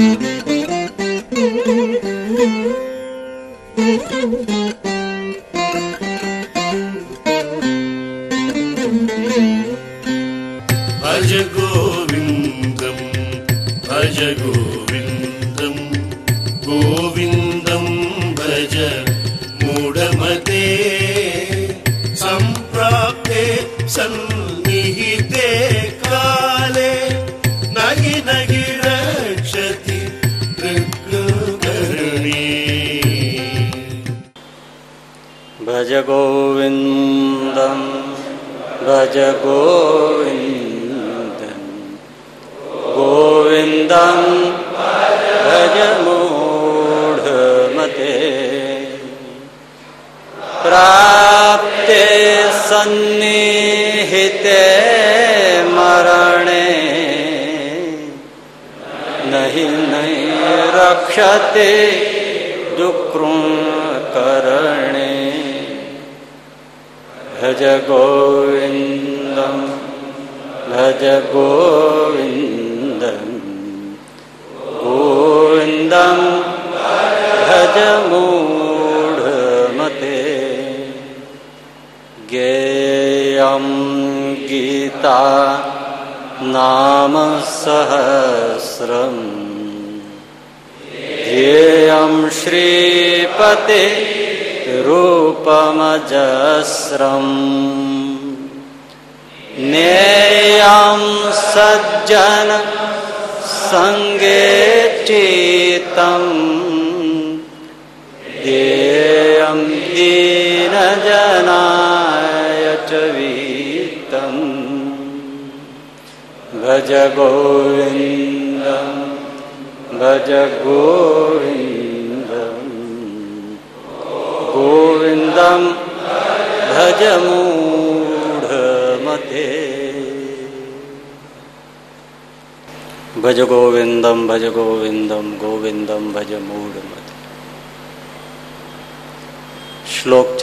Mm-hmm.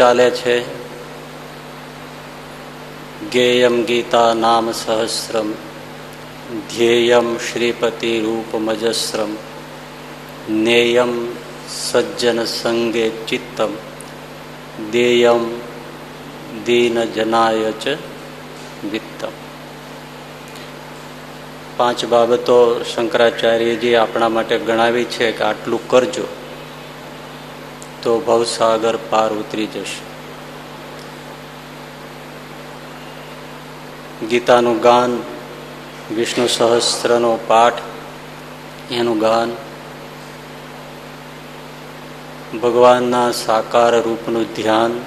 ચાલે છે? ગેયમ ગીતા નામ સહસ્રમ, ધ્યેયમ શ્રીપતિ રૂપમજસ્રમ નેયમ સજ્જન સંગે ચિત્તમ, દેયમ દીન જનાય ચ વિત્તમ. પાંચ બાબતો શંકરાચાર્યજી આપણા માટે ગણાવી છે કે આટલું કરજો. તો ભવસાગર પાર ઉતરી જશે. ગીતાનું ગાન, વિષ્ણુ સહસ્ત્રનો પાઠ, એનું ગાન, ભગવાનના સાકાર રૂપનું ધ્યાન,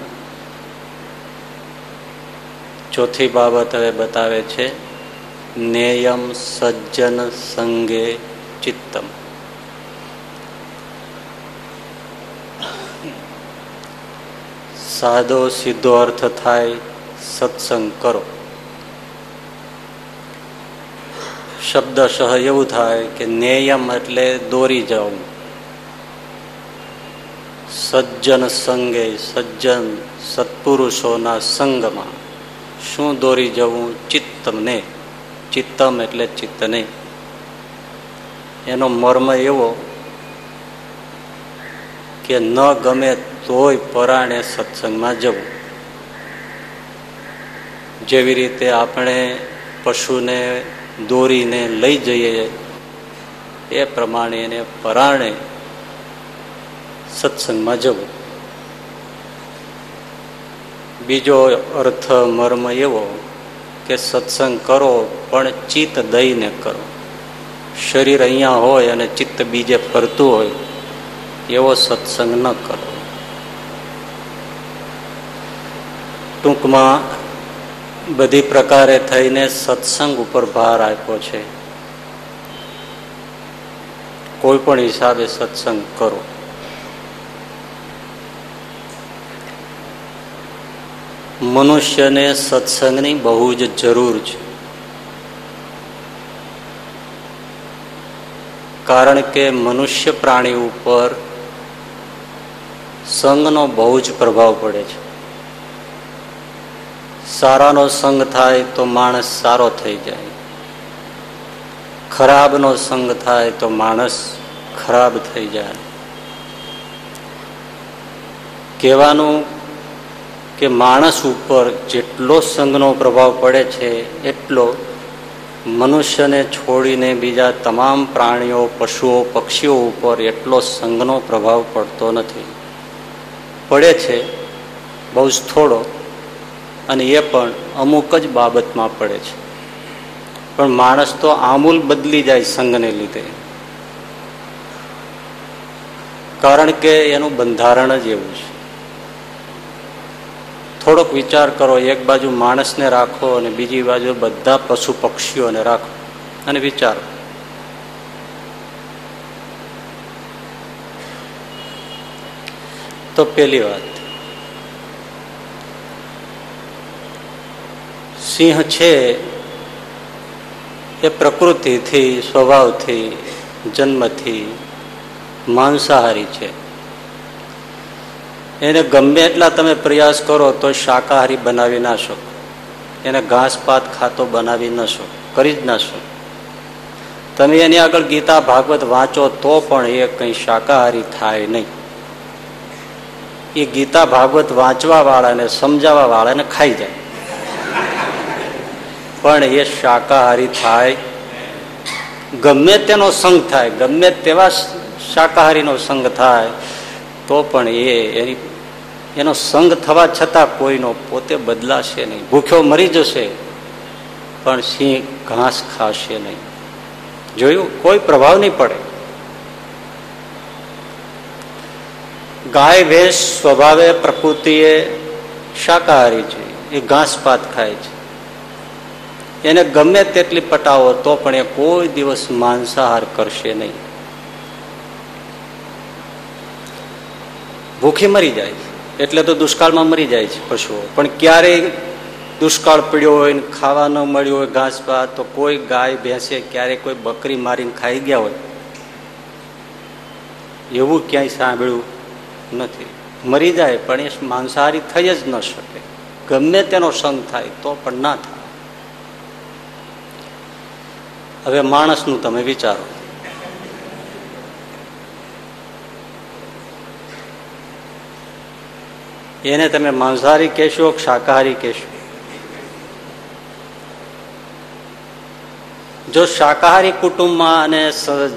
ચોથી બાબત હવે બતાવે છે, નેયમ સજ્જન સંગે ચિત્તમ. સાદો સીધો અર્થ થાય, સત્સંગ કરો. શબ્દશઃ એવું થાય કે નેયમ એટલે દોરી જવું. સજ્જન સંગે, સજ્જન સત્પુરુષોના સંગમાં શું દોરી જવું? ચિત્તમને. ચિત્તમ એટલે ચિત્તને. એનો મર્મ એવો કે ન ગમે તોય પરાણે સત્સંગમાં જવું. જેવી રીતે આપણે પશુને દોરીને લઈ જઈએ, એ પ્રમાણે એને પરાણે સત્સંગમાં જવું. બીજો અર્થ મર્મ એવો કે સત્સંગ કરો પણ ચિત્ત દઈને કરો. શરીર અહીંયા હોય અને ચિત્ત બીજે ફરતું હોય, એવો સત્સંગ ન કરો. ટૂંકમાં બધી પ્રકારે થઈને સત્સંગ ઉપર ભાર આપ્યો છે. કોઈ પણ હિસાબે સત્સંગ કરો. મનુષ્યને સત્સંગની બહુ જ જરૂર છે. કારણ કે મનુષ્ય પ્રાણી ઉપર સંગનો બહુ જ પ્રભાવ પડે છે. સારાનો સંગ થાય તો માણસ સારો થઈ જાય. ખરાબનો સંગ થાય તો માણસ ખરાબ થઈ જાય. કહેવાનું કે માણસ ઉપર જેટલો સંઘનો પ્રભાવ પડે છે, એટલો મનુષ્યને છોડીને બીજા તમામ પ્રાણીઓ, પશુઓ, પક્ષીઓ ઉપર એટલો સંઘનો પ્રભાવ પડતો નથી. પડે છે બહુ જ થોડો. અને એ પણ અમુક જ બાબતમાં પડે છે. પણ માણસ તો આમૂલ બદલી જાય સંઘને લીધે. કારણ કે એનું બંધારણ જ એવું છે. થોડોક વિચાર કરો, એક બાજુ માણસને રાખો અને બીજી બાજુ બધા પશુ પક્ષીઓને રાખો અને વિચારો. તો પેલી વાત. સિંહ છે એ પ્રકૃતિથી, સ્વભાવથી, જન્મથી માંસાહારી છે. એને ગમે એટલા તમે પ્રયાસ કરો તો શાકાહારી બનાવી ના શકો. એને ઘાસ પાત ખાતો બનાવી ન શકો, કરી જ ના શકો. તમે એની આગળ ગીતા ભાગવત વાંચો તો પણ એ કંઈ શાકાહારી થાય નહીં. એ ગીતા ભાગવત વાંચવા વાળાને સમજાવવા વાળાને ખાઈ જાય. પણ એ શાકાહારી થાય. ગમે તેનો સંગ થાય, ગમે તેવા શાકાહારીનો સંગ થાય, તો પણ એ એની, એનો સંગ થવા છતાં કોઈનો પોતે બદલાશે નહીં. ભૂખ્યો મરી જશે, પણ સિંહ ઘાસ ખાશે નહીં. જોયું? કોઈ પ્રભાવ નહીં પડે. ગાય, ભેંસ સ્વભાવે પ્રકૃતિએ શાકાહારી છે. એ ઘાસ પાત ખાય છે. એને ગમે તેટલી પટાવો તો પણ એ કોઈ દિવસ માંસાહાર કરશે નહીં. ભૂખી મરી જાય એટલે તો દુષ્કાળમાં મરી જાય છે પશુઓ. પણ ક્યારેય દુષ્કાળ પડ્યો હોય ને ખાવા ન મળ્યું હોય, ઘાસ પાત, તો કોઈ ગાય ભેંસે ક્યારેય કોઈ બકરી મારીને ખાઈ ગયા હોય. એવું ક્યાંય સાંભળ્યું નથી. મરી જાય પણ એ માંસાહારી થઈ જ ન શકે. ગમે તેનો સંગ થાય તો પણ ના થાય. હવે માણસનું તમે વિચારો. એને તમે માંસાહારી કહેશો, શાકાહારી કહેશો. જો શાકાહારી કુટુંબમાં અને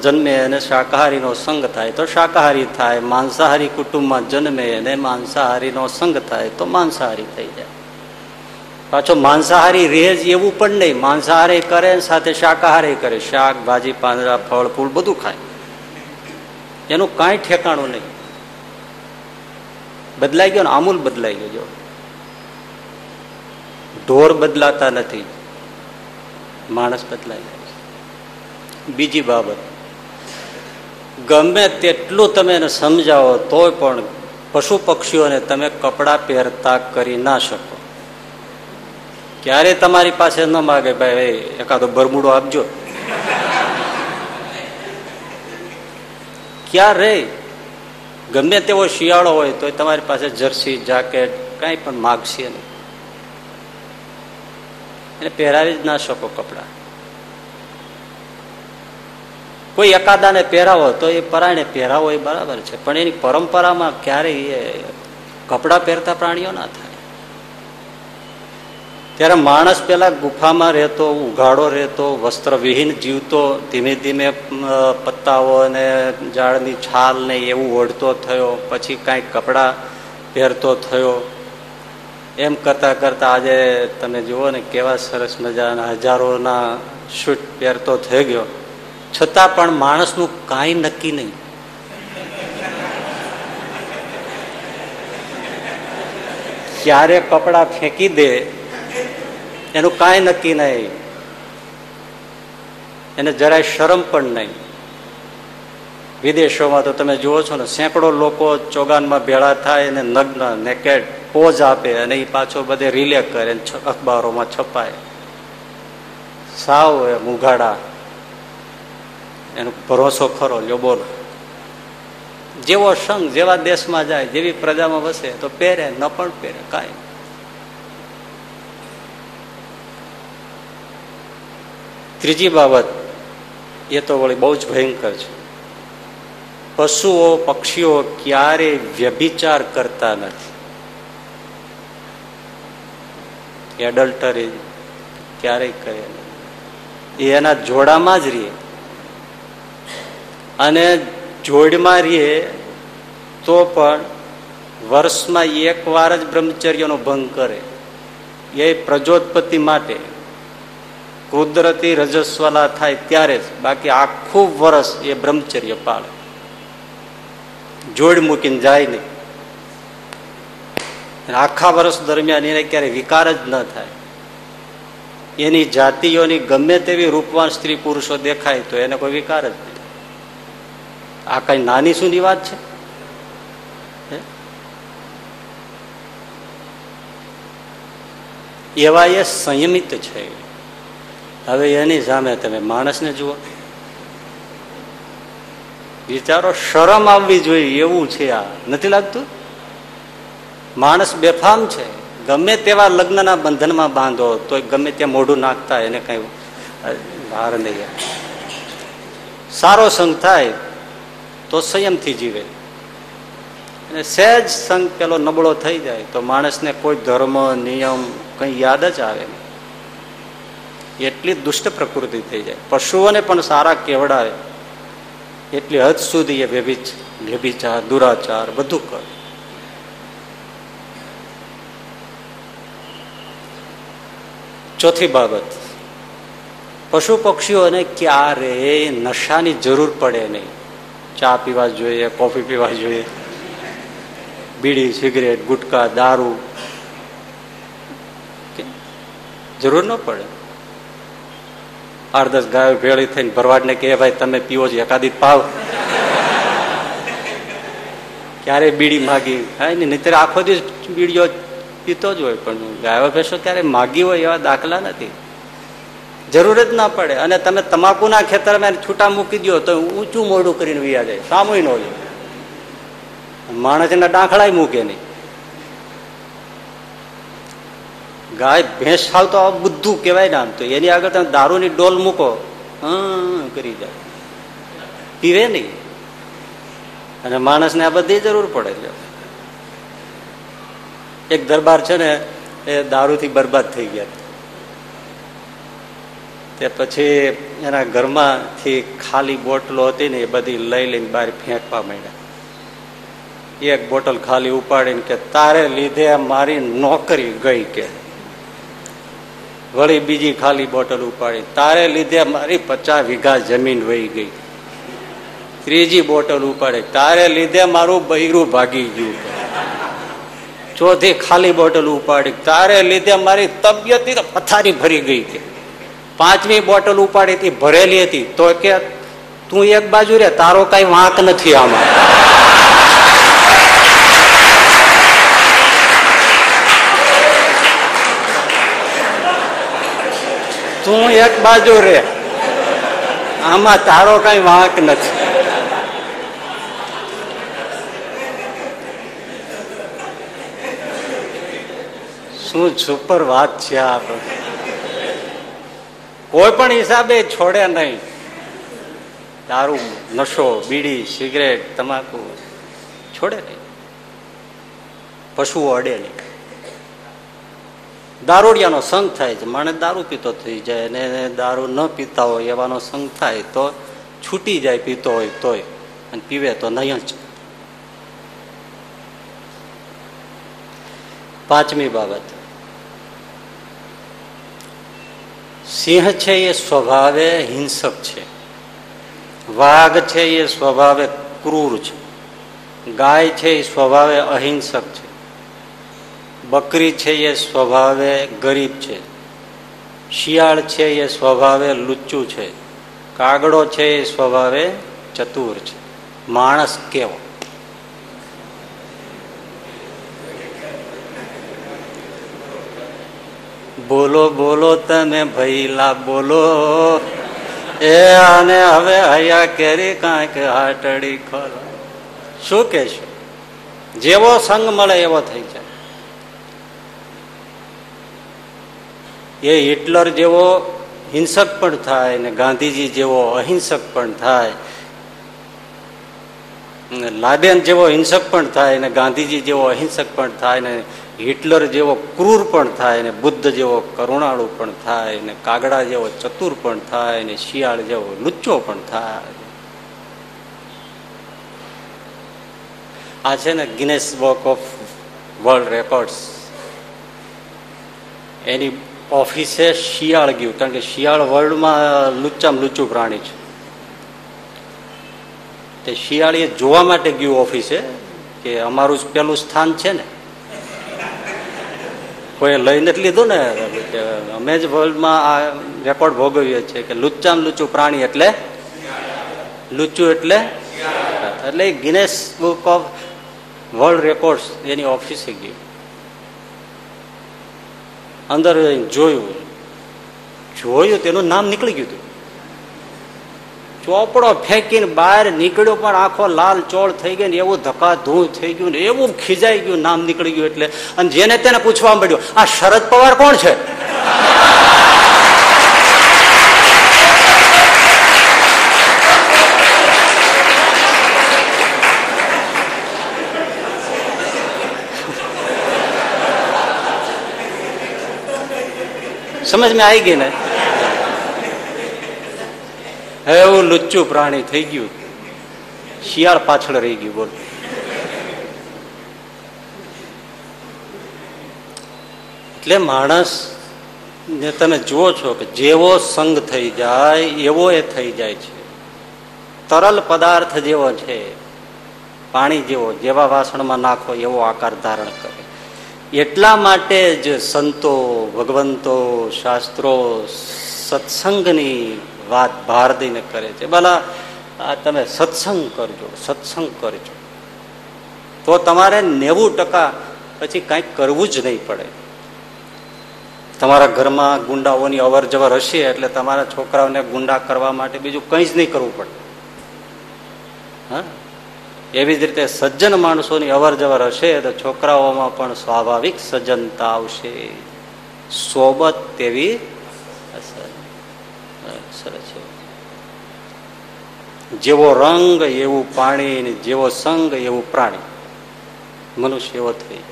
જન્મે અને શાકાહારીનો સંગ થાય, તો શાકાહારી થાય. માંસાહારી કુટુંબમાં જન્મે અને માંસાહારીનો સંગ થાય, તો માંસાહારી થઈ જાય. પાછો માંસાહારી રહે જ એવું પણ નહીં. માંસાહારી કરે સાથે શાકાહારી કરે. શાક, ભાજી, પાંદડા, ફળ, ફૂલ બધું ખાય. એનું કાંઈ ઠેકાણું નહીં. બદલાઈ ગયો ને, આમૂલ બદલાઈ ગયો. ઢોર બદલાતા નથી. માણસ બદલાઈ જાય બીજી બાબત. ગમે તેટલું તમે એને સમજાવો, તોય પણ પશુ પક્ષીઓને તમે કપડાં પહેરતા કરી ના શકો. ક્યારે તમારી પાસે ન માગે ભાઈ એકાદો બરમુડો આપજો. ક્યાં રે? ગમે તેવો શિયાળો હોય તો તમારી પાસે જર્સી, જાકેટ કઈ પણ માગશે નહીં. એને પહેરાવી જ ના શકો કપડા. કોઈ એકાદાને પહેરાવો તો એ પરાયણે પહેરાવો એ બરાબર છે, પણ એની પરંપરામાં ક્યારેય એ કપડાં પહેરતા પ્રાણીઓ ના થાય. ત્યારે માણસ પેલા ગુફામાં રહેતો, ઉઘાડો રહેતો, વસ્ત્રવિહીન જીવતો, ધીમે ધીમે પત્તાઓ અને ઝાડની છાલ ને એવું ઓઢતો થયો, પછી કાંઈક કપડાં પહેરતો થયો. એમ કરતાં કરતાં આજે તમે જુઓ ને કેવા સરસ મજાના હજારોના શૂટ પહેરતો થઈ ગયો. છતાં પણ માણસનું કાંઈ નક્કી નહીં. ક્યારે કપડાં ફેંકી દે એનું કાંઈ નક્કી નહીં. એને જરાય શરમ પણ નહીં. વિદેશોમાં તો તમે જુઓ છો ને, સેંકડો લોકો ચોગાનમાં ભેળા થાય અને નગ્ન નેકેડ પોઝ આપે અને એ પાછો બધે રિલે કરે અખબારોમાં છપાય. સાવ એ મુઘાડા એનો ભરોસો ખરો, લ્યો બોલો. જેવો સંઘ જેવા દેશમાં જાય, જેવી પ્રજામાં વસે, તો પહેરે ન પણ પહેરે, કાંઈ ત્રીજી બાબત, એ તો વળી બહુ જ ભયંકર છે. પશુઓ, પક્ષીઓ ક્યારે વ્યભિચાર કરતા નથી. એડલ્ટરી ક્યારેય કરે એ એના જોડામાં જ રહીએ અને જોડમાં રહીએ તો પણ વર્ષમાં એક વાર જ બ્રહ્મચર્યનો ભંગ કરે. એ પ્રજોત્પત્તિ માટે કુદરતી રજસ્વલા થાય ત્યારે જ. બાકી આખું વર્ષ એ બ્રહ્મચર્ય પાળે. જોડ મૂકીને જાય નહીં. આખા વર્ષ દરમિયાન એને ક્યારે વિકાર જ ન થાય. એની જાતિઓની ગમે તેવી રૂપવાન સ્ત્રી પુરુષો દેખાય તો એને કોઈ વિકાર જ નહીં. આ કઈ નાની સુની વાત છે? એવા એ સંયમિત છે. હવે એની સામે તમે માણસને જુઓ. વિચારો શરમ આવવી જોઈએ એવું છે આ. નથી લાગતું? માણસ બેફામ છે. ગમે તેવા લગ્નના બંધનમાં બાંધો તો ગમે ત્યાં મોઢું નાખતા એને કઈ ભાર નહીં સારો સંગ થાય તો સંયમથી જીવે. અને સહેજ સંગ પેલો નબળો થઈ જાય તો માણસને કોઈ ધર્મ, નિયમ કંઈ યાદ જ આવે નહીં. એટલી દુષ્ટ પ્રકૃતિ થઈ જાય. પશુઓને પણ સારા કેવડાવે. એટલી હદ સુધી એ વ્યભિચ, વ્યભિચાર, દુરાચાર બધું કરે. ચોથી બાબત. પશુ પક્ષીઓને ક્યારે નશાની જરૂર પડે નહીં. ચા પીવા જોઈએ, કોફી પીવા જોઈએ, બીડી, સિગરેટ, ગુટકા, દારૂ. જરૂર ન પડે. આઠ દસ ગાયો ભેળી થઈને ભરવાડને કહે, ભાઈ, તમે પીવો છો એકાદી પાવ. ક્યારે બીડી માગી. હા ને નહીતર આખો દિવસ બીડીઓ પીતો જ હોય, પણ ગાયો ભેંસો ક્યારે માગી હોય એવા દાખલા નથી. જરૂર જ ના પડે. અને તમે તમાકુના ખેતરમાં છૂટા મૂકી દો તો ઊંચું મોઢું કરીને વિયા જાય. સામુય ન હોય માણસના ડાંખળાય મૂકે નહીં. ગાય ભેંસ ખાવ તો બધું કહેવાય ને આમ તો. એની આગળ તમે દારૂની ડોલ મૂકો. કરી જાય પીવે નહીં. અને માણસને આ બધી જરૂર પડે છે એક દરબાર છે ને, એ દારૂથી બરબાદ થઈ ગયા. તે પછી એના ઘરમાંથી ખાલી બોટલો હતી ને એ બધી લઈ લઈને બહાર ફેંકવા માંડ્યા. એક બોટલ ખાલી ઉપાડીને કે, તારે લીધે મારી નોકરી ગઈ કે. વળી બીજી ખાલી બોટલ ઉપાડી. તારે લીધે મારી પચાસ વીઘા જમીન વહી ગઈ. ત્રીજી બોટલ ઉપાડે. તારે લીધે મારું બૈરું ભાગી ગયું. ચોથી ખાલી બોટલ ઉપાડી. તારે લીધે મારી તબિયત પથારી ભરી ગઈ કે. પાંચમી બોટલ ઉપાડી હતી, ભરેલી હતી. તો કે તું એક બાજુ રે, તારો કઈ વાંક નથી આમાં. તું એક બાજુ રે. આમાં તારો કઈ વાંક નથી. શું સુપર વાત છે આ કોઈ પણ હિસાબે છોડે નહીં. દારૂ, નશો, બીડી, સિગરેટ, તમાકુ છોડે નહીં. પશુઓ અડે નહીં. દારૂડિયાનો સંગ થાય છે. માણસ દારૂ પીતો થઈ જાય અને દારૂ ન પીતા હોય એવાનો સંગ થાય તો છૂટી જાય, પીતો હોય તોય. અને પીવે તો નહીં જ પાંચમી બાબત. સિંહ છે એ સ્વભાવે હિંસક છે. વાઘ છે એ સ્વભાવે ક્રૂર છે. ગાય છે એ સ્વભાવે અહિંસક છે. બકરી છે એ સ્વભાવે ગરીબ છે. શિયાળ છે એ સ્વભાવે લુચ્ચું છે. કાગડો છે એ સ્વભાવે ચતુર છે. માણસ કેવો? બોલો બોલો તમે ભૈલા બોલો. એ અને હવે હૈયા કેરી કાંઈક હાટડી ખોલો શું કેશો જેવો સંગ મળે એવો થઈ જાય. એ હિટલર જેવો હિંસક પણ થાય ને ગાંધીજી જેવો અહિંસક પણ થાય લાદેન જેવો હિંસક પણ થાય ને ગાંધીજી જેવો અહિંસક પણ થાય ને હિટલર જેવો ક્રૂર પણ થાય ને બુદ્ધ જેવો કરુણાળુ પણ થાય ને કાગડા જેવો ચતુર પણ થાય ને શિયાળ જેવો લુચ્ચો પણ થાય. આ છે ને Guinness Book of World Records એની ઓફિસે શિયાળ ગયું, કારણ કે શિયાળ વર્લ્ડમાં લુચ્ચામાં લુચ્ચું પ્રાણી છે. તે શિયાળીએ જોવા માટે ગયું ઓફિસે કે અમારું જ પેલું સ્થાન છે ને. કોઈ લઈ નથી લીધું ને અમે જ વર્લ્ડમાં આ રેકોર્ડ ભોગવીએ છીએ કે લુચ્ચામ લુચ્ચું પ્રાણી એટલે લુચ્ચું એટલે એટલે Guinness Book of World Records એની ઓફિસે ગયું. અંદર જોયું. જોયું, તેનું નામ નીકળી ગયું હતું. ચોપડો ફેંકીને બહાર નીકળ્યો, પણ આખો લાલ ચોળ થઈ ગયો ને એવું ધક્કા ધૂળ થઈ ગયું ને એવું ખીજાઈ ગયું, નામ નીકળી ગયું એટલે. અને જેને તેને પૂછવા મળ્યું આ શરદ પવાર કોણ છે? સમજ મેં આવી ગઈ ને? એવું લુચ્ચું પ્રાણી, થઈ ગયું. શિયાળ પાછળ રહી ગયું, બોલ. એટલે માણસ ને તમે જુઓ છો કે જેવો સંગ થઈ જાય, એવો એ થઈ જાય છે. તરલ પદાર્થ જેવો છે, પાણી જેવો, જેવા વાસણમાં નાખો એવો આકાર ધારણ કરે. એટલા માટે જ સંતો, ભગવંતો, શાસ્ત્રો, સત્સંગની વાત ભાર દઈને કરે છે. ભલા આ તમે સત્સંગ કરજો સત્સંગ કરજો. તો તમારે નેવું ટકા પછી કંઈક કરવું જ નહીં પડે. તમારા ઘરમાં ગુંડાઓની અવર જવર હશે એટલે તમારા છોકરાઓને ગુંડા કરવા માટે બીજું કંઈ જ નહીં કરવું પડે. હા? એવી જ રીતે સજ્જન માણસોની અવર જવર હશે તો છોકરાઓમાં પણ સ્વાભાવિક સજ્જનતા આવશે. સોબત તેવી સરસ છે. જેવો રંગ એવું પાણી જેવો સંગ એવું પ્રાણી. મનુષ્ય એવો થઈ જાય.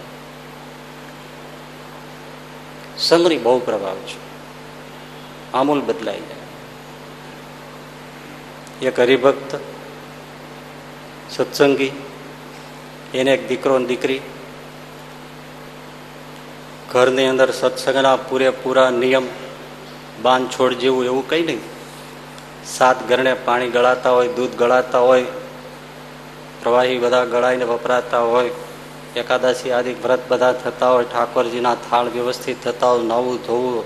સંઘની બહુ પ્રભાવ છે. આમૂલ બદલાઈ જાય. એક હરિભક્ત સત્સંગી, એને એક દીકરો દીકરી. ઘરની અંદર સત્સંગના પૂરેપૂરા નિયમ, બાંધ છોડ જેવું એવું કંઈ નહીં. સાત ગરણે પાણી ગળાતા હોય, દૂધ ગળાતા હોય, પ્રવાહી બધા ગળાઈને વપરાતા હોય, એકાદશી આદિ વ્રત બધા થતા હોય, ઠાકોરજીના થાળ વ્યવસ્થિત થતા હોય, નવું ધોવું,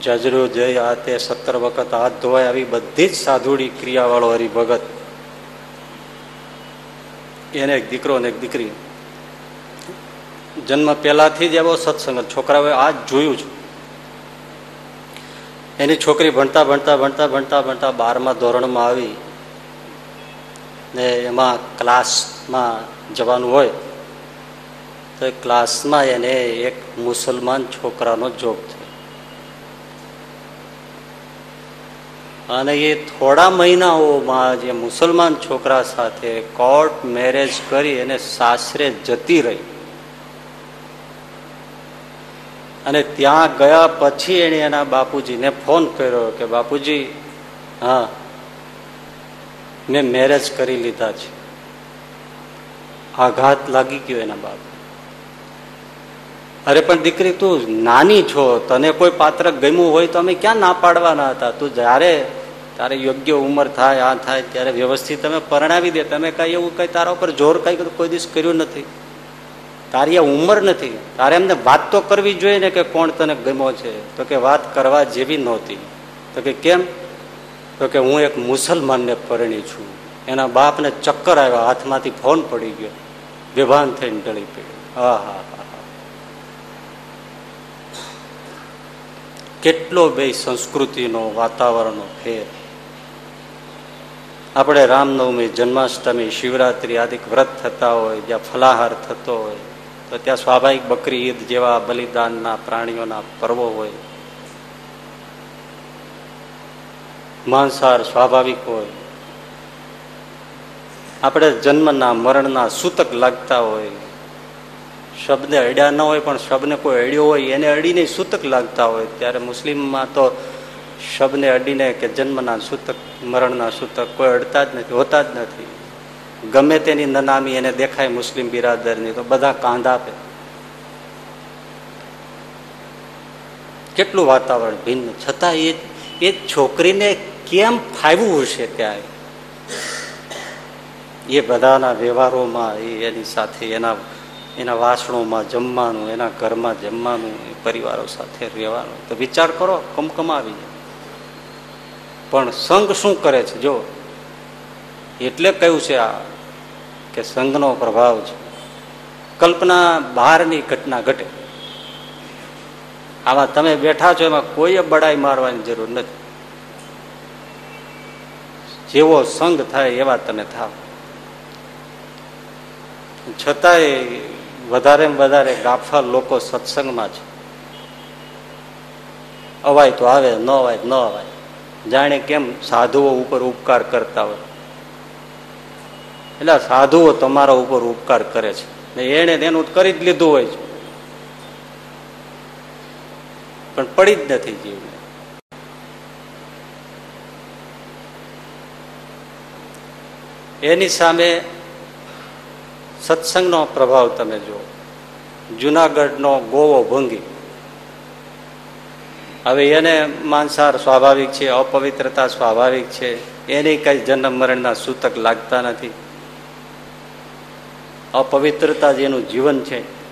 જજરો, જય, આ તે સત્તર વખત હાથ ધોવાય, આવી બધી જ સાધુડી ક્રિયાવાળો હરિભગત. એને એક દીકરો ને એક દીકરી. જન્મ પહેલાથી જ એવો સત્સંગ. છોકરાઓએ આ જોયું છે. એની છોકરી ભણતા ભણતા ભણતા ભણતા ભણતા બારમા ધોરણમાં આવી ને એમાં ક્લાસમાં જવાનું હોય, તો ક્લાસમાં એને એક મુસલમાન છોકરાનો જોગ થયો. અને એ થોડા મહિનાઓમાં જે મુસલમાન છોકરા સાથે કોર્ટ મેરેજ કરી એને સાસરે જતી રહી. અને ત્યાં ગયા પછી એણે એના બાપુજીને ફોન કર્યો કે બાપુજી, હા, મેં મેરેજ કરી લીધા છે. આઘાત લાગી ગયો એના બાપ અરે, પણ દીકરી, તું નાની છો. તને કોઈ પાત્ર ગમ્યું હોય તો અમે ક્યાં ના પાડવાના હતા? તું જ્યારે, તારે યોગ્ય ઉંમર થાય, આ થાય, ત્યારે વ્યવસ્થિત તમે પરણાવી દે. તમે કઈ એવું કઈ તારા ઉપર જોર કઈ કોઈ દિવસ કર્યું નથી. તારી આ ઉંમર નથી. તારે એમને વાત તો કરવી જોઈએ ને કે કોણ તને ગમ્યો છે? તો કે વાત કરવા જેવી નહોતી. તો કે કેમ? તો કે હું એક મુસલમાનને પરણી છું. એના બાપને ચક્કર આવ્યા. હાથમાંથી ફોન પડી ગયો. બેભાન થઈને ટળી પડ્યો. હા હા કેટલો બે સંસ્કૃતિનો વાતાવરણનો ફેર. આપણે રામનવમી, જન્માષ્ટમી, શિવરાત્રી આદિક વ્રત થતા હોય, જ્યાં ફલાહાર થતો હોય, તો ત્યાં સ્વાભાવિક બકરી ઈદ જેવા બલિદાનના પ્રાણીઓના પર્વો હોય. માંસાહાર સ્વાભાવિક હોય. આપણે જન્મના, મરણના સૂતક લાગતા હોય. શબ્દને અડ્યા ન હોય, પણ શબ્દને કોઈ અડ્યો હોય, એને અડીને સૂતક લાગતા હોય. ત્યારે મુસ્લિમમાં તો શબ્દને અડીને કે જન્મના સૂતક, મરણના સૂતક, કોઈ અડતા જ નથી, હોતા જ નથી. ગમે તેની નનામી એને દેખાય મુસ્લિમ બિરાદરની, તો બધા કાંધ આપે. કેટલું વાતાવરણ ભિન્ન. છતાં એ એ છોકરીને કેમ ફાવ્યું હશે ત્યાં? એ બધાના વ્યવહારોમાં એની સાથે એના એના વાસણોમાં જમવાનું, એના ઘરમાં જમવાનું પરિવારો સાથે રહેવાનું. તો વિચાર કરો, કમકમાવી જાય. પણ સંઘ શું કરે છે? જો, એટલે કહ્યું છે આ કે સંઘનો પ્રભાવ છે. કલ્પના બહારની ઘટના ઘટે. આમાં તમે બેઠા છો, એમાં કોઈ બડાઈ મારવાની જરૂર નથી. જેવો સંઘ થાય એવા તમે થાવ. છતાંય વધારે વધારે ગાફા લોકો સત્સંગમાં છે. અવાય તો આવે, ન અવાય ન અવાય. જાણે કેમ સાધુઓ ઉપર ઉપકાર કરતા હોય. એટલે સાધુઓ તમારા ઉપર ઉપકાર કરે છે. ને એને તેનું કરી જ લીધું હોય છે. પણ પડી જ નથી જીવને. એની સામે સત્સંગનો પ્રભાવ તમે જુઓ. જુનાગઢનો ગોવો ભંગી. હવે એને માનસાર સ્વાભાવિક છે, અપવિત્રતા સ્વાભાવિક છે, એની કઈ જન્મ મરણના સૂતક લાગતા નથી. અપવિત્રતા જેનું જીવન છે.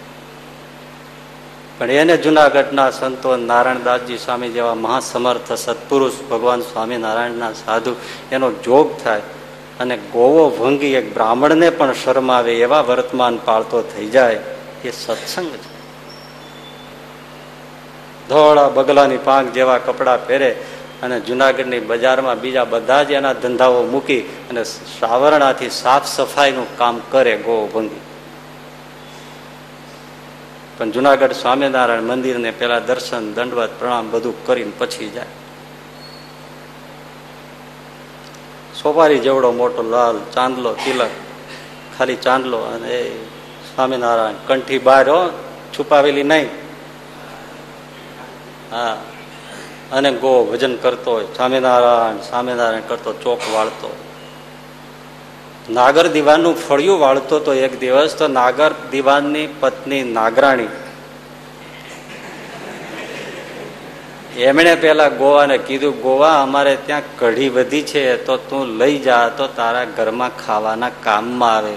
પણ એને જુનાગઢના સંતો નારાયણદાસજી સ્વામી જેવા મહાસમર્થ સત્પુરુષ ભગવાન સ્વામિનારાયણના સાધુ એનો જોગ થાય. અને ગોવો ભંગી એક બ્રાહ્મણને પણ શરમાવે એવા વર્તમાન પાળતો થઈ જાય એ સત્સંગ છે. ધોળા બગલાની પાંખ જેવા કપડાં પહેરે અને જુનાગઢની બજારમાં બીજા બધા જ એના ધંધાઓ મૂકી અને સાવરણાથી સાફ સફાઈનું કામ કરે ગોવો ભંગી. પણ જુનાગઢ સ્વામિનારાયણ મંદિરને પેલા દર્શન, દંડવત, પ્રણામ બધું કરીને પછી જાય. સોપારી જેવડો મોટો, લાલ, ચાંદલો, તિલક, ખાલી ચાંદલો અને એ સ્વામિનારાયણ. કંઠી બહાર હો, છુપાવેલી નહીં. હા. અને ગો ભજન કરતો હોય, સ્વામિનારાયણ સ્વામિનારાયણ કરતો, ચોક વાળતો. નાગર દીવાનનું ફળિયું વાળતો તો એક દિવસ તો નાગર દીવાનની પત્ની નાગરાણી એમણે પેલા ગોવાને કીધું, ગોવા, અમારે ત્યાં કઢી વધી છે, તો તું લઈ જા, તો તારા ઘરમાં ખાવાના કામમાં આવે.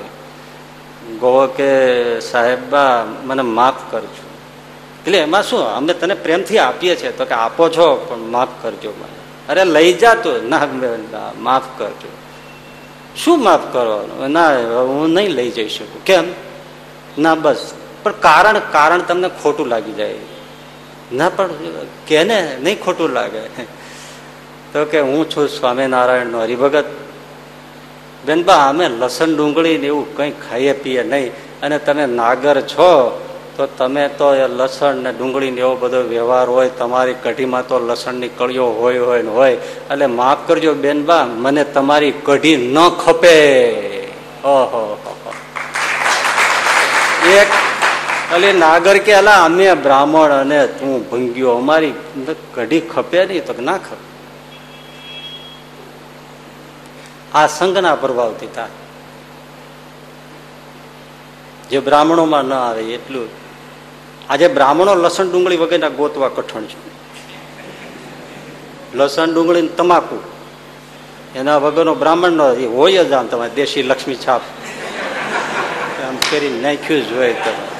ગોવો કે, સાહેબા મને માફ કરજો. એટલે એમાં શું, અમે તને પ્રેમથી આપીએ છીએ, તો કે, આપો છો, પણ માફ કરજો અરે, લઈ જા તો. ના માફ કરજો. શું માફ કરવાનું? ના, હું નહીં લઈ જઈ શકું. કેમ? ના, બસ. પણ કારણ કારણ તમને ખોટું લાગી જાય. ના, પણ કેને નહીં ખોટું લાગે. તો કે હું છું સ્વામિનારાયણ નો હરિભગત બેનબા અમે લસણ ડુંગળી ને એવું કંઈ ખાઈએ પીએ નહીં. અને તમે નાગર છો, તો તમે તો એ લસણ ને ડુંગળી ને એવો બધો વ્યવહાર હોય, તમારી કઢીમાં તો લસણની કળીઓ હોય હોય ને હોય. એટલે માફ કરજો બેનબા મને તમારી કઢી ન ખપે. ઓહો એક એટલે નાગર કે, અલા, અમે બ્રાહ્મણ અને તું ભંગ્યો અમારી કઢી ખપે નહીં, તો ના ખપે. આ સંઘના પ્રભાવથી થાય. જે બ્રાહ્મણોમાં ન આવે, એટલું. આજે બ્રાહ્મણો લસણ ડુંગળી વગેરેના ગોતવા કઠણ છે. લસણ ડુંગળી તમાકુ. એના વગરનો બ્રાહ્મણ નો હોય જ આમ તમારે, દેશી લક્ષ્મી છાપ. આમ કરી નાખ્યું જ હોય તમે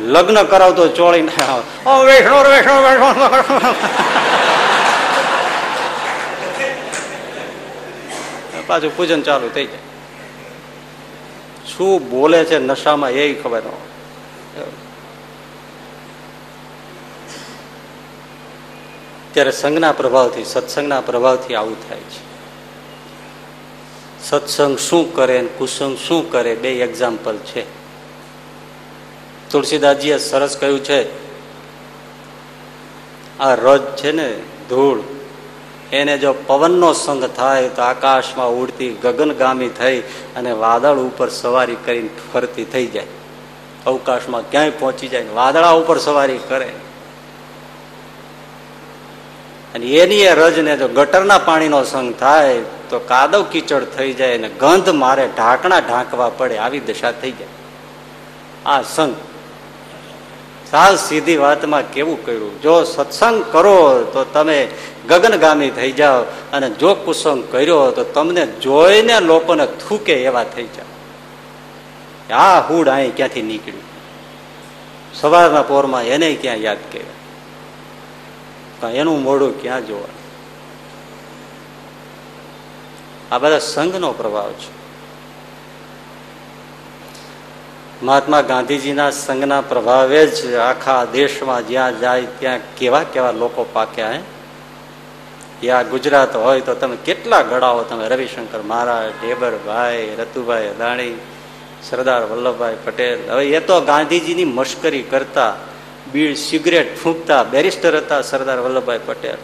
લગ્ન કરાવતો ચોળી વૈષ્ણો વૈષ્ણો વૈષ્ણો પાછું પૂજન ચાલુ થઈ જાય. શું બોલે છે નશામાં એ ખબર ન ત્યારે સંઘના પ્રભાવથી, સત્સંગના પ્રભાવથી આવું થાય છે. સત્સંગ શું કરે કુસંગ શું કરે, બે એક્ઝામ્પલ છે. તુલસીદાસજીએ સરસ કહ્યું છે, આ રજ છે ને ધૂળ, એને જો પવનનો સંગ થાય તો આકાશમાં ઉડતી ગગનગામી થઈ અને વાદળ ઉપર સવારી કરીને ફરતી થઈ જાય. અવકાશમાં ક્યાંય પહોંચી જાય વાદળા ઉપર સવારી કરે. અને એની એ રજને જો ગટરના પાણીનો સંગ થાય તો કાદવ કીચડ થઈ જાય અને ગંધ મારે ઢાંકણા ઢાંકવા પડે, આવી દશા થઈ જાય. આ સંગ સાવ સીધી વાતમાં કેવું કર્યું? જો સત્સંગ કરો, તો તમે ગગનગામી થઈ જાઓ અને જો કુસંગ કર્યો, તો તમને જોઈને લોકોને થૂકે એવા થઈ જાઓ. આ હુડ અહીં ક્યાંથી નીકળ્યું? સવારના પોરમાં એને ક્યાં યાદ કર્યા? એનું મોડું ક્યાં જોવા આ બધા સંઘનો પ્રભાવ છે. મહાત્મા ગાંધીજીના સંઘના પ્રભાવે જ આખા દેશમાં જ્યાં જાય ત્યાં કેવા કેવા લોકો પાક્યા હે યા ગુજરાત હોય તો તમે કેટલા ગળાઓ તમે રવિશંકર મહારાજ, ઢેબરભાઈ, રતુભાઈ અદાણી, સરદાર વલ્લભભાઈ પટેલ. હવે એ તો ગાંધીજીની મશ્કરી કરતા, બીડ સિગરેટ ફૂંકતા, બેરિસ્ટર હતા Sardar Vallabhbhai Patel.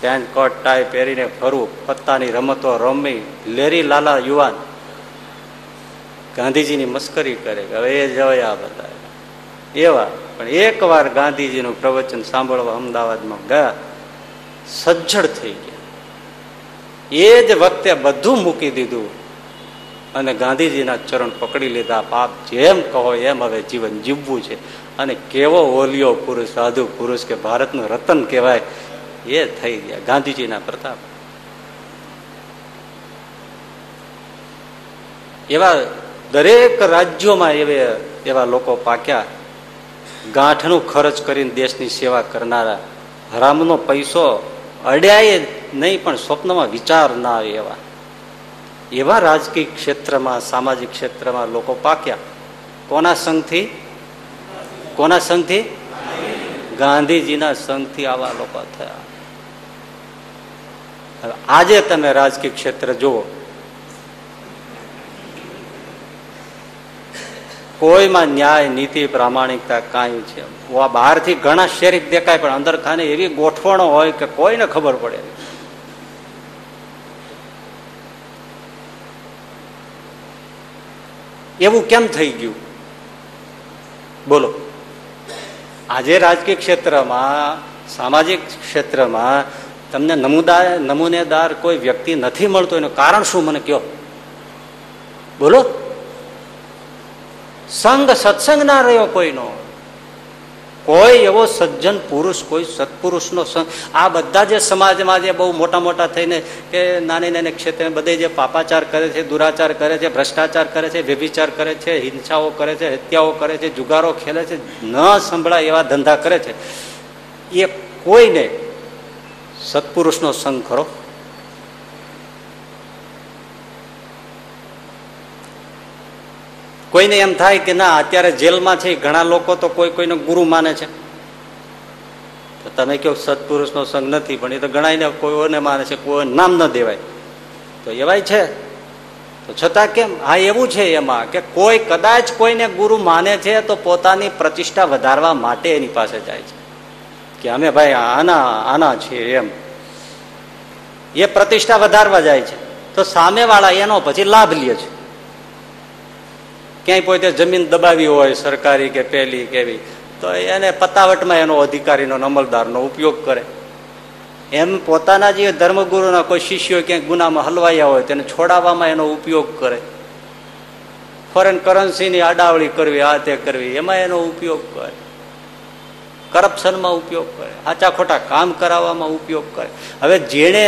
Pant, coat, tie પહેરીને ફરવું પત્તાની રમતો રમી, લેરી લાલા યુવાન. ગાંધીજીની મસ્કરી કરે કે હવે એ જવાયા બધા એવા. પણ એકવાર ગાંધીજીનું પ્રવચન સાંભળવા અમદાવાદમાં ગયા, સજ્જડ થઈ ગયા. એ જ વખતે બધું મૂકી દીધું અને ગાંધીજીના ચરણ પકડી લીધા. પાપ જેમ કહો એમ હવે જીવન જીવવું છે. અને કેવો ઓલિયો પુરુષ, સાધુ પુરુષ કે ભારતનું રતન કહેવાય, એ થઈ ગયા. ગાંધીજીના પ્રતાપ. એવા દરેક રાજ્યોમાં એવે એવા લોકો પાક્યા. ગાંઠનું ખર્ચ કરીને દેશની સેવા કરનારા. હરામનો પૈસો અડ્યાય નહીં, પણ સ્વપ્નમાં વિચાર ના આવે એવા. એવા રાજકીય ક્ષેત્રમાં, સામાજિક ક્ષેત્રમાં લોકો પાક્યા. કોના સંઘથી? કોના સંઘથી? ગાંધીજીના સંઘથી આવા લોકો થયા. આજે તમે રાજકીય ક્ષેત્ર જુઓ. કોઈમાં ન્યાય, નીતિ, પ્રામાણિકતા કાંઈ છે. બહારથી ઘણા શેરીક દેખાય, પણ અંદર ખાને એવી ગોઠવણો હોય કે કોઈને ખબર પડે એવું કેમ થઈ ગયું? બોલો. આજે રાજકીય ક્ષેત્રમાં, સામાજિક ક્ષેત્રમાં તમને નમુદાય, નમૂનેદાર કોઈ વ્યક્તિ નથી મળતો, એનું કારણ શું? મને કયો બોલો. સંગ સત્સંગ ના રહ્યો કોઈનો. કોઈ એવો સજ્જન પુરુષ, કોઈ સત્પુરુષનો સંગ. આ બધા જે સમાજમાં જે બહુ મોટા મોટા થઈને કે નાની નાની ક્ષેત્રે બધે જે પાપાચાર કરે છે, દુરાચાર કરે છે, ભ્રષ્ટાચાર કરે છે, વ્યભિચાર કરે છે, હિંસાઓ કરે છે, હત્યાઓ કરે છે, જુગારો ખેલે છે, ન સંભળાય એવા ધંધા કરે છે. એ કોઈને સત્પુરુષનો સંગ ખરો? કોઈને એમ થાય કે ના, અત્યારે જેલમાં છે, ઘણા લોકો તો કોઈ કોઈને ગુરુ માને છે. તો તમે કહો સત્પુરુષનો સંગ નથી, પણ એ તો ગણાયને કોઈને માને છે કોઈ નામ ન દેવાય. તો એવાય છે. તો છતાં કેમ? હા, એવું છે એમાં કે કોઈ કદાચ કોઈને ગુરુ માને છે, તો પોતાની પ્રતિષ્ઠા વધારવા માટે એની પાસે જાય છે. કે અમે ભાઈ આના આના છીએ એમ. એ પ્રતિષ્ઠા વધારવા જાય છે. તો સામેવાળા એનો પછી લાભ લે છે. ક્યાંય પોતે જમીન દબાવી હોય, સરકારી કે પેલી કેવી તો એને પતાવટમાં એનો અધિકારીનો અમલદારનો ઉપયોગ કરે. એમ પોતાના જે ધર્મગુરુના કોઈ શિષ્યો ક્યાંક ગુનામાં હલવાયા હોય, તેને છોડાવવામાં એનો ઉપયોગ કરે. ફોરેન કરન્સીની આડાવળી કરવી, આ તે કરવી, એમાં એનો ઉપયોગ કરે. કરપ્શનમાં ઉપયોગ કરે આચા ખોટા કામ કરાવવામાં ઉપયોગ કરે. હવે જેણે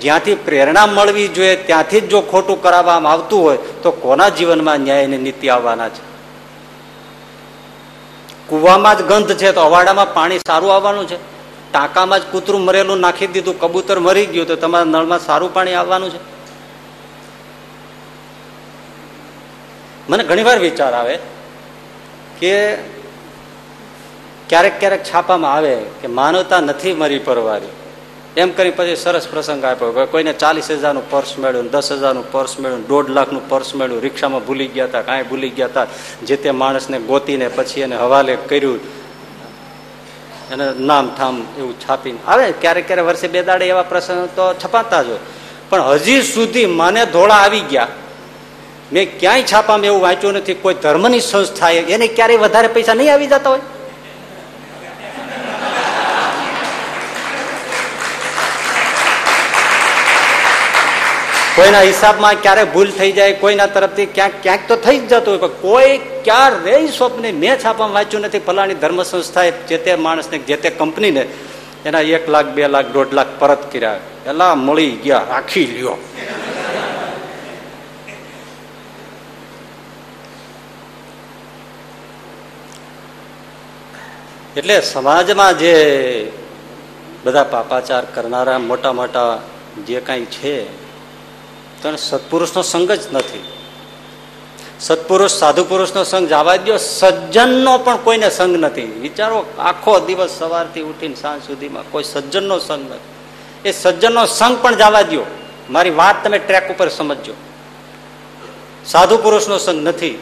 જ્યાંથી પ્રેરણા મળવી જોઈએ, ત્યાંથી જ જો ખોટું કરાવવામાં આવતું હોય, તો કોના જીવનમાં ન્યાયની નીતિ આવવાના છે? કુવામાં જ ગંધ છે તો અવાડામાં પાણી સારું આવવાનું છે? ટાંકામાં જ કૂતરું મરેલું નાખી દીધું, કબૂતર મરી ગયું, તો તમારા નળમાં સારું પાણી આવવાનું છે? મને ઘણીવાર વિચાર આવે કે ક્યારેક ક્યારેક છાપામાં આવે કે માનવતા નથી મરી પરવારી. એમ કરી પછી સરસ પ્રસંગ આપ્યો કોઈને ચાલીસ હજારનું પર્સ મેળવ્યું, દસ હજારનું પર્સ મેળવ્યું, દોઢ લાખનું પર્સ મળ્યું રિક્ષામાં ભૂલી ગયા હતા, કાંઈ ભૂલી ગયા હતા. જે તે માણસને ગોતીને પછી એને હવાલે કર્યું. એને નામ થામ એવું છાપીને આવે. ક્યારેક ક્યારેક વર્ષે બે દાડે એવા પ્રસંગ તો છપાતા જ હોય. પણ હજી સુધી મને ધોળા આવી ગયા. મેં ક્યાંય છાપામાં એવું વાંચ્યું નથી. કોઈ ધર્મની સંસ્થા એને ક્યારેય વધારે પૈસા નહીં આવી જતા હોય. કોઈના હિસાબમાં ક્યારેક ભૂલ થઈ જાય, કોઈના તરફથી ક્યાંક ક્યાંક તો થઈ જ જતું હોય કોઈ ક્યારેય સ્વપ્ન મેં છાપામાં વાંચ્યું નથી. ફલાણી ધર્મ સંસ્થાએ જે તે માણસને, જે તે કંપનીને એના એક લાખ, બે લાખ, દોઢ લાખ પરત કર્યા. પેલા મળી ગયા, રાખી લ્યો. એટલે સમાજમાં જે બધા પાપાચાર કરનારા મોટા મોટા જે કાંઈ છે તો સત્પુરુષનો સંગ જ નથી. સત્પુરુષ સાધુ પુરુષનો સંગ જવા દો સજ્જનનો પણ કોઈને સંગ નથી. વિચારો, આખો દિવસ સવારથી ઉઠીને સાંજ સુધીમાં કોઈ સજ્જનનો સંગ નથી. એ સજ્જનનો સંગ પણ જવા દો મારી વાત તમે ટ્રેક ઉપર સમજજો. સાધુ પુરુષનો સંગ નથી.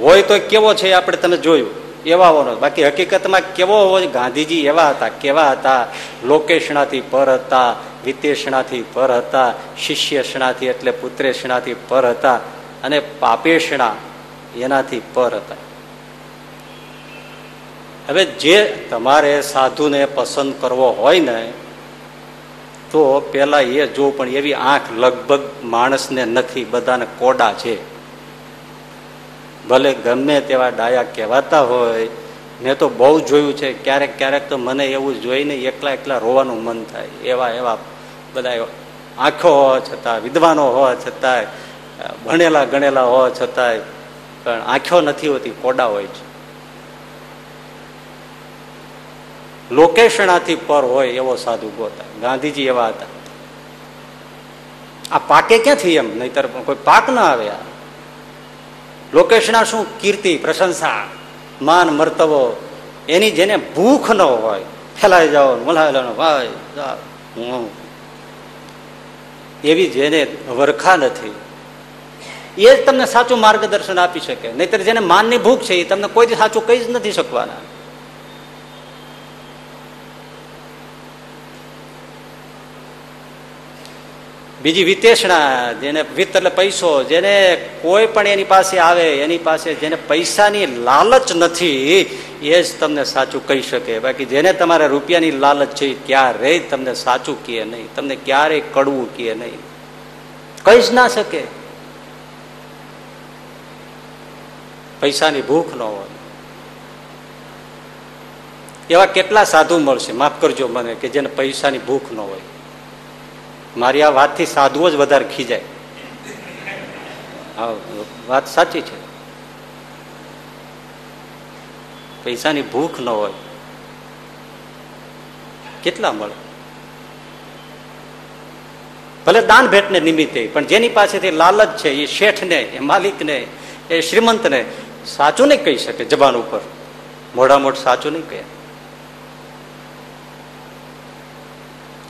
હોય તો કેવો છે આપણે તમે જોયું. એવા હોવાનો બાકી હકીકતમાં કેવો હોય ગાંધીજી એવા હતા, કેવા હતા. લોકેશણાથી પર હતા વિતેષણાથી પર હતા, શિષ્યષણાથી એટલે પુત્રેષણાથી પર હતા અને પાપેષણા એનાથી પર હતા. હવે જે તમારે સાધુને પસંદ કરવો હોય ને, તો પેલા એ જો પણ એવી આંખ લગભગ માણસને નથી, બધાને કોડા છે. ભલે ગમે તેવા ડાયા કહેવાતા હોય, મેં તો બહુ જોયું છે, ક્યારેક ક્યારેક તો મને એવું જોઈને એકલા એકલા રોવાનું મન થાય, એવા એવા બધા આંખો હોવા છતાં વિદ્વાનો હોવા છતાંય ભણેલા ગણેલા હોવા છતાંય, પણ આંખો નથી હોતી કોડા હોય છે. લોકેશણાથી પર હોય એવો સાધુ ગોતા, ગાંધીજી એવા હતા. આ પાકે ક્યાંથી એમ? નહીતર કોઈ પાક ના આવે આ. લોકેશના શું? કીર્તિ, પ્રશંસા, માન મર્તવો એની જેને ભૂખ ન હોય, ફેલાઈ જાઓ, મલાઈ ભાઈ હું એવી જેને વરખા નથી. એ જ તમને સાચું માર્ગદર્શન આપી શકે. નહીતર જેને માનની ભૂખ છે એ તમને કોઈ સાચું કહી જ નથી શકવાના. બીજી વિતેષણા, જેને વિત્ત એટલે પૈસો, જેને કોઈ પણ એની પાસે આવે, એની પાસે જેને પૈસાની લાલચ નથી, એ જ તમને સાચું કહી શકે. બાકી જેને તમારે રૂપિયાની લાલચ છે ક્યારેય તમને સાચું કહે નહીં. તમને ક્યારેય કડવું કહે નહીં. કહી જ ના શકે. પૈસાની ભૂખ ન હોય. એવા કેટલા સાધુ મળશે? માફ કરજો મને, કે જેને પૈસાની ભૂખ ન હોય. મારી આ વાતથી સાધુઓ જ વધારે ખીજાય હા વાત સાચી છે. પૈસાની ભૂખ ન હોય. કેટલા મળે? ભલે દાન ભેટને નિમિત્તે, પણ જેની પાસેથી લાલચ છે, એ શેઠને, એ માલિકને, એ શ્રીમંતને સાચું નહીં કહી શકે જબાન ઉપર. મોઢા મોઢ સાચું નહીં કહે.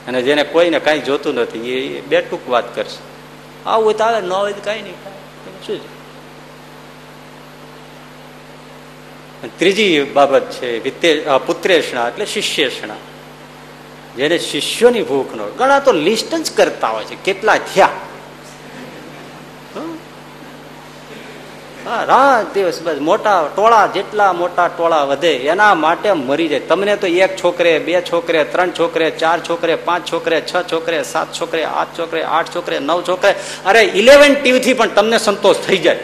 અને જેને કોઈને કાંઈ જોતું નથી, એ બે ટૂંક વાત કરશે. આવું હોય તો આવે ન હોય તો કાંઈ નહીં. શું છે? ત્રીજી બાબત છે વિતે પુત્રેષણા એટલે શિષ્યેષણા. જેને શિષ્યોની ભૂખ નો ઘણા તો લિસ્ટ જ કરતા હોય છે, કેટલા થયા? રાત દિવસ બસ મોટા ટોળા જેટલા મોટા ટોળા વધે, એના માટે મરી જાય. તમને તો એક છોકરે, બે છોકરે, ત્રણ છોકરે, ચાર છોકરે, પાંચ છોકરે, છ છોકરે, સાત છોકરે, આઠ છોકરે આઠ છોકરે, નવ છોકરે. અરે ઇલેવન ટીવી થી પણ તમને સંતોષ થઈ જાય.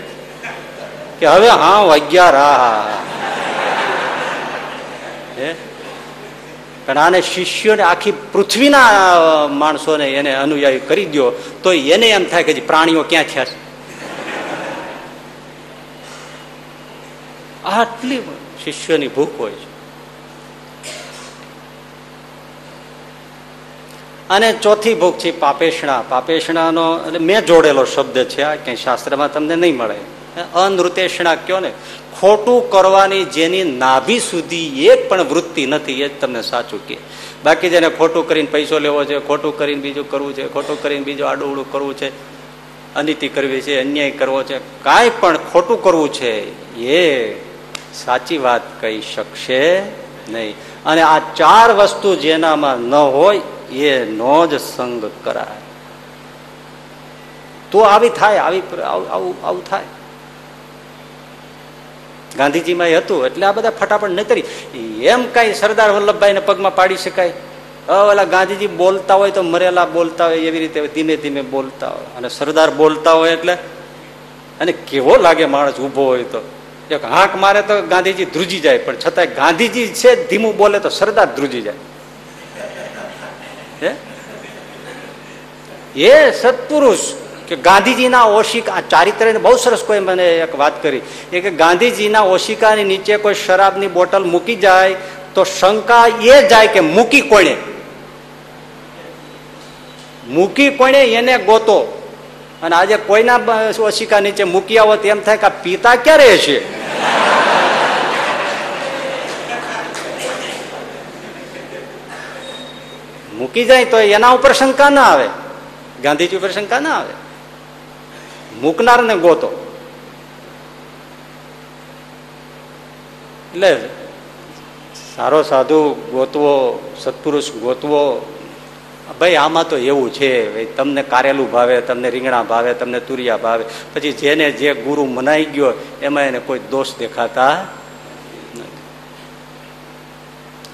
કે હવે હા, અગિયાર, હા પણ આને શિષ્યોને આખી પૃથ્વીના માણસોને એને અનુયાયી કરી દો તો એને એમ થાય કે પ્રાણીઓ ક્યાં થયા છે? આટલી શિષ્યોની ભૂખ હોય છે. અને ચોથી ભૂખ છે પાપેષણા. પાપેષણાનો એટલે મેં જોડેલો શબ્દ છે, આ ક્યાંય શાસ્ત્રમાં તમને નહીં મળે. અનૃતેષણા કયો ને? ખોટું કરવાની જેની નાભી સુધી એક પણ વૃત્તિ નથી, એ જ તમને સાચું કે બાકી જેને ખોટું કરીને પૈસો લેવો છે, ખોટું કરીને બીજું કરવું છે, ખોટું કરીને બીજું આડું કરવું છે, અનિતિ કરવી છે, અન્યાય કરવો છે, કાંઈ પણ ખોટું કરવું છે, એ સાચી વાત કહી શકશે નહીં. અને આ ચાર વસ્તુ જેનામાં ન હોય એનો જ સંગ કરાય. તો આવી થાય, આવી આવું થાય. ગાંધીજીમાં એ હતું, એટલે આ બધા ફટાફટ નતરી એમ કઈ સરદાર વલ્લભભાઈને પગમાં પાડી શકાય? ઓલા ગાંધીજી બોલતા હોય તો મરેલા બોલતા હોય, એવી રીતે ધીમે ધીમે બોલતા હોય. અને સરદાર બોલતા હોય એટલે? અને કેવો લાગે માણસ ઊભો હોય તો? એક હાંક મારે તો ગાંધીજી ધ્રુજી જાય, પણ છતાંય ગાંધીજી છે, ધીમું બોલે તો સરદાર ધ્રુજી જાય. એ સત્પુરુષ કે ગાંધીજીના ઓશિકા ચારિત્ર બહુ સરસ કોઈ મને એક વાત કરી, એ કે ગાંધીજીના ઓશિકાની નીચે કોઈ શરાબની બોટલ મૂકી જાય, તો શંકા એ જાય કે મૂકી કોણે? મૂકી કોણે એને ગોતો? અને આજે કોઈના ઓશિકા નીચે મૂકી આવો તેમ થાય કે પિતા ક્યારે છે મૂકી જાય તો એના ઉપર શંકા ના આવે. ગાંધીજી ઉપર શંકા ના આવે. મૂકનારને ગોતો. એટલે સારો સાધુ ગોતવો, સત્પુરુષ ગોતવો ભાઈ, આમાં તો એવું છે તમને કારેલું ભાવે, તમને રીંગણા ભાવે, તમને તુરિયા ભાવે. પછી જેને જે ગુરુ મનાઈ ગયો, એમાં એને કોઈ દોષ દેખાતા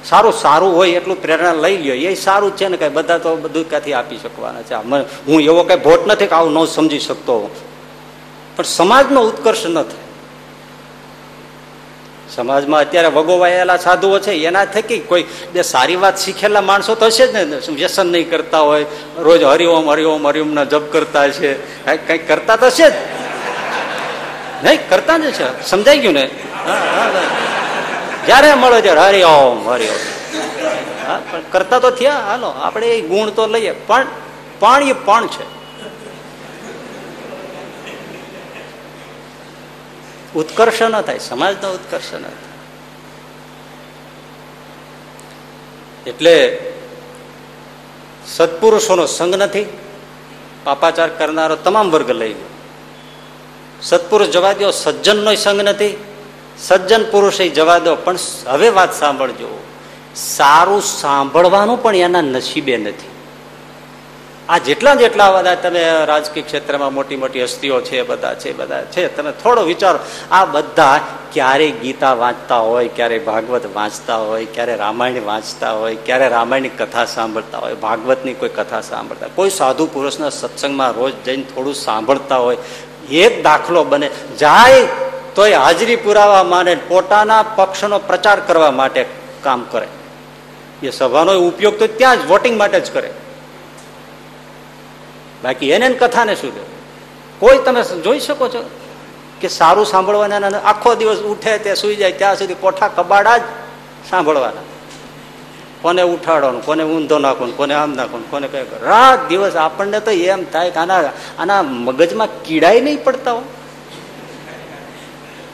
સારું સારું હોય એટલું પ્રેરણા લઈ લ્યો. એ સારું છે ને, કઈ બધા તો બધું ક્યાંથી આપી શકવાના છે? હું એવો કઈ ભોટ નથી કે આવું ન સમજી શકતો પણ સમાજનો ઉત્કર્ષ ન થાય. સમાજમાં અત્યારે વગોવાયેલા સાધુઓ છે, એના થકી કોઈ બે સારી વાત શીખેલા માણસો તો હશે જ ને. વ્યસન નહીં કરતા હોય, રોજ હરિઓમ હરિઓમ હરિઓમ ના જપ કરતા છે. કંઈક કરતા તો હશે જ. નહીં, કરતા જ છે સમજાઈ ગયું ને? જયારે મળે છે હરિઓમ હરિઓમ. કરતા તો થયા. હાલો, આપણે એ ગુણ તો લઈએ. પણ પણ પણ છે. ઉત્કર્ષ ન થાય, સમાજનો ઉત્કર્ષ ન થાય. એટલે સત્પુરુષોનો સંગ નથી, પાપાચાર કરનારો તમામ વર્ગ લઈ ગયો સત્પુરુષ જવા દો સજ્જનનો સંગ નથી, સજ્જન પુરુષ જવા દો પણ હવે વાત સાંભળજો. સારું સાંભળવાનું પણ એના નસીબે નથી. આ જેટલા જેટલા બધા તમે રાજકીય ક્ષેત્રમાં મોટી મોટી હસ્તીઓ છે, બધા છે બધા છે, તમે થોડો વિચારો. આ બધા ક્યારે ગીતા વાંચતા હોય, ક્યારે ભાગવત વાંચતા હોય, ક્યારે રામાયણ વાંચતા હોય, ક્યારે રામાયણની કથા સાંભળતા હોય, ભાગવતની કોઈ કથા સાંભળતા કોઈ સાધુ પુરુષના સત્સંગમાં રોજ જઈને થોડું સાંભળતા હોય એક દાખલો બને. જાય તોય હાજરી પુરાવા માટે પોતાના પક્ષનો પ્રચાર કરવા માટે કામ કરે. એ સભાનો ઉપયોગ તો ત્યાં જ વોટિંગ માટે જ કરે. બાકી એને કથાને શું કહેવાય કોઈ તમે જોઈ શકો છો કે સારું સાંભળવાના આખો દિવસ ઉઠે તે સુઈ જાય ત્યાં સુધી કોઠા કબાડા જ સાંભળવાના. કોને ઉઠાડવાનું, કોને ઊંધો નાખો કોને આમ નાખો કોને કઈ રાત દિવસ આપણને તો એમ થાય કે આના આના મગજમાં કીડાય નહીં પડતા હોય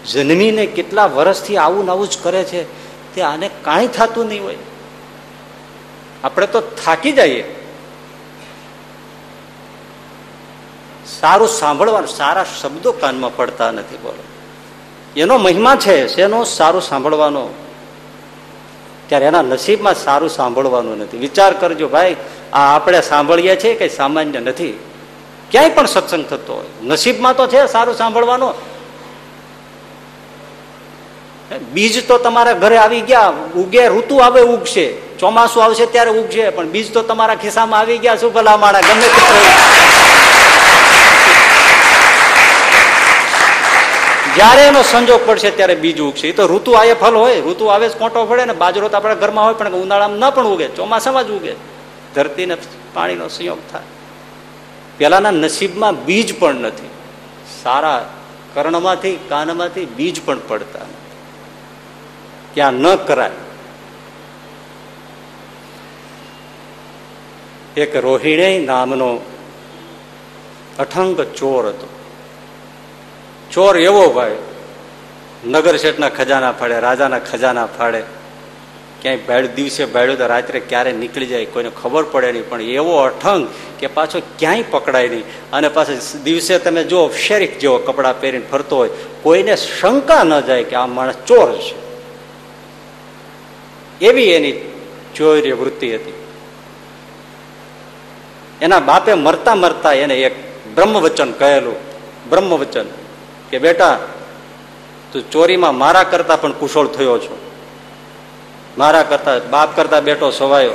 જન્મીને કેટલા વર્ષથી આવું નવું જ કરે છે તે આને કાંઈ થતું નહીં હોય. આપણે તો થાકી જઈએ. સારું સાંભળવાનું, સારા શબ્દો કાનમાં પડતા નથી, બોલો. એનો મહિમા છે, શેનો? સારું સાંભળવાનો. ત્યારે એના નસીબમાં સારું સાંભળવાનું નથી. વિચાર કરજો, ભાઈ, આ આપણે સાંભળીએ છીએ કંઈ સામાન્ય નથી. ક્યાંય પણ સત્સંગ થતો હોય. નસીબમાં તો છે સારું સાંભળવાનો. બીજ તો તમારા ઘરે આવી ગયા, ઉગે ઋતુ આવે, ઉગશે. ચોમાસું આવશે ત્યારે ઉગશે, પણ બીજ તો તમારા ખિસ્સામાં આવી ગયા શું ભલા માણા ગમે તે જયારે એનો સંજોગ પડશે ત્યારે બીજું ઉગશે. એ તો ઋતુ આયે ફલ હોય. ઋતુ આવે જ કોટો પડે ને બાજરો તો આપણા ઘરમાં હોય પણ ઉનાળામાં ન પણ ઉગે. ચોમાસામાં જ ઉગે. ધરતીને પાણીનો સંયોગ થાય. પેલાના નસીબમાં બીજ પણ નથી. સારા કર્ણમાંથી, કાનમાંથી બીજ પણ પડતા ત્યાં ન કરાય. એક રોહિણી નામનો અઠંગ ચોર હતો. ચોર એવો ભાઈ, નગર શેઠના ખજાના ફાડે, રાજાના ખજાના ફાડે. ક્યાંય ભાઈ દિવસે ભાડ્યું તો રાત્રે ક્યારે નીકળી જાય કોઈને ખબર પડે નહીં. પણ એવો અઠંગ કે પાછો ક્યાંય પકડાય નહીં. અને પાછો દિવસે તમે જો શેરીફ જેવો કપડાં પહેરીને ફરતો હોય, કોઈને શંકા ન જાય કે આ માણસ ચોર છે. એવી એની ચોર્ય વૃત્તિ હતી. એના બાપે મરતા મરતા એને એક બ્રહ્મવચન કહેલું. બ્રહ્મવચન. કે બેટા, તું ચોરીમાં મારા કરતા પણ કુશળ થયો છો. મારા કરતા, બાપ કરતા બેટો સવાયો.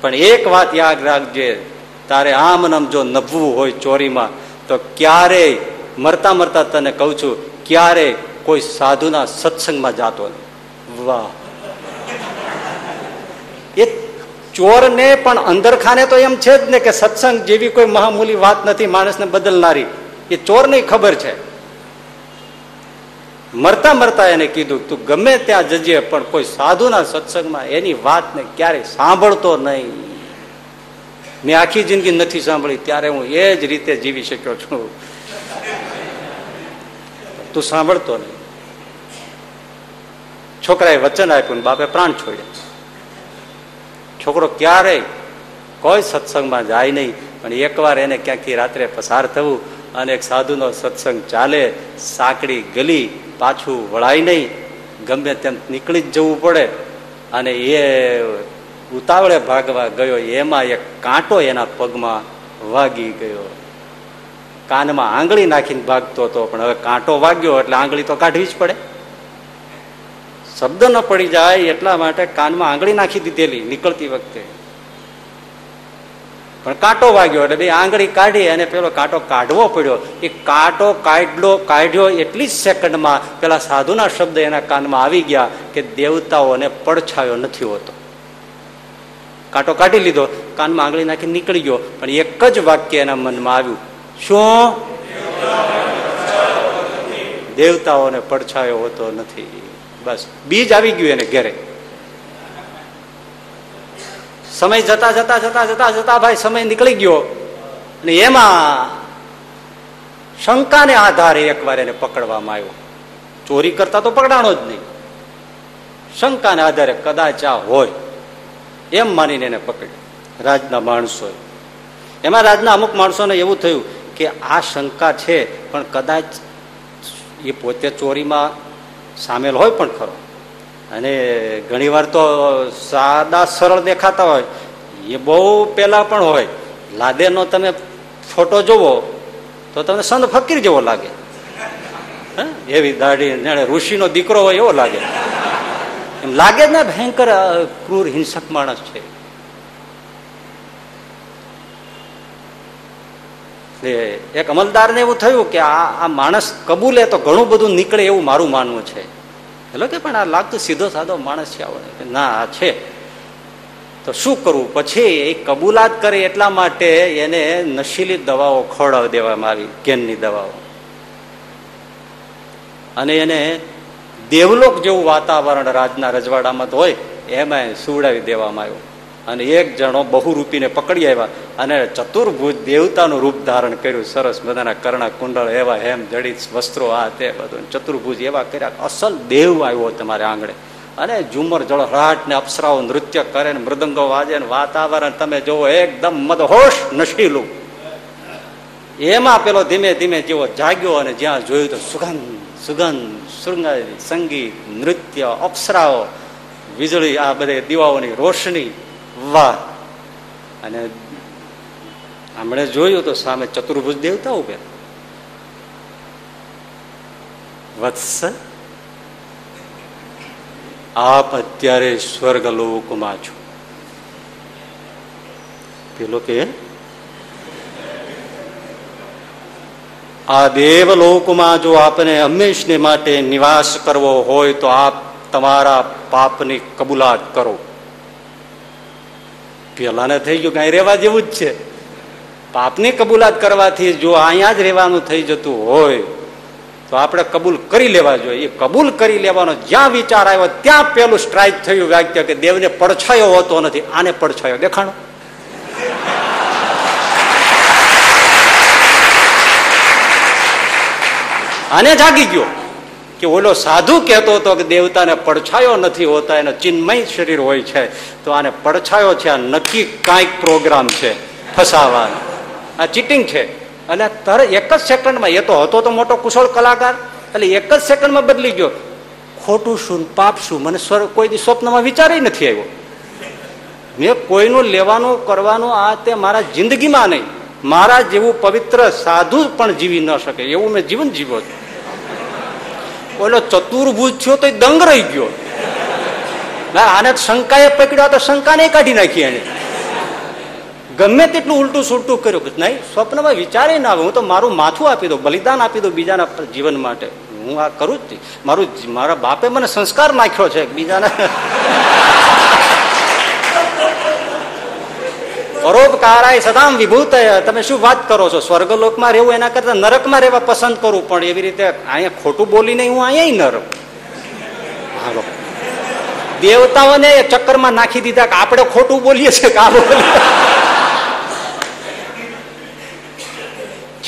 પણ એક વાત યાદ રાખજે, તારે આમ નામ જો નભવું હોય ચોરીમાં, તો ક્યારેય, મરતા મરતા તને કહું છું, ક્યારેય કોઈ સાધુના સત્સંગમાં જાતો નહીં. વાહ. એ ચોરને પણ અંદરખાને તો એમ છે જ ને કે સત્સંગ જેવી કોઈ મહામૂલી વાત નથી, માણસને બદલનારી. એ ચોરને ખબર છે. મરતા મરતા એને કીધું, તું ગમે ત્યાં જજે, પણ કોઈ સાધુના સત્સંગમાં એની વાતને ક્યારેય સાંભળતો નહીં. મેં આખી જિંદગી નથી સાંભળી, ત્યારે હું એ જ રીતે જીવી શક્યો છું. તું સાંભળતો નહીં. છોકરાએ વચન આપ્યું બાપે પ્રાણ છોડ્યા. છોકરો ક્યારેય કોઈ સત્સંગમાં જાય નહીં, પણ એકવાર એને ક્યાંકથી રાત્રે પસાર થવું અને એક સાધુનો સત્સંગ ચાલે, સાંકડી ગલી પાછું વળાય નહીં, ગમે તેમ નીકળી જ જવું પડે. અને એ ઉતાવળે ભાગવા ગયો, એમાં એક કાંટો એના પગમાં વાગી ગયો. કાનમાં આંગળી નાખીને ભાગતો હતો, પણ હવે કાંટો વાગ્યો એટલે આંગળી તો કાઢવી જ પડે. શબ્દ ન પડી જાય એટલા માટે કાનમાં આંગળી નાખી દીધેલી નીકળતી વખતે. પણ કાંટો વાગ્યો એટલે બે આંગળી કાઢી અને પેલો કાંટો કાઢવો પડ્યો. એ કાંટો કાઢલો કાઢ્યો એટલી જ સેકન્ડમાં પેલા સાધુના શબ્દ એના કાનમાં આવી ગયા કે દેવતાઓને પડછાયો નથી હોતો. કાંટો કાઢી લીધો, કાનમાં આંગળી નાખી નીકળી ગયો, પણ એક જ વાક્ય એના મનમાં આવ્યું. શું? દેવતાઓને પડછાયો હોતો નથી. બસ, બીજ આવી ગયું એને ઘેરે. સમય જતા જતા જતા જતા જતા ભાઈ સમય નીકળી ગયો. અને એમાં શંકાને આધારે એકવાર એને પકડવામાં આવ્યો. ચોરી કરતા તો પકડાણો જ નહીં. શંકાને આધારે કદાચ આ હોય એમ માનીને એને પકડ્યો. રાજના માણસો એમાં રાજના અમુક માણસોને એવું થયું કે આ શંકા છે, પણ કદાચ એ પોતે ચોરીમાં સામેલ હોય પણ ખરો. અને ઘણીવાર તો સાદા સરળ દેખાતા હોય. એ બહુ પેલા પણ હોય. લાદેનો તમે ફોટો જોવો તો તમને સંત ફકીર જેવો લાગે. એવી દાઢી ઋષિનો દીકરો હોય એવો લાગે. એમ લાગે ને ભયંકર ક્રૂર, હિંસક માણસ છે. એક અમલદારને એવું થયું કે આ આ માણસ કબૂલે તો ઘણું બધું નીકળે એવું મારું માનવું છે. એટલે કે પણ આ લાગતું સીધો સાધો માણસ છે આવડે. ના, આ છે. તો શું કરવું? પછી એ કબૂલાત કરે એટલા માટે એને નશીલી દવાઓ ખવડાવી દેવામાં આવી કેનની દવાઓ. અને એને દેવલોક જેવું વાતાવરણ રાજના રજવાડામાં હોય એમાં સુવડાવી દેવામાં આવ્યું. અને એક જણો બહુરૂપીને પકડી આવ્યા અને ચતુર્ભુજ દેવતાનું રૂપ ધારણ કર્યું. સરસ બધાના કર્ણા કુંડળ એવા હેમ જડિત વસ્ત્રો આ તે બધું. ચતુર્ભુજ એવા કર્યા અસલ દેવ આવ્યો તમારે આંગણે. અને ઝુમર જળહરાટ ને અપ્સરાઓ નૃત્ય કરે ને મૃદંગો વાજે ને વાતાવરણ તમે જોવો, એકદમ મદહોશ નશીલું. એમાં પેલો ધીમે ધીમે જેવો જાગ્યો અને જ્યાં જોયું તો સુગંધ સુગંધ, શૃંગાર, સંગીત, નૃત્ય, અપ્સરાઓ, વીજળી, આ બધે દીવાઓની રોશની વાહ. અને હમણે જોયું તો સામે ચતુર્ભુજ દેવતા ઉભે વત્સ. આપ અત્યારે સ્વર્ગ લોકમાં છો. પેલો કે? આ દેવ લોકમાં જો આપને હંમેશને માટે નિવાસ કરવો હોય તો આપ તમારા પાપની કબૂલાત કરો. પેલાને થઈ ગયું કઈ રહેવા જેવું જ છે. પાપની કબૂલાત કરવાથી જો અહીંયા જ રહેવાનું થઈ જતું હોય, તો આપણે કબૂલ કરી લેવા જોઈએ. એ કબૂલ કરી લેવાનો જ્યાં વિચાર આવ્યો, ત્યાં પેલું સ્ટ્રાઇક થયું વાક્ય કે દેવને પડછાયો હોતો નથી. આને પડછાયો. દેખાણો? આને જાગી ગયો. કે ઓલો સાધુ કહેતો હતો કે દેવતાને પડછાયો નથી હોતા, એને ચિન્મય શરીર હોય છે. તો આને પડછાયો છે, આ નક્કી કાંઈક પ્રોગ્રામ છે ફસાવાનો આ ચીટિંગ છે. અને તર એક જ સેકન્ડમાં, એ તો હતો તો મોટો કુશળ કલાકાર, એટલે એક જ સેકન્ડમાં બદલી ગયો. ખોટું શું પાપ શું? મને કોઈ સ્વપ્નમાં વિચારે નથી આવ્યો. મેં કોઈનું લેવાનું, કરવાનું આ તે મારા જિંદગીમાં નહીં. મારા જેવું પવિત્ર સાધુ પણ જીવી ન શકે. એવું મેં જીવન જીવો છું. ઓલો ચતુર્ભુજ થયો તો દંગ રહી ગયો. ના, આને શંકાએ પકડ્યો તો શંકાને કાઢી નાખી એને. ગમે તેટલું ઉલટું સુલટું કર્યું નહીં સ્વપ્નમાં વિચારે ના આવે. હું તો મારું માથું આપી દઉં બલિદાન આપી દઉં બીજાના જીવન માટે. હું આ કરું જ મારું મારા બાપે મને સંસ્કાર નાખ્યો છે બીજાના. પરોપકારાય સદામ વિભૂત તમે શું વાત કરો છો? સ્વર્ગલોકમાં રહેવું એના કરતા નરકમાં રહેવા પસંદ કરું, પણ એવી રીતે અહીંયા ખોટું બોલીને હું અહીંયા નર હાલો દેવતાઓને ચક્કરમાં નાખી દીધા કે આપણે ખોટું બોલીએ છીએ કે આ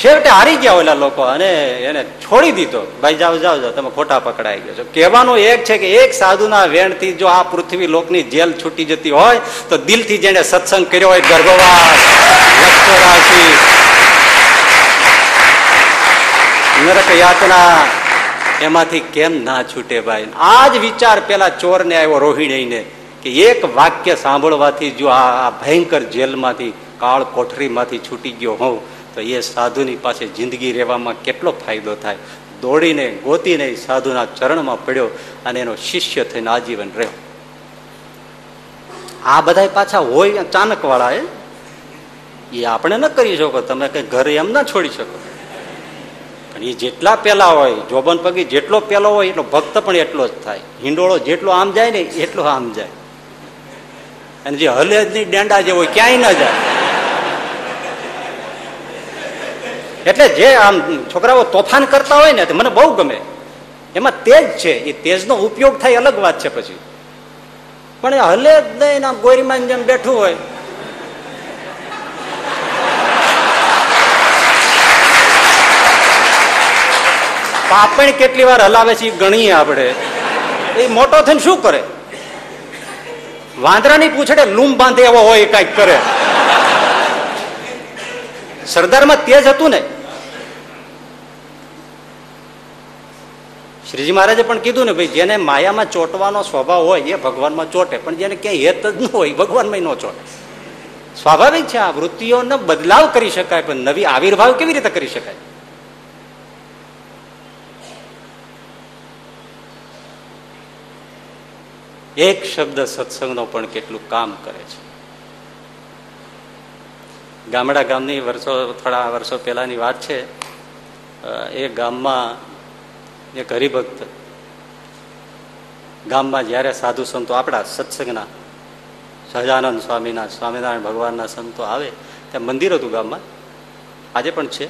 છેવટે હારી ગયા ઓલા લોકો અને એને છોડી દીધો. ભાઈ, જાઓ જાઓ જાઓ, તમે ખોટા પકડાઈ ગયો છો. કહેવાનું એક છે કે એક સાધુના વેણથી જો આ પૃથ્વી લોકની જેલ છૂટી જતી હોય, તો દિલથી જેને સત્સંગ કર્યો હોય ગર્ભવાસ. નરક યાતના એમાંથી કેમ ના છૂટે ભાઈ? આ જ વિચાર પેલા ચોરને આવ્યો રોહિણીને કે એક વાક્ય સાંભળવાથી જો આ ભયંકર જેલમાંથી કાળ કોઠરીમાંથી છૂટી ગયો હોઉં તો એ સાધુની પાસે જિંદગી રહેવામાં કેટલો ફાયદો થાય? દોડીને ગોતીને સાધુના ચરણમાં પડ્યો અને એનો શિષ્ય થઈને આજીવન રહ્યો. આ બધા પાછા હોય અચાનક વાળા એ આપણે ન કરી શકો તમે કઈ ઘરે એમ ના છોડી શકો. પણ એ જેટલા પેલા હોય જોબન પગી જેટલો પેલો હોય એટલો ભક્ત પણ એટલો જ થાય. હિંડોળો જેટલો આમ જાય ને એટલો આમ જાય. અને જે હલે ડેંડા હોય, ક્યાંય ન જાય. એટલે જે આમ છોકરાઓ તોફાન કરતા હોય ને, તે મને બહુ ગમે. એમાં તેજ છે, એ તેજનો ઉપયોગ થાય અલગ વાત છે પછી. પણ એ હલે જ નહીં આમ ગોરીમાં જેમ બેઠું હોય. પાપણ કેટલી વાર હલાવે છે, એ ગણીએ આપણે. એ મોટો થઈને શું કરે? વાંદરાની પૂછડે લૂમ બાંધે એવો હોય કાંઈક કરે. સરદારમાં તેજ હતું ને શ્રીજી મહારાજે પણ કીધું ને, ભાઈ, જેને માયામાં ચોંટવાનો સ્વભાવ હોય, એ ભગવાનમાં ચોટે. પણ જેને ક્યાંય હેત જ ન હોય ભગવાનમાં ન ચોટે. સ્વાભાવિક છે, આ વૃત્તિઓનો બદલાવ કરી શકાય, પણ નવી આવિર્ભાવ કેવી રીતે કરી શકાય? એક શબ્દ સત્સંગનો પણ કેટલું કામ કરે છે. ગામડા ગામની વર્ષો, થોડા વર્ષો પહેલાની વાત છે. એ ગામમાં એક હરિભક્ત. ગામમાં જ્યારે સાધુ સંતો આપણા સત્સંગના, સહજાનંદ સ્વામીના, સ્વામિનારાયણ ભગવાનના સંતો આવે, ત્યાં મંદિર હતું ગામમાં. આજે પણ છે.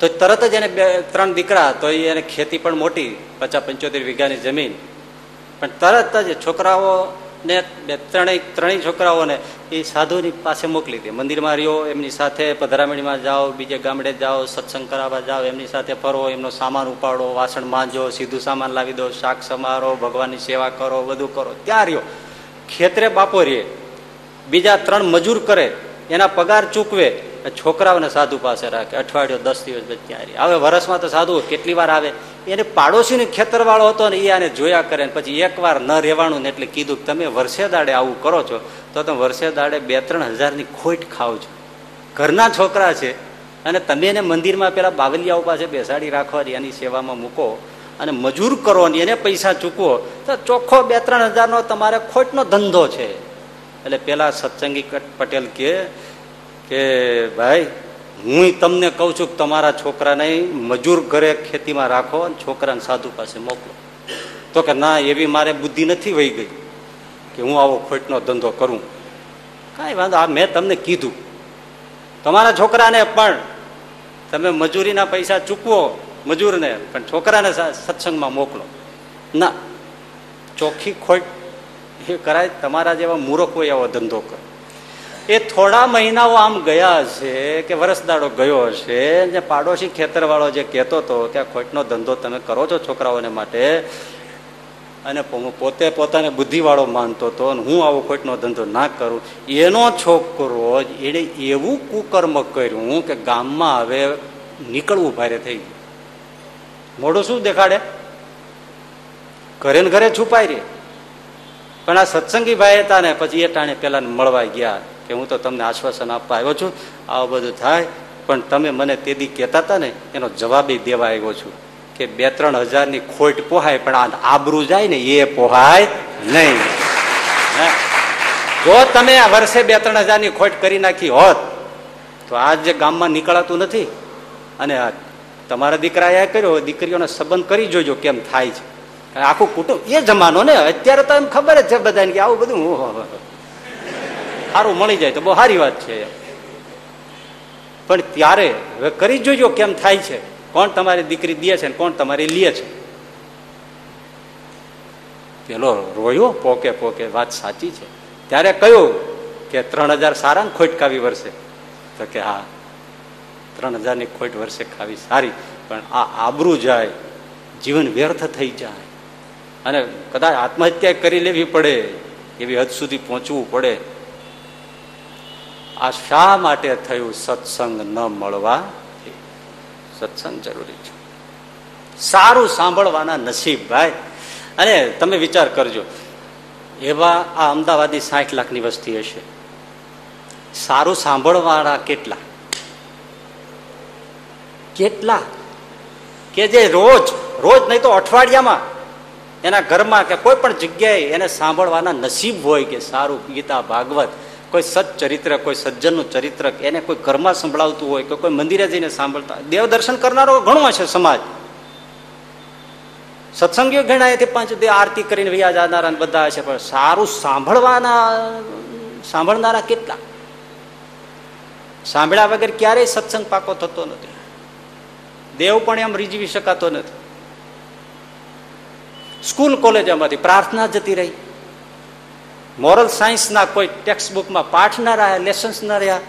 તો તરત જ એને બે, ત્રણ દીકરા, તો એને ખેતી પણ મોટી, પચાસ પંચોતેર વીઘાની જમીન. પણ તરત જ છોકરાઓ ને બે, ત્રણેય ત્રણેય છોકરાઓને એ સાધુની પાસે મોકલી દે. મંદિરમાં રહ્યો, એમની સાથે પધરામણીમાં જાઓ, બીજે ગામડે જાઓ, સત્સંગ કરાવવા જાઓ, એમની સાથે ફરો, એમનો સામાન ઉપાડો, વાસણ માંજો, સીધું સામાન લાવી દો, શાક સમારો, ભગવાનની સેવા કરો, બધું કરો. ત્યાં રહ્યો. ખેતરે બાપો રે બીજા ત્રણ મજૂર કરે. એના પગાર ચૂકવે. છોકરાઓને સાધુ પાસે રાખે. અઠવાડિયો દસ દિવસ ત્યાં રહે. હવે વરસમાં તો સાધુ કેટલી વાર આવે? એને પાડોશી ખેતરવાળો હતો ને એ આને જોયા કરે ને પછી એકવાર ન રહેવાનું ને એટલે કીધું તમે વર્ષે દાડે આવું કરો છો, તો તમે વર્ષે દાડે બે ત્રણ હજારની ખોટ ખાવ છો. ઘરના છોકરા છે અને તમે એને મંદિરમાં પેલા બાવલિયાઓ પાસે બેસાડી રાખવાની એની સેવામાં મૂકો અને મજૂર કરો ને એને પૈસા ચૂકવો, તો ચોખ્ખો બે ત્રણ હજારનો તમારે ખોટનો ધંધો છે. એટલે પેલા સત્સંગી પટેલ કે ભાઈ હું તમને કહું છું કે તમારા છોકરાને મજૂર ઘરે ખેતીમાં રાખો અને છોકરાને સાધુ પાસે મોકલો. તો કે ના, એવી મારે બુદ્ધિ નથી વહી ગઈ કે હું આવો ખોટનો ધંધો કરું. કાંઈ વાંધો, આ મેં તમને કીધું. તમારા છોકરાને પણ તમે મજૂરીના પૈસા ચૂકવો મજૂરને, પણ છોકરાને સત્સંગમાં મોકલો. ના, ચોખ્ખી ખોટ એ કરાય, તમારા જેવા મૂરખ હોય એવો ધંધો કરો. એ થોડા મહિનાઓ આમ ગયા છે કે વરસદાડો ગયો હશે જે પાડોશી ખેતરવાળો જે કહેતો હતો કે આ ખોટનો ધંધો તમે કરો છો છોકરાઓને માટે, અને પોતે પોતાને બુદ્ધિવાળો માનતો હતો, અને હું આવો ખોટનો ધંધો ના કરું. એનો છોકરો એણે એવું કુકર્મ કર્યું કે ગામમાં હવે નીકળવું ભારે થઈ ગયું. મોઢું શું દેખાડે? ઘરે ને ઘરે છુપાઈ રહી. પણ આ સત્સંગી ભાઈ હતા ને, પછી એ ટાણે પેલા મળવા ગયા. કે હું તો તમને આશ્વાસન આપવા આવ્યો છું, આવું બધું થાય, પણ તમે મને તે દી કહેતા હતા ને, એનો જવાબ દેવા આવ્યો છું કે બે ત્રણ હજારની ખોટ પોહાય, પણ આ આબરું જાય ને, એ પોહાય નહીં. જો તમે આ વર્ષે બે ત્રણ હજારની ખોટ કરી નાખી હોત, તો આ જે ગામમાં નીકળાતું નથી, અને તમારા દીકરાએ કર્યો, દીકરીઓનો સંબંધ કરી જોજો કેમ થાય છે. આખું કુટુંબ, એ જમાનો ને, અત્યારે તો એમ ખબર જ છે બધાને કે આવું બધું સારું મળી જાય તો બહુ સારી વાત છે. પણ ત્યારે હવે કરી જોજો કેમ થાય છે. કોણ તમારી દીકરી દે છે કોણ તમારી લે છે. પેલો રોયો પોકે પોકે વાત સાચી છે. ત્યારે કયું કે ત્રણ હજાર સારા ને ખોટ કાવી વર્ષે તો કે હા, ત્રણ હજારની ખોટ વર્ષે ખાવી સારી, પણ આ આબરું જાય, જીવન વ્યર્થ થઈ જાય. અને કદાચ આત્મહત્યા કરી લેવી પડે, એવી હદ સુધી પહોંચવું પડે. આ શા માટે થયું સત્સંગ ન મળવા? સત્સંગ જરૂરી છે. સારું સાંભળવાના નસીબ, ભાઈ. અને તમે વિચાર કરજો, એવા આ અમદાવાદની સાઠ લાખની વસ્તી હશે. સારું સાંભળવાના કેટલા? કેટલા? કે જે રોજ રોજ નહીં તો અઠવાડિયામાં એના ઘરમાં કે કોઈ પણ જગ્યાએ એને સાંભળવાના નસીબ હોય કે સારું ગીતા, ભાગવત કોઈ સચ્ચરિત્ર કોઈ સજ્જનનું ચરિત્ર એને કોઈ ઘરમાં સંભળાવતું હોય કે કોઈ મંદિરે જઈને સાંભળતા દેવ દર્શન કરનારો ઘણો છે સમાજ. સત્સંગીઓ ઘણા એથી પાંચ દે આરતી કરીને વ્યા જનારા બધા છે પણ સારું સાંભળવાના, સાંભળનારા કેટલા? સાંભળ્યા વગર ક્યારેય સત્સંગ પાકો થતો નથી. દેવ પણ એમ રીઝવી શકાતો નથી. સ્કૂલ કોલેજોમાંથી પ્રાર્થના જતી રહી. મોરલ સાયન્સના કોઈ ટેક્સ્ટ બુકમાં પાઠ ના રહ્યા લેસન્સ ના રહ્યા,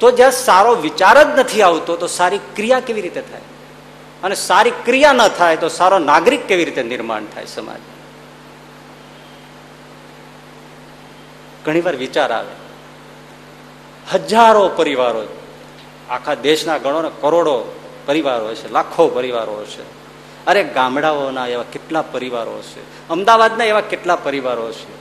તો જ્યાં સારો વિચાર જ નથી આવતો, તો સારી ક્રિયા કેવી રીતે થાય? અને સારી ક્રિયા ન થાય, તો સારો નાગરિક કેવી રીતે નિર્માણ થાય સમાજ ઘણીવાર વિચાર આવે. હજારો પરિવારો, આખા દેશના ગણો ને કરોડો પરિવારો છે લાખો પરિવારો છે અરે ગામડાઓના એવા કેટલા પરિવારો છે? અમદાવાદના એવા કેટલા પરિવારો છે?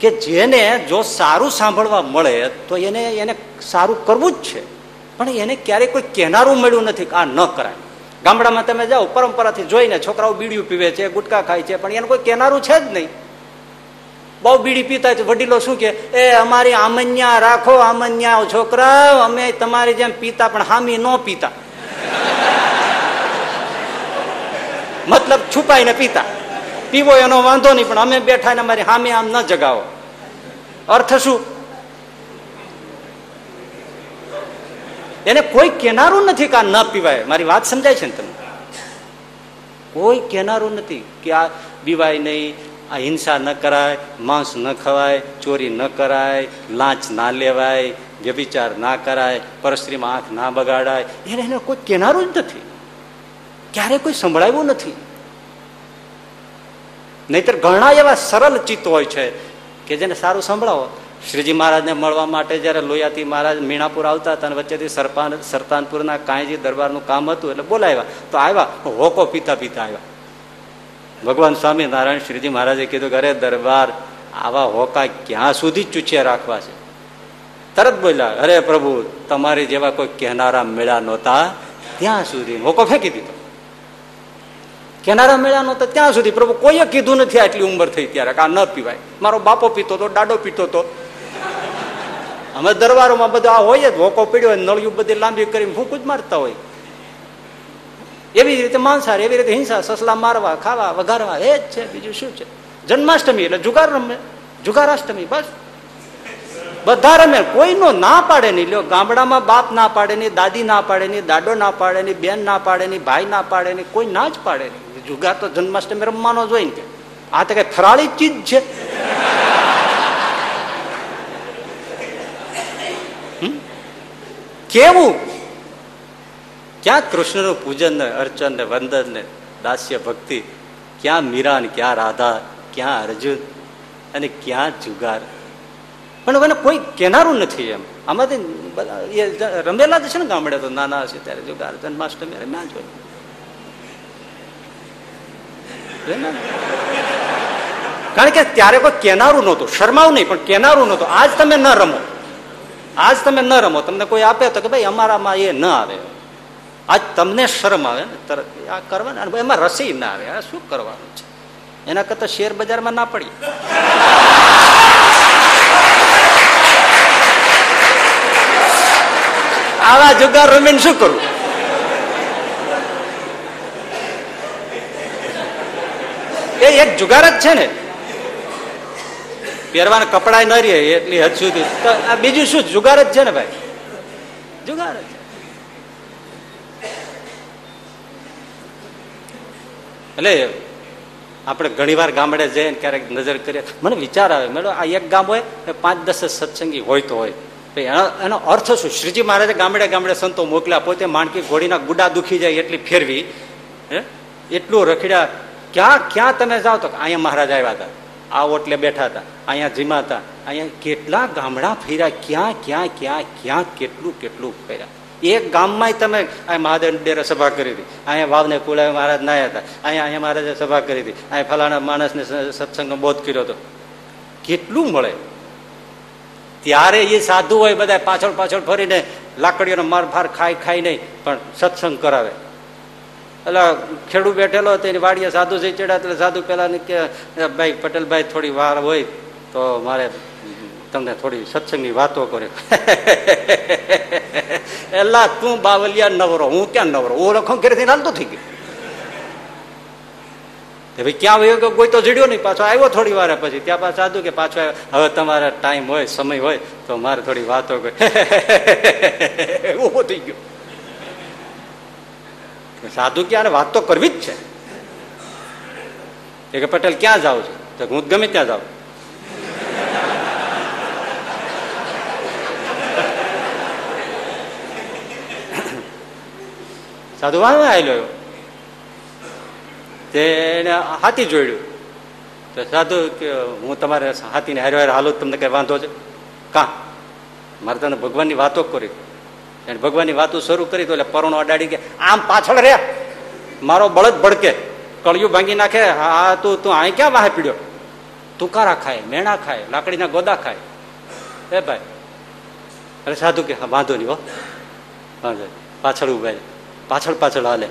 કે જેને જો સારું સાંભળવા મળે, તો એને એને સારું કરવું જ છે. પણ એને ક્યારેય કોઈ કહેનારું મળ્યું નથી આ ન કરાય. ગામડામાં તમે જાઓ, પરંપરાથી જોઈને છોકરાઓ બીડીયું પીવે છે, ગુટકા ખાય છે, પણ એને કોઈ કહેનારું છે જ નહીં. બહુ બીડી પીતા વડીલો શું કે એ, અમારી આમન્યા રાખો, આમન્યા છોકરા અમે તમારી જેમ પીતા, પણ હામી ન પીતા. મતલબ છુપાઈને પીતા. પીવો એનો વાંધો નહીં, પણ અમે બેઠા ને અમારી સામે આમ ન જગાવો. અર્થ શું? એને કોઈ કેનારું નથી કે આ ન પીવાય. મારી વાત સમજાય છે ને તમને કોઈ કેનારું નથી કે આ પીવાય નહીં, આ હિંસા ન કરાય, માંસ ન ખવાય, ચોરી ન કરાય, લાંચ ના લેવાય, વ્યભિચાર ના કરાય, પરસ્ત્રીમાં આંખ ના બગાડાય. એને એને કોઈ કેનારું જ નથી. ક્યારે કોઈ સંભળાવ્યું નથી. નહીતર ઘણા એવા સરળ ચિત્ત હોય છે કે જેને સારું સંભળાવો. શ્રીજી મહારાજને મળવા માટે જયારે લોયાથી મહારાજ મીણાપુર આવતા હતા અને વચ્ચેથી સરપાન, સરતાનપુરના કાંઈજી દરબારનું કામ હતું એટલે બોલાવ્યા. તો આવ્યા, હોકો પીતા પીતા આવ્યા. ભગવાન સ્વામી નારાયણ શ્રીજી મહારાજે કીધું કે અરે દરબાર, આવા હોકા ક્યાં સુધી ચૂચ્યા રાખવા છે? તરત બોલ્યા, અરે પ્રભુ, તમારી જેવા કોઈ કહેનારા મેળા નહોતા. ત્યાં સુધી હોકો ફેંકી દીધો. કેનારા મેળા નહોતા ત્યાં સુધી પ્રભુ કોઈએ કીધું નથી આટલી ઉંમર થઈ ત્યારે આ ન પીવાય. મારો બાપો પીતો તો, દાડો પીતો તો. અમે દરબારોમાં બધું આ હોય જ હોકો પીડ્યો હોય, નળિયું બધી લાંબી કરીને ફૂંકું જ મારતા હોય. એવી રીતે માંસાર એવી રીતે હિંસા, સસલા મારવા, ખાવા, વઘારવા, એ જ છે, બીજું શું છે? જન્માષ્ટમી એટલે જુગાર રમે, જુગારાષ્ટમી, બસ. બધા રમે, કોઈનો ના પાડે નહીં. લ્યો, ગામડામાં બાપ ના પાડે નહીં, દાદી ના પાડે નહીં, દાડો ના પાડે નહીં, બેન ના પાડે નહીં, ભાઈ ના પાડે નહીં, કોઈ ના જ પાડે નહીં. જુગા તો જન્માષ્ટમી રમવાનો જ હોય ને કે. આ તો કઈ ફરાળી ચીજ છે. કેવું? ક્યાં કૃષ્ણનું પૂજન ને અર્ચન ને વંદન ને દાસ્ય ભક્તિ? ક્યાં મીરા ક્યાં રાધા, ક્યાં અર્જુન અને ક્યાં જુગાર? પણ મને કોઈ કહેનારું નથી એમ. આમાંથી બધા રમેલા જ છે ને ગામડે તો નાના હશે ત્યારે જુગાર, જન્માષ્ટમી, રમ્યા જ હોય. કારણ કે ત્યારે કોઈ કેનારું નહોતું, શરમાવું નહીં, પણ કેનારું નહોતું. આજ તમે ન રમો. આજ તમે ન રમો. તમને કોઈ આપે તો કે ભાઈ અમારામાં એ ન આવે. આજ તમને શરમ આવે ને? તરત આ કરવાના? એમાં રસી ના આવે. આ શું કરવાનું છે? એના કરતા શેર બજારમાં ના પડી. આવા જુગાર રમીને શું કરવું એ એક જુગાર જ છે ને. પહેરવાના કપડા ન રહે એટલી હદ સુધી. તો આ બીજું શું? જુગાર જ છે ને ભાઈ. જુગાર જ એટલે આપણે ઘણી વાર ગામડે જઈને ક્યારેક નજર કરીએ, મને વિચાર આવે મેળો આ એક ગામ હોય ને પાંચ દસ સત્સંગી હોય તો હોય. એનો અર્થ શું? શ્રીજી મહારાજે ગામડે ગામડે સંતો મોકલ્યા, પોતે માણકી ઘોડીના ગુડા દુખી જાય એટલી ફેરવી એટલું રખડ્યા ક્યાં ક્યાં તમે જાઓ તો અહીંયા મહારાજ આવ્યા હતા. આ ઓટલે બેઠા હતા, અહીંયા જીમા હતા. અહીંયા કેટલા ગામડા ફેર્યા, ક્યાં ક્યાં ક્યાં ક્યાં કેટલું કેટલું ફેર્યા. એક ગામમાં તમે મહાદેવ ડેરે સભા કરી હતી. અહીંયા વાવને કુળાવે મહારાજ ના હતા. અહીંયા અહીંયા મહારાજે સભા કરી હતી. અહીંયા ફલાણા માણસને સત્સંગનો બોધ કર્યો હતો. કેટલું મળે? ત્યારે એ સાધુ હોય બધા પાછળ પાછળ ફરીને લાકડીઓનો માર ફાર ખાઈ ખાઈ નહીં, પણ સત્સંગ કરાવે. એટલે ખેડૂત બેઠેલો હતો, એની વાડીએ સાધુ જઈ ચડ્યા એટલે સાધુ પેલા કે ભાઈ, પટેલભાઈ, થોડી વાર હોય, તો મારે તમને થોડી સત્સંગની વાતો કરે. એલા, તું બાવલિયા નવરો, હું ક્યાં નવરો? ઓ રખો ઘરેથી હાલતો થઈ ગયો. ભાઈ ક્યાં વયો ગયો? કોઈ તો જડ્યો નહીં, પાછો આવ્યો થોડી વાર પછી. ત્યાં પાછું સાધુ કે, પાછો હવે તમારા ટાઈમ હોય, સમય હોય, તો મારે થોડી વાતો કરી. થઈ ગયો. સાધુ ક્યાં વાત તો કરવી જ છે. એ કે પટેલ, ક્યાં જાઉં છું? તો હું ગમે ત્યાં જાઉં. સાધુ વાહ આવેલો તેને હાથી જોડ્યું. તો સાધુ કે હું તમારે હાથીને હારે હારે હાલો તમને કઈ વાંધો છે? કા? મારે તને ભગવાનની વાતો કરી. એને ભગવાનની વાતો શરૂ કરી તો એટલે પરણો અડાડી કે, આમ પાછળ રે મારો બળદ ભડકે, કળિયું ભાંગી નાખે, હા, તું તું અહીં ક્યાં વાહે પીડ્યો? તુકારા ખાય, મેણા ખાય, લાકડીના ગોદા ખાય. એ ભાઈ. અરે સાધુ કે, હા, વાંધો નહીં હો. વાંધો પાછળ ઊભા પાછળ પાછળ હાલે.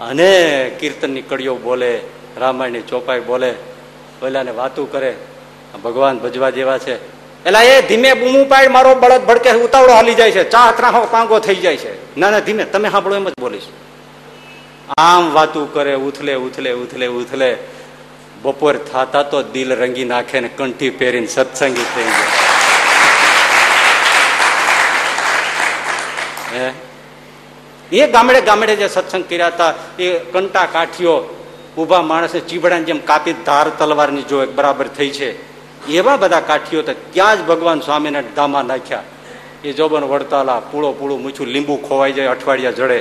અને કીર્તનની કડીઓ બોલે, રામાયણની ચોપાઈ બોલે, ઓલાને વાતું કરે. ભગવાન ભજવા જેવા છે. એલા એ ધીમે બૂમું પાડ મારો બળદ ભડકે ઉતાવળો હાલી જાય છે. ચા ત્રાહો પાંગો થઈ જાય છે. ના ના, ધીમે, તમે સાંભળો એમ જ બોલીશ. આમ વાતું કરે, ઉથલે ઉથલે ઉથલે ઉથલે. બપોર થાતા તો દિલ રંગી નાખે ને કંઠી પહેરીને સત્સંગી થઈ જાય એ ગામડે ગામડે જે સત્સંગ કર્યા હતા, એ કંટા કાઠીઓ ઊભા માણસને ચીબડાની જેમ કાપી ધાર તલવારની જો એક બરાબર થઈ છે. એવા બધા કાઠીઓ તો ત્યાં જ ભગવાન સ્વામીને ધામા નાખ્યા. એ જોબન વડતાલા પૂળો પૂળું મૂછું લીંબુ ખોવાઈ જાય, અઠવાડિયા જડે.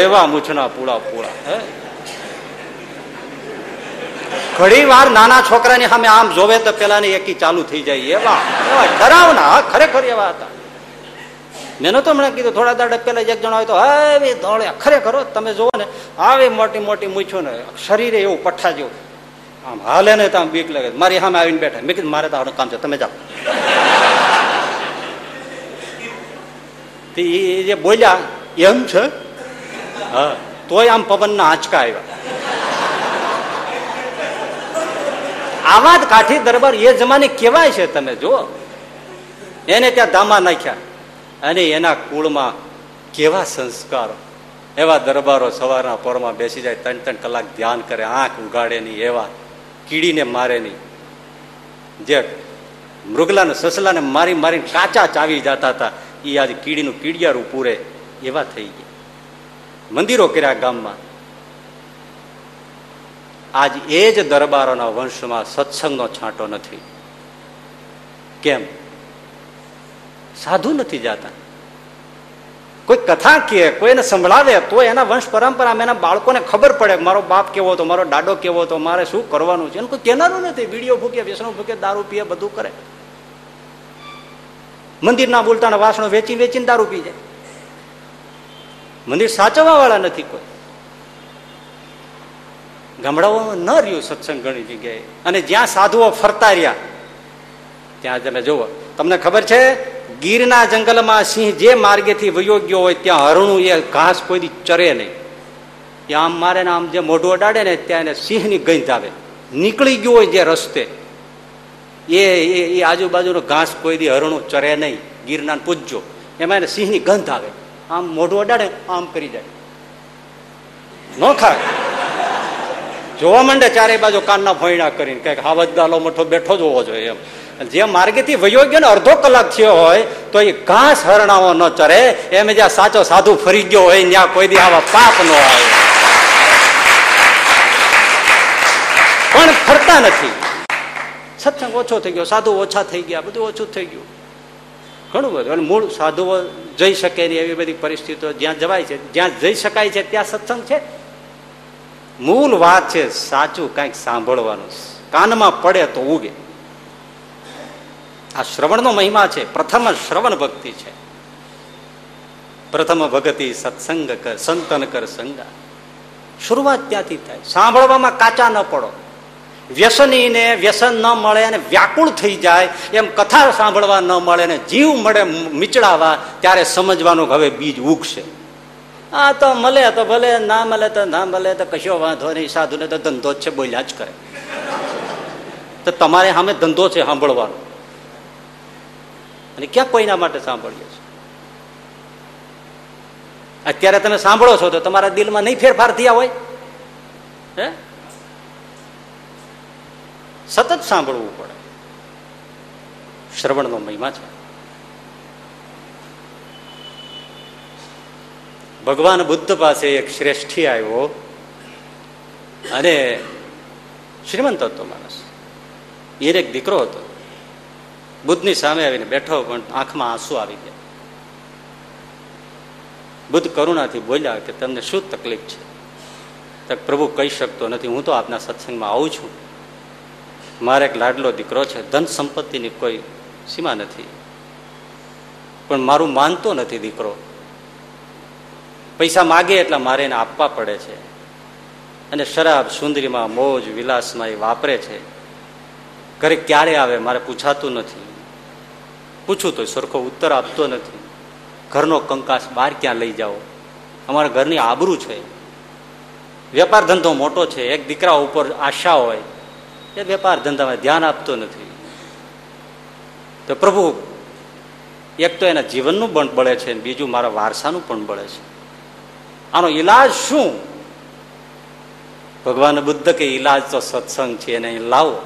એવા મૂછના પૂળા પૂળા ઘણી વાર નાના છોકરાની સામે આમ જોવે તો પેલા એકી ચાલુ થઈ જાય. એવા એવા ડરાવના ખરેખર એવા હતા. મેં તો હમણાં કીધું, થોડા દાડા પેલા એક જણા હોય તો હવે ધોળે ખરેખર તમે જુઓ ને, આવી મોટી મોટી મૂછો ને શરીરે એવું પઠ્ઠા જેવું. આમ હાલે ને તો આમ બીક લાગે. મારી સામે આવીને બેઠા. મેં કીધું મારે તો આવવાનું કામ છે. તમે જાઓ. તે એ જે બોલ્યા એમ છે? હા. તોય આમ પવનના આંચકા આવ્યા. આવા જ કાઠી દરબાર એ જમાને કેવાય છે તમે જુઓ. એને ત્યાં દામા નાખ્યા. અને એના કુળમાં કેવા સંસ્કારો. એવા દરબારો સવારના પોરમાં બેસી જાય ત્રણ ત્રણ કલાક ધ્યાન કરે આંખ ઉગાડે નહીં એવા. કીડીને મારે નહીં. જે મૃગલાને, સસલાને મારી મારીને કાચા ચાવી જતા હતા એ આજે કીડીનું કીડિયારું પૂરે એવા થઈ ગયા. મંદિરો કર્યા ગામમાં. આજ એ જ દરબારોના વંશમાં સત્સંગનો છાંટો નથી. કેમ? સાધુ નથી જાતા. કોઈ કથા કહે કોઈને સંભળાવે તો એના વંશ પરંપરામાં એના બાળકોને ખબર પડે મારો બાપ કેવો હતો, મારો દાડો કેવો હતો, મારે શું કરવાનું છે. એનું કોઈ કહેનારું નથી. વીડિયો ભૂકે, વ્યસનો ભૂકે, દારૂ પીએ, બધું કરે. મંદિરના બોલતાના વાસણો વેચી વેચીને દારૂ પી જાય. મંદિર સાચવવા વાળા નથી કોઈ. ગામડાઓમાં ન રહ્યું સત્સંગ ઘણી જગ્યાએ. અને જ્યાં સાધુઓ ફરતા રહ્યા, ત્યાં તમે જુઓ. તમને ખબર છે ગીરના જંગલમાં સિંહ જે માર્ગેથી વયો ગયો હોય ત્યાં હરણું એ ઘાસ કોઈ ચરે નહીં. એ આમ મારે ને આમ જે મોઢું અડાડે ને ત્યાં એને સિંહની ગંધ આવે. નીકળી ગયો હોય જે રસ્તે, એ એ આજુબાજુનો ઘાસ કોઈ દી હરણું ચરે નહીં. ગીરના પૂજજો. એમાં એને સિંહની ગંધ આવે. આમ મોઢું અડાડે આમ કરી જાય. ન ખાય. જોવા માંડે ચારે બાજુ કાનના ભોયણા કરીને, કંઈક હાવજદાલો મોટો બેઠો જ હોવો જોઈએ એમ. જે માર્ગેથી વયો ગયો ને અડધો કલાક થયો હોય, તો એ ઘાસ હરણાઓ ન ચરે. એમ જ્યાં સાચો સાધુ ફરી ગયો હોય ત્યાં કોઈ દી આવા પાપ ન આવે. પણ ફરતા નથી. સત્સંગ ઓછો થઈ ગયો, સાધુ ઓછા થઈ ગયા, બધું ઓછું થઈ ગયું. ઘણું બધું. અને મૂળ સાધુઓ જઈ શકે નહીં એવી બધી પરિસ્થિતિઓ. જ્યાં જવાય છે, જ્યાં જઈ શકાય છે, ત્યાં સત્સંગ છે. મૂળ વાત છે સાચું કાંઈક સાંભળવાનું. કાનમાં પડે તો ઉગે આ શ્રવણનો મહિમા છે. પ્રથમ શ્રવણ ભક્તિ છે. પ્રથમ ભગતિ સત્સંગ કર, સંતન કર સંગા. શરૂઆત ત્યાંથી થાય. સાંભળવામાં કાચા ન પડો. વ્યસનીને વ્યસન ન મળે અને વ્યાકુળ થઈ જાય. એમ કથા સાંભળવા ન મળે ને જીવ મળે મીચડાવા, ત્યારે સમજવાનું હવે બીજ ઉગશે. આ તો મળે તો ભલે, ના મળે તો ના મળે, તો કશો વાંધો નહીં. સાધુને તો ધંધો જ છે, બોલ્યા જ કરે. તો તમારે સામે ધંધો છે સાંભળવાનો. અને ક્યાં કોઈના માટે સાંભળીએ છીએ? અત્યારે તમે સાંભળો છો તો તમારા દિલમાં નહીં ફેરફાર થયા હોય? હે? સતત સાંભળવું પડે. શ્રવણનો મહિમા છે. ભગવાન બુદ્ધ પાસે એક શ્રેષ્ઠી આવ્યો અને શ્રીમંત હતો માણસ. એને એક દીકરો હતો. બુદ્ધની સામે આવીને બેઠો, પણ આંખમાં આંસુ આવી ગયા. બુદ્ધ કરુણાથી બોલ્યા કે તમને શું તકલીફ છે? તો પ્રભુ કહી શકતો નથી, હું તો આપના સત્સંગમાં આવું છું. મારે એક લાડલો દીકરો છે, ધન સંપત્તિની કોઈ સીમા નથી. પણ મારું માનતો નથી દીકરો. પૈસા માગે એટલે મારે એને આપવા પડે છે. અને શરાબ, સુંદરીમાં મોજ, વિલાસમાં એ વાપરે છે. ઘરે ક્યારે આવે, મારે પૂછાતું નથી. પૂછું તો સરખો ઉત્તર આપતો નથી. ઘરનો કંકાસ બહાર ક્યાં લઈ જાઓ? અમારા ઘરની આબરૂ છે. વેપાર ધંધો મોટો છે. એક દીકરા ઉપર આશા હોય. એ વેપાર ધંધામાં ધ્યાન આપતો નથી. તો પ્રભુ, એક તો એના જીવનનું પણ બળે છે બીજું મારા વારસાનું પણ બળે છે. આનો ઈલાજ શું? ભગવાન બુદ્ધ કે ઈલાજ તો સત્સંગ છે એને લાવો.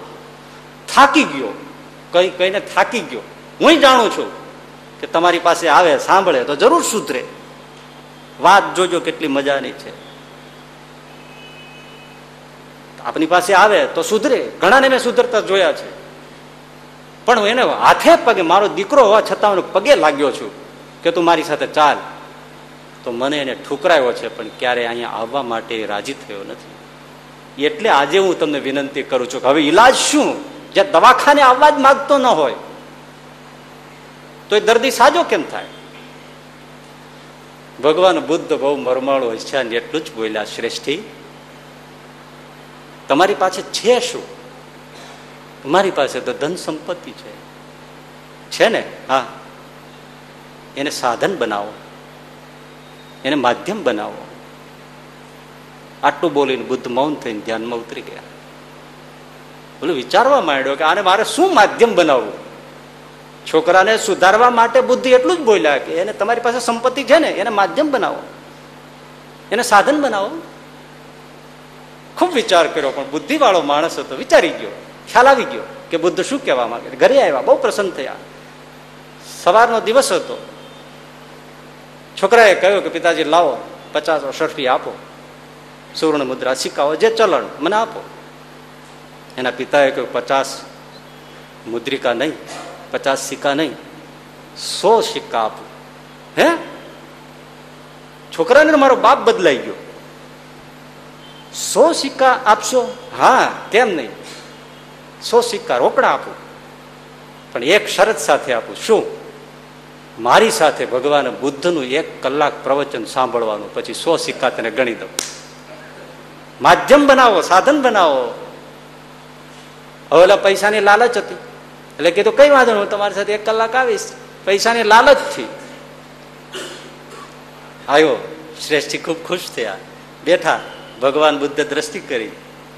થાકી ગયો. કઈ કઈને થાકી ગયો. હું જાણું છું કે તમારી પાસે આવે, સાંભળે, તો જરૂર સુધરે. વાત જોજો કેટલી મજાની છે. આપની પાસે આવે તો સુધરે. ઘણાને મેં સુધરતા જોયા છે. પણ હું એને હાથે પગે, મારો દીકરો હોવા છતાં હું પગે લાગ્યો છું કે તું મારી સાથે ચાલ. તો મને એને ઠુકરાયો છે, પણ ક્યારે અહીંયા આવવા માટે રાજી થયો નથી. એટલે આજે હું તમને વિનંતી કરું છું કે હવે ઈલાજ શું? જે દવાખાને આવવા જ માગતો ન હોય. તો એ દર્દી સાજો કેમ થાય? ભગવાન બુદ્ધ બહુ મરમાળો છે, અને એટલું જ બોલ્યા, શ્રેષ્ઠી, તમારી પાસે છે શું? તમારી પાસે તો ધન સંપત્તિ છે. છે ને? હા. એને સાધન બનાવો. એને માધ્યમ બનાવો. આટલું બોલીને બુદ્ધ મૌન થઈને ધ્યાનમાં ઉતરી ગયા. બોલું, વિચારવા માંડ્યો કે આને મારે શું માધ્યમ બનાવવું? છોકરાને સુધારવા માટે બુદ્ધિ એટલું જ બોલ્યા કે એને તમારી પાસે સંપત્તિ છે ને, એને માધ્યમ બનાવો. એને સાધન બનાવો. ખૂબ વિચાર કર્યો, પણ બુદ્ધિ વાળો માણસ હતો, વિચારી ગયો, ખ્યાલ આવી ગયો કે બુદ્ધ શું કહેવા માંગે. ઘરે આવ્યા, બહુ પ્રસન્ન થયા. સવારનો દિવસ હતો. છોકરાએ કહ્યું કે, પિતાજી, લાવો, પચાસ શરફી આપો. સુવર્ણ મુદ્રા સિક્કાઓ જે ચલણ, મને આપો. એના પિતાએ કહ્યું, પચાસ મુદ્રિકા નહીં પચાસ સિક્કા નહીં સો સિક્કા આપો હે છોકરાને મારો બાપ બદલાઈ ગયો સો સિક્કા આપશો હા કેમ નહીં સો સિક્કા રોકડા આપું પણ એક શરત સાથે આપું શું મારી સાથે ભગવાન બુદ્ધનું એક કલાક પ્રવચન સાંભળવાનું પછી સો સિક્કા તને ગણી દઉં માધ્યમ બનાવો સાધન બનાવો હવે પૈસાની લાલચ હતી એટલે કીધું કઈ વાંધો હું તમારી સાથે એક કલાક આવીશ. પૈસાની લાલચથી આવ્યો શ્રેષ્ઠી ખૂબ ખુશ થયા. બેઠા. ભગવાન બુદ્ધ દ્રષ્ટિ કરી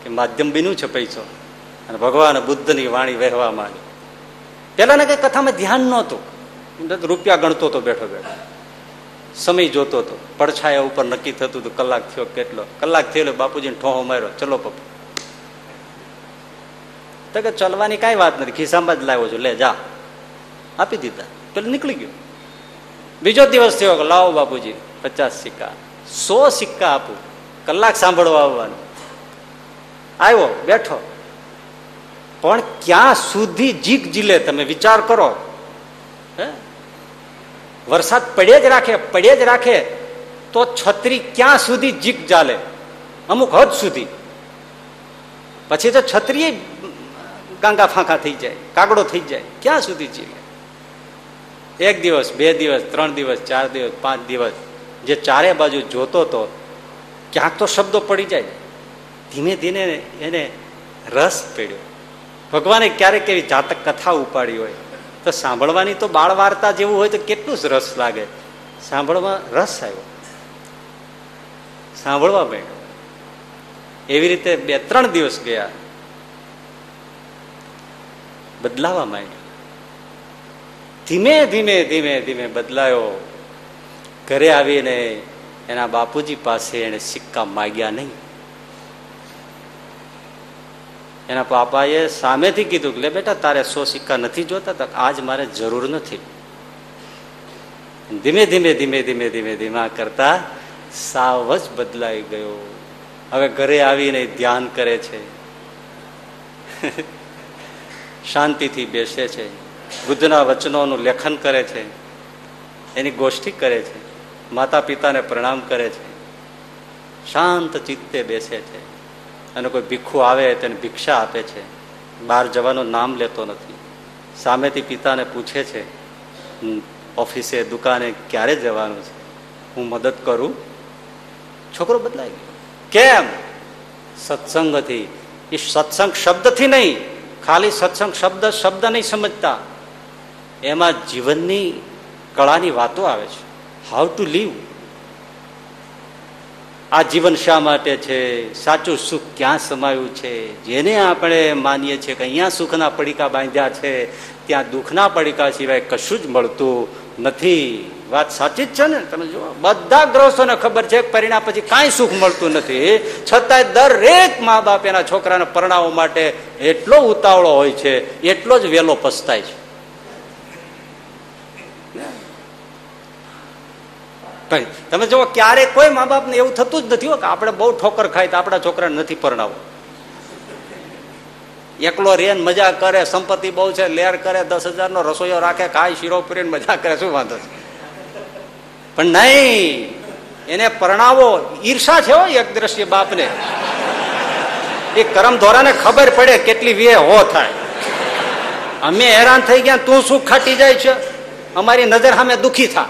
કે માધ્યમ બીનું છે પૈસો. અને ભગવાન બુદ્ધની વાણી વહેવા માંડી. પેલા કઈ કથામાં ધ્યાન નહોતું. રૂપિયા ગણતો હતો બેઠો બેઠો. સમય જોતો હતો પડછાયા ઉપર નક્કી થતું હતું, કલાક થયો કેટલો? કલાક થયેલો બાપુજીને ઠોહો માર્યો. ચલો પપ્પા. તો કે ચલવાની કાંઈ વાત નથી. ખિસ્સામાં જ લાવ્યો છું. લે, જા. આપી દીધા. પેલું નીકળી ગયું. બીજો દિવસ થયો લાવો બાપુજી, પચાસ સિક્કા. સો સિક્કા આપું. કલાક સાંભળવા આવવાનું. આવ્યો, બેઠો. પણ ક્યાં સુધી જીક જીલે તમે? વિચાર કરો. હે? વરસાદ પડે જ રાખે પડે જ રાખે, તો છત્રી ક્યાં સુધી જીક ચાલે અમુક હદ સુધી. પછી તો છત્રી ગાંગા ફાંકા થઈ જાય, કાગડો થઈ જાય, ક્યાં સુધી જીવે એક દિવસ, બે દિવસ, ત્રણ દિવસ, ચાર દિવસ, પાંચ દિવસ, જે ચારે બાજુ જોતો તો ક્યાંક તો શબ્દો પડી જાય. ધીમે ધીમે એને રસ પડ્યો. ભગવાને ક્યારેક એવી જાતક કથા ઉપાડી હોય, તો સાંભળવાની તો બાળ વાર્તા જેવું હોય તો કેટલું જ રસ લાગે. સાંભળવા રસ આવ્યો. સાંભળવા માંડ્યો. એવી રીતે બે, ત્રણ દિવસ ગયા. બદલાવા માંડ્યો ધીમે ધીમે ધીમે ધીમે બદલાયો. ઘરે આવીને એના બાપુજી પાસે એને સિક્કા માગ્યા નહીં. એના પાપાએ સામેથી કીધું કે બેટા, તારે સો સિક્કા નથી જોતા, તો આજ મારે જરૂર નથી. ધીમે ધીમે ધીમે ધીમે ધીમે, ધીમા કરતા સાવ જ બદલાઈ ગયો. હવે ઘરે આવીને ધ્યાન કરે છે. શાંતિથી બેસે છે. બુદ્ધના વચનોનું લેખન કરે છે. એની ગોષ્ઠી કરે છે. માતા પિતાને પ્રણામ કરે છે. શાંત ચિત્તે બેસે છે. અને કોઈ ભીખું આવે તેને ભિક્ષા આપે છે. બહાર જવાનું નામ લેતો નથી. સામેથી પિતાને પૂછે છે "હમ, ઓફિસે દુકાને ક્યારે જવાનું છે? હું મદદ કરું? છોકરો બદલાઈ ગયો. કેમ? સત્સંગથી. એ સત્સંગ શબ્દથી નહીં. ખાલી સત્સંગ શબ્દ શબ્દ નહીં સમજતા. એમાં જીવનની કળાની વાતો આવે છે. હાઉ ટુ લીવ આ જીવન શા માટે છે? સાચું સુખ ક્યાં સમાયું છે? જેને આપણે માનીએ છીએ કે અહીંયા સુખના પડીકા બાંધ્યા છે, ત્યાં દુઃખના પડીકા સિવાય કશું જ મળતું નથી. વાત સાચી જ છે ને? તમે જુઓ. બધા ગ્રહસ્થોને ખબર છે, પરિણામ પછી કાંઈ સુખ મળતું નથી. છતાંય દરેક મા બાપ એના છોકરાને પરણાવવા માટે એટલો ઉતાવળો હોય છે, એટલો જ વેલો પસ્તાય છે. તમે જુઓ ક્યારેય કોઈ મા બાપને એવું થતું જ નથી હો કે આપણે બહુ ઠોકર ખાય તો આપણા છોકરાને નથી પરણાવો. એકલો રેન મજા કરે, સંપત્તિ બહુ છે, લેર કરે, દસ હજાર નો રસોઈયો રાખે ખાય શીરો પૂરીને મજા કરે, શું વાંધો છે? પણ નહીં, એને પરણાવો. ઈર્ષા છે એક દ્રશ્ય બાપને. એ કરમ ધોરાને ખબર પડે કેટલી વે હો થાય. અમે હેરાન થઈ ગયા તું શું ખાટી જાય છે? અમારી નજર સામે દુખી થા.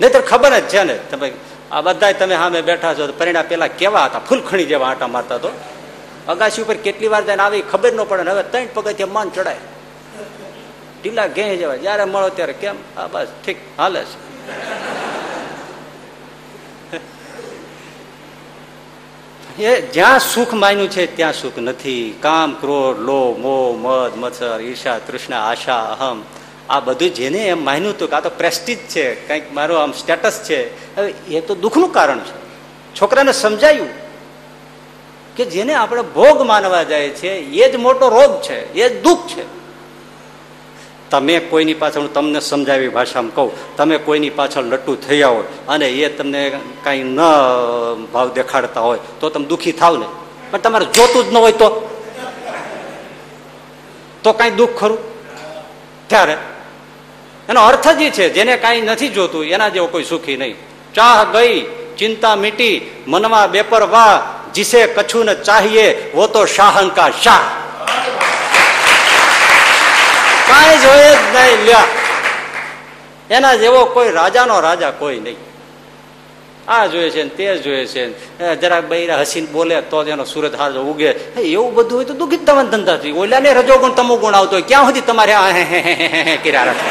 નહીતર ખબર જ છે ને, તમે આ બધા તમે સામે બેઠા છો પરિણામ પેલા કેવા હતા? ફૂલખણી જેવા આટા મારતા તો. અગાસી ઉપર કેટલી વાર જઈને આવી ખબર ન પડે હવે ત્રણ પગથિયા માન ચડાય. ઢીલા ઘે જવાય. જયારે મળો ત્યારે કેમ? આ બસ, ઠીક, હાલે છે. એ જ્યાં સુખ માન્યું છે, ત્યાં સુખ નથી. કામ, ક્રોધ લો મોહ, મદ, મચ્છર, ઈર્ષા, તૃષ્ણા, આશા, અહમ. આ બધું જેને એમ માન્યું હતું કે આ તો પ્રેસ્ટીજ છે, કંઈક મારો આમ સ્ટેટસ છે. હવે એ તો દુઃખનું કારણ છે. છોકરાને સમજાયું કે જેને આપણે ભોગ માનવા જાય છે, એ જ મોટો રોગ છે, એ જ દુઃખ છે. તમે કોઈની પાછળ હું તમને સમજાવી ભાષામાં કહું, તમે કોઈની પાછળ લટ્ટુ થયા હોય અને એ તમને કાંઈ ન ભાવ દેખાડતા હોય, તો તમે દુઃખી થાવ ને. પણ તમારે જોતું જ ન હોય તો? તો કાંઈ દુઃખ ખરું? ત્યારે એનો અર્થ જ એ છે, જેને કાંઈ નથી જોતું, એના જેવો કોઈ સુખી નહીં. ચાહ ગઈ, ચિંતા મીટી મનમાં બેપરવા, જીસે કછું ને ચાહીએ વો તો શાહંકા શાહ. કાંઈ જોઈએ જ નહીં, લ્યા. એના જેવો કોઈ રાજાનો રાજા કોઈ નહીં. આ જોઈએ છે તે જોઈએ છે જરાક બૈરા હસીને બોલે તો એનો સુરત હાજો ઉગે. એવું બધું હોય તો દુઃખી જ તમારા ધંધા થઈ ઓલા ને રજોગુણ તમો ગુણ આવતો હોય. ક્યાં સુધી તમારે આ કર્યા રાખે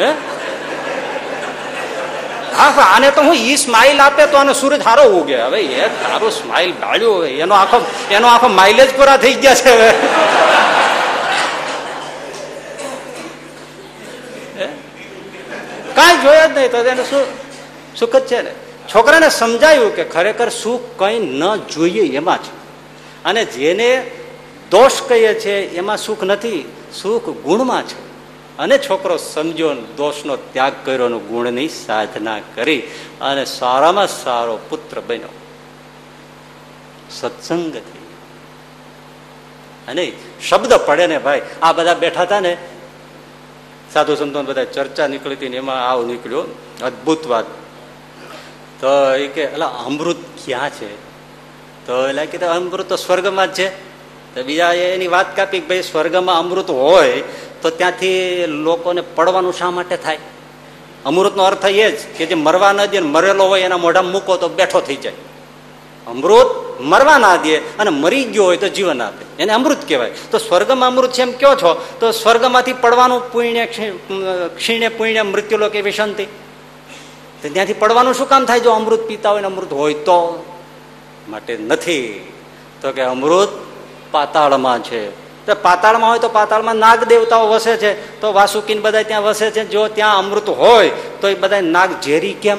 હે? હા હા, આને તો હું ઈ સ્માઇલ આપે તો આને સૂરજ હારો ઉગે. હવે એ તારો સ્માઇલ હવે એનો આખો એનો આખો માઇલેજ પૂરા થઈ ગયા છે હવે. કાંઈ જોયા જ નહીં તો એને શું સુખ જ છે ને? છોકરાને સમજાયું કે ખરેખર સુખ કંઈ ન જોઈએ એમાં છે અને જેને દોષ કહીએ છે એમાં સુખ નથી સુખ ગુણમાં છે. અને છોકરો સમજો દોષનો ત્યાગ કર્યો ગુણની સાધના કરી અને સારામાં સારો પુત્ર બન્યો. સત્સંગ થઈ અને શબ્દ પડે ને ભાઈ, આ બધા બેઠા હતા ને, સાધુ સંતો બધા ચર્ચા નીકળી હતી ને એમાં આવું નીકળ્યો. અદભુત વાત. તો એ કે એટલે અમૃત ક્યાં છે? તો એટલે કે, અમૃત તો સ્વર્ગમાં જ છે. તો બીજા એની વાત કાપી કે, ભાઈ, સ્વર્ગમાં અમૃત હોય તો ત્યાંથી લોકોને પડવાનું શા માટે થાય? અમૃતનો અર્થ એ જ કે જે મરવા ન દે મરેલો હોય એના મોઢામાં મૂકો તો બેઠો થઈ જાય. અમૃત મરવા ના દે અને મરી ગયો હોય તો જીવન આપે. એને અમૃત કહેવાય. તો સ્વર્ગમાં અમૃત છે એમ કયો છો? તો સ્વર્ગમાંથી પડવાનું પુણ્ય ક્ષીણે પુણ્ય, મૃત્યુલોક એવી શાંતિ તો ત્યાંથી પડવાનું શું કામ થાય જો અમૃત પીતા હોય ને અમૃત હોય તો? માટે નથી. તો કે અમૃત પાતાળમાં છે. તો પાતાળમાં હોય તો પાતાળમાં નાગ દેવતાઓ વસે છે. તો વાસુકીન બધા ત્યાં વસે છે. જો ત્યાં અમૃત હોય, તો એ બધા નાગ ઝેરી કેમ?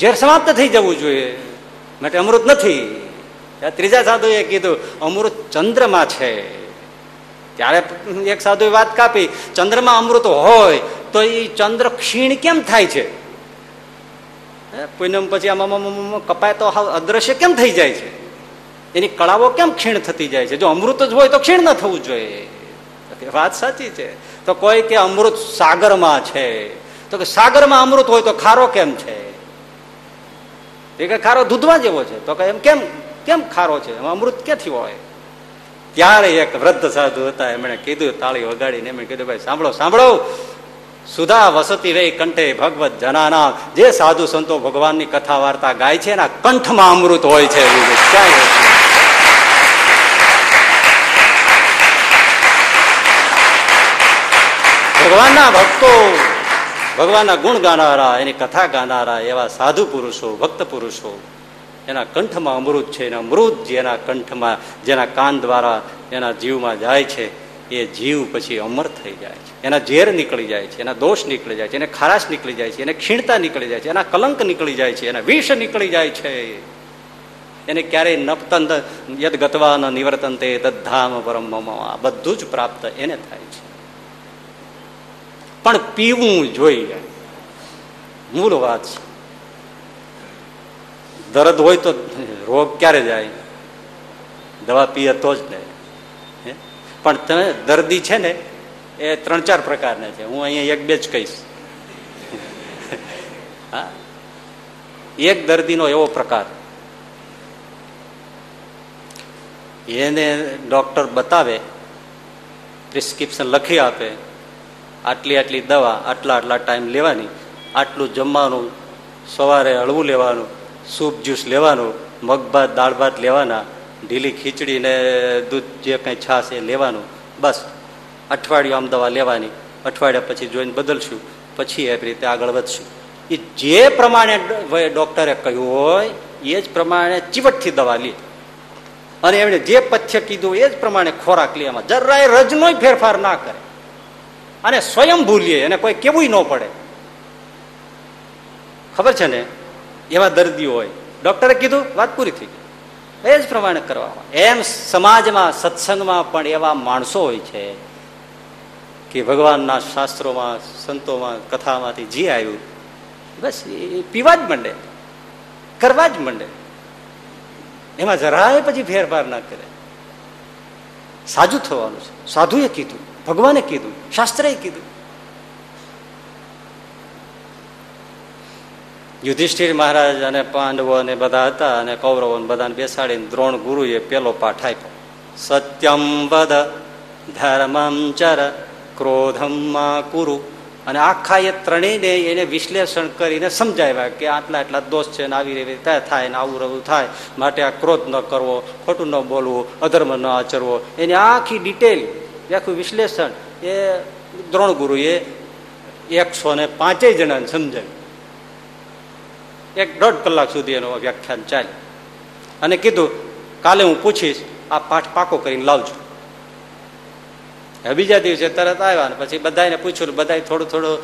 ઝેર સમાપ્ત થઈ જવું જોઈએ. માટે અમૃત નથી. ત્રીજા સાધુએ કીધું, અમૃત ચંદ્રમાં છે. ત્યારે એક સાધુએ વાત કાપી, ચંદ્રમાં અમૃત હોય, તો એ ચંદ્ર ક્ષીણ કેમ થાય છે? પૂનમ પછી આમાં કપાય તો અદ્રશ્ય કેમ થઈ જાય છે? એની કળાઓ કેમ ક્ષીણ થતી જાય છે? જો અમૃત જ હોય તો ક્ષીણ ન થવું જોઈએ. વાત સાચી છે. તો કોઈ કે અમૃત સાગરમાં છે. તો કે સાગરમાં અમૃત હોય તો ખારો કેમ છે? એ કે ખારો દૂધવા જેવો છે. તો કે એમ કેમ કેમ ખારો છે? અમૃત ક્યાંથી હોય? ત્યારે એક વૃદ્ધ સાધુ હતા. એમણે કીધું, તાળી વગાડીને એમણે કીધું, ભાઈ, સાંભળો સાંભળો. સુધા વસતી રહી કંઠે ભગવત જનાના જે સાધુ સંતો ભગવાનની કથા વાર્તા ગાય છે એના કંઠમાં અમૃત હોય છે. ભગવાનના ભક્તો, ભગવાનના ગુણ ગાનારા, એની કથા ગાનારા એવા સાધુ પુરુષો, ભક્ત પુરુષો, એના કંઠમાં અમૃત છે એના અમૃત જેના કંઠમાં, જેના કાન દ્વારા એના જીવમાં જાય છે એ જીવ પછી અમર થઈ જાય છે. એના ઝેર નીકળી જાય છે, એના દોષ નીકળી જાય છે, એને ખારાશ નીકળી જાય છે, એને ક્ષીણતા નીકળી જાય છે, એના કલંક નીકળી જાય છે, એના વિષ નીકળી જાય છે. એને ક્યારેય નપતન યદ ગતવા ન નિવર્તનતે તદ્ધામ બ્રહ્મમાં બધું જ પ્રાપ્ત એને થાય છે. પણ પીવું જોઈએ. મૂળ વાત છે. દર્દ હોય તો રોગ ક્યારે જાય? દવા પીએ તો જ ને. હે? પણ તમે દર્દી છે ને, એ ત્રણ ચાર પ્રકારના છે. હું અહીંયા એક બે જ કહીશ. હા? એક દર્દીનો એવો પ્રકાર. એને ડોક્ટર બતાવે, પ્રિસ્ક્રિપ્શન લખી આપે, આટલી આટલી દવા, આટલા આટલા ટાઈમ લેવાની, આટલું જમવાનું, સવારે હળવું લેવાનું, સૂપ જ્યુસ લેવાનું, મગભાત, દાળ ભાત લેવાના ઢીલી ખીચડી ને દૂધ જે કંઈ છાશ એ લેવાનું, બસ. અઠવાડિયું આમ દવા લેવાની. અઠવાડિયા પછી જોઈને બદલશું. પછી એવી રીતે આગળ વધશું. એ જે પ્રમાણે ડોક્ટરે કહ્યું હોય, એ જ પ્રમાણે ચીવટથી દવા લે. અને એમણે જે પથ્ય કીધું એ જ પ્રમાણે ખોરાક લે. એમાં જરાય રજનોય ફેરફાર ના કરે. અને સ્વયં ભૂલીએ, એને કોઈ કેવું ન પડે. ખબર છે ને? એવા દર્દીઓ હોય. ડોક્ટરે કીધું, વાત પૂરી થઈ એ જ પ્રમાણે કરવામાં એમ સમાજમાં, સત્સંગમાં પણ એવા માણસો હોય છે કે ભગવાનના શાસ્ત્રોમાં, સંતોમાં, કથામાંથી જે આવ્યું, બસ એ પીવા જ માંડે, કરવા જ માંડે. એમાં જરાય પછી ફેરફાર ના કરે. સાજુ થવાનું છે. સાધુએ કીધું, ભગવાને કીધું, શાસ્ત્રએ કીધું. યુધિષ્ઠિર મહારાજ અને પાંડવો અને બધા હતા અને કૌરવો બધાને બેસાડીને દ્રોણ ગુરુએ પેલો પાઠ આપ્યો. સત્યમ વદ, ધર્મમ ચર, ક્રોધમ કુરુ. અને આખા એ ત્રણેયને એને વિશ્લેષણ કરીને સમજાવ્યા કે આટલા આટલા દોષ છે ને આવી રીતે થાય ને આવું રવું થાય, માટે આ ક્રોધ ન કરવો, ખોટું ન બોલવું, અધર્મ ન આચરવો. એની આખી ડિટેલ, આખું વિશ્લેષણ એ દ્રોણ ગુરુએ એકસો ને પાંચેય જણાને સમજાવ્યું. એક દોઢ કલાક સુધી એનું વ્યાખ્યાન ચાલ્યું અને કીધું, કાલે હું પૂછીશ, આ પાઠ પાકો કરીને લાવજો. હવે બીજા દિવસે તરત આવ્યા ને પછી બધાને પૂછ્યું બધા થોડું થોડું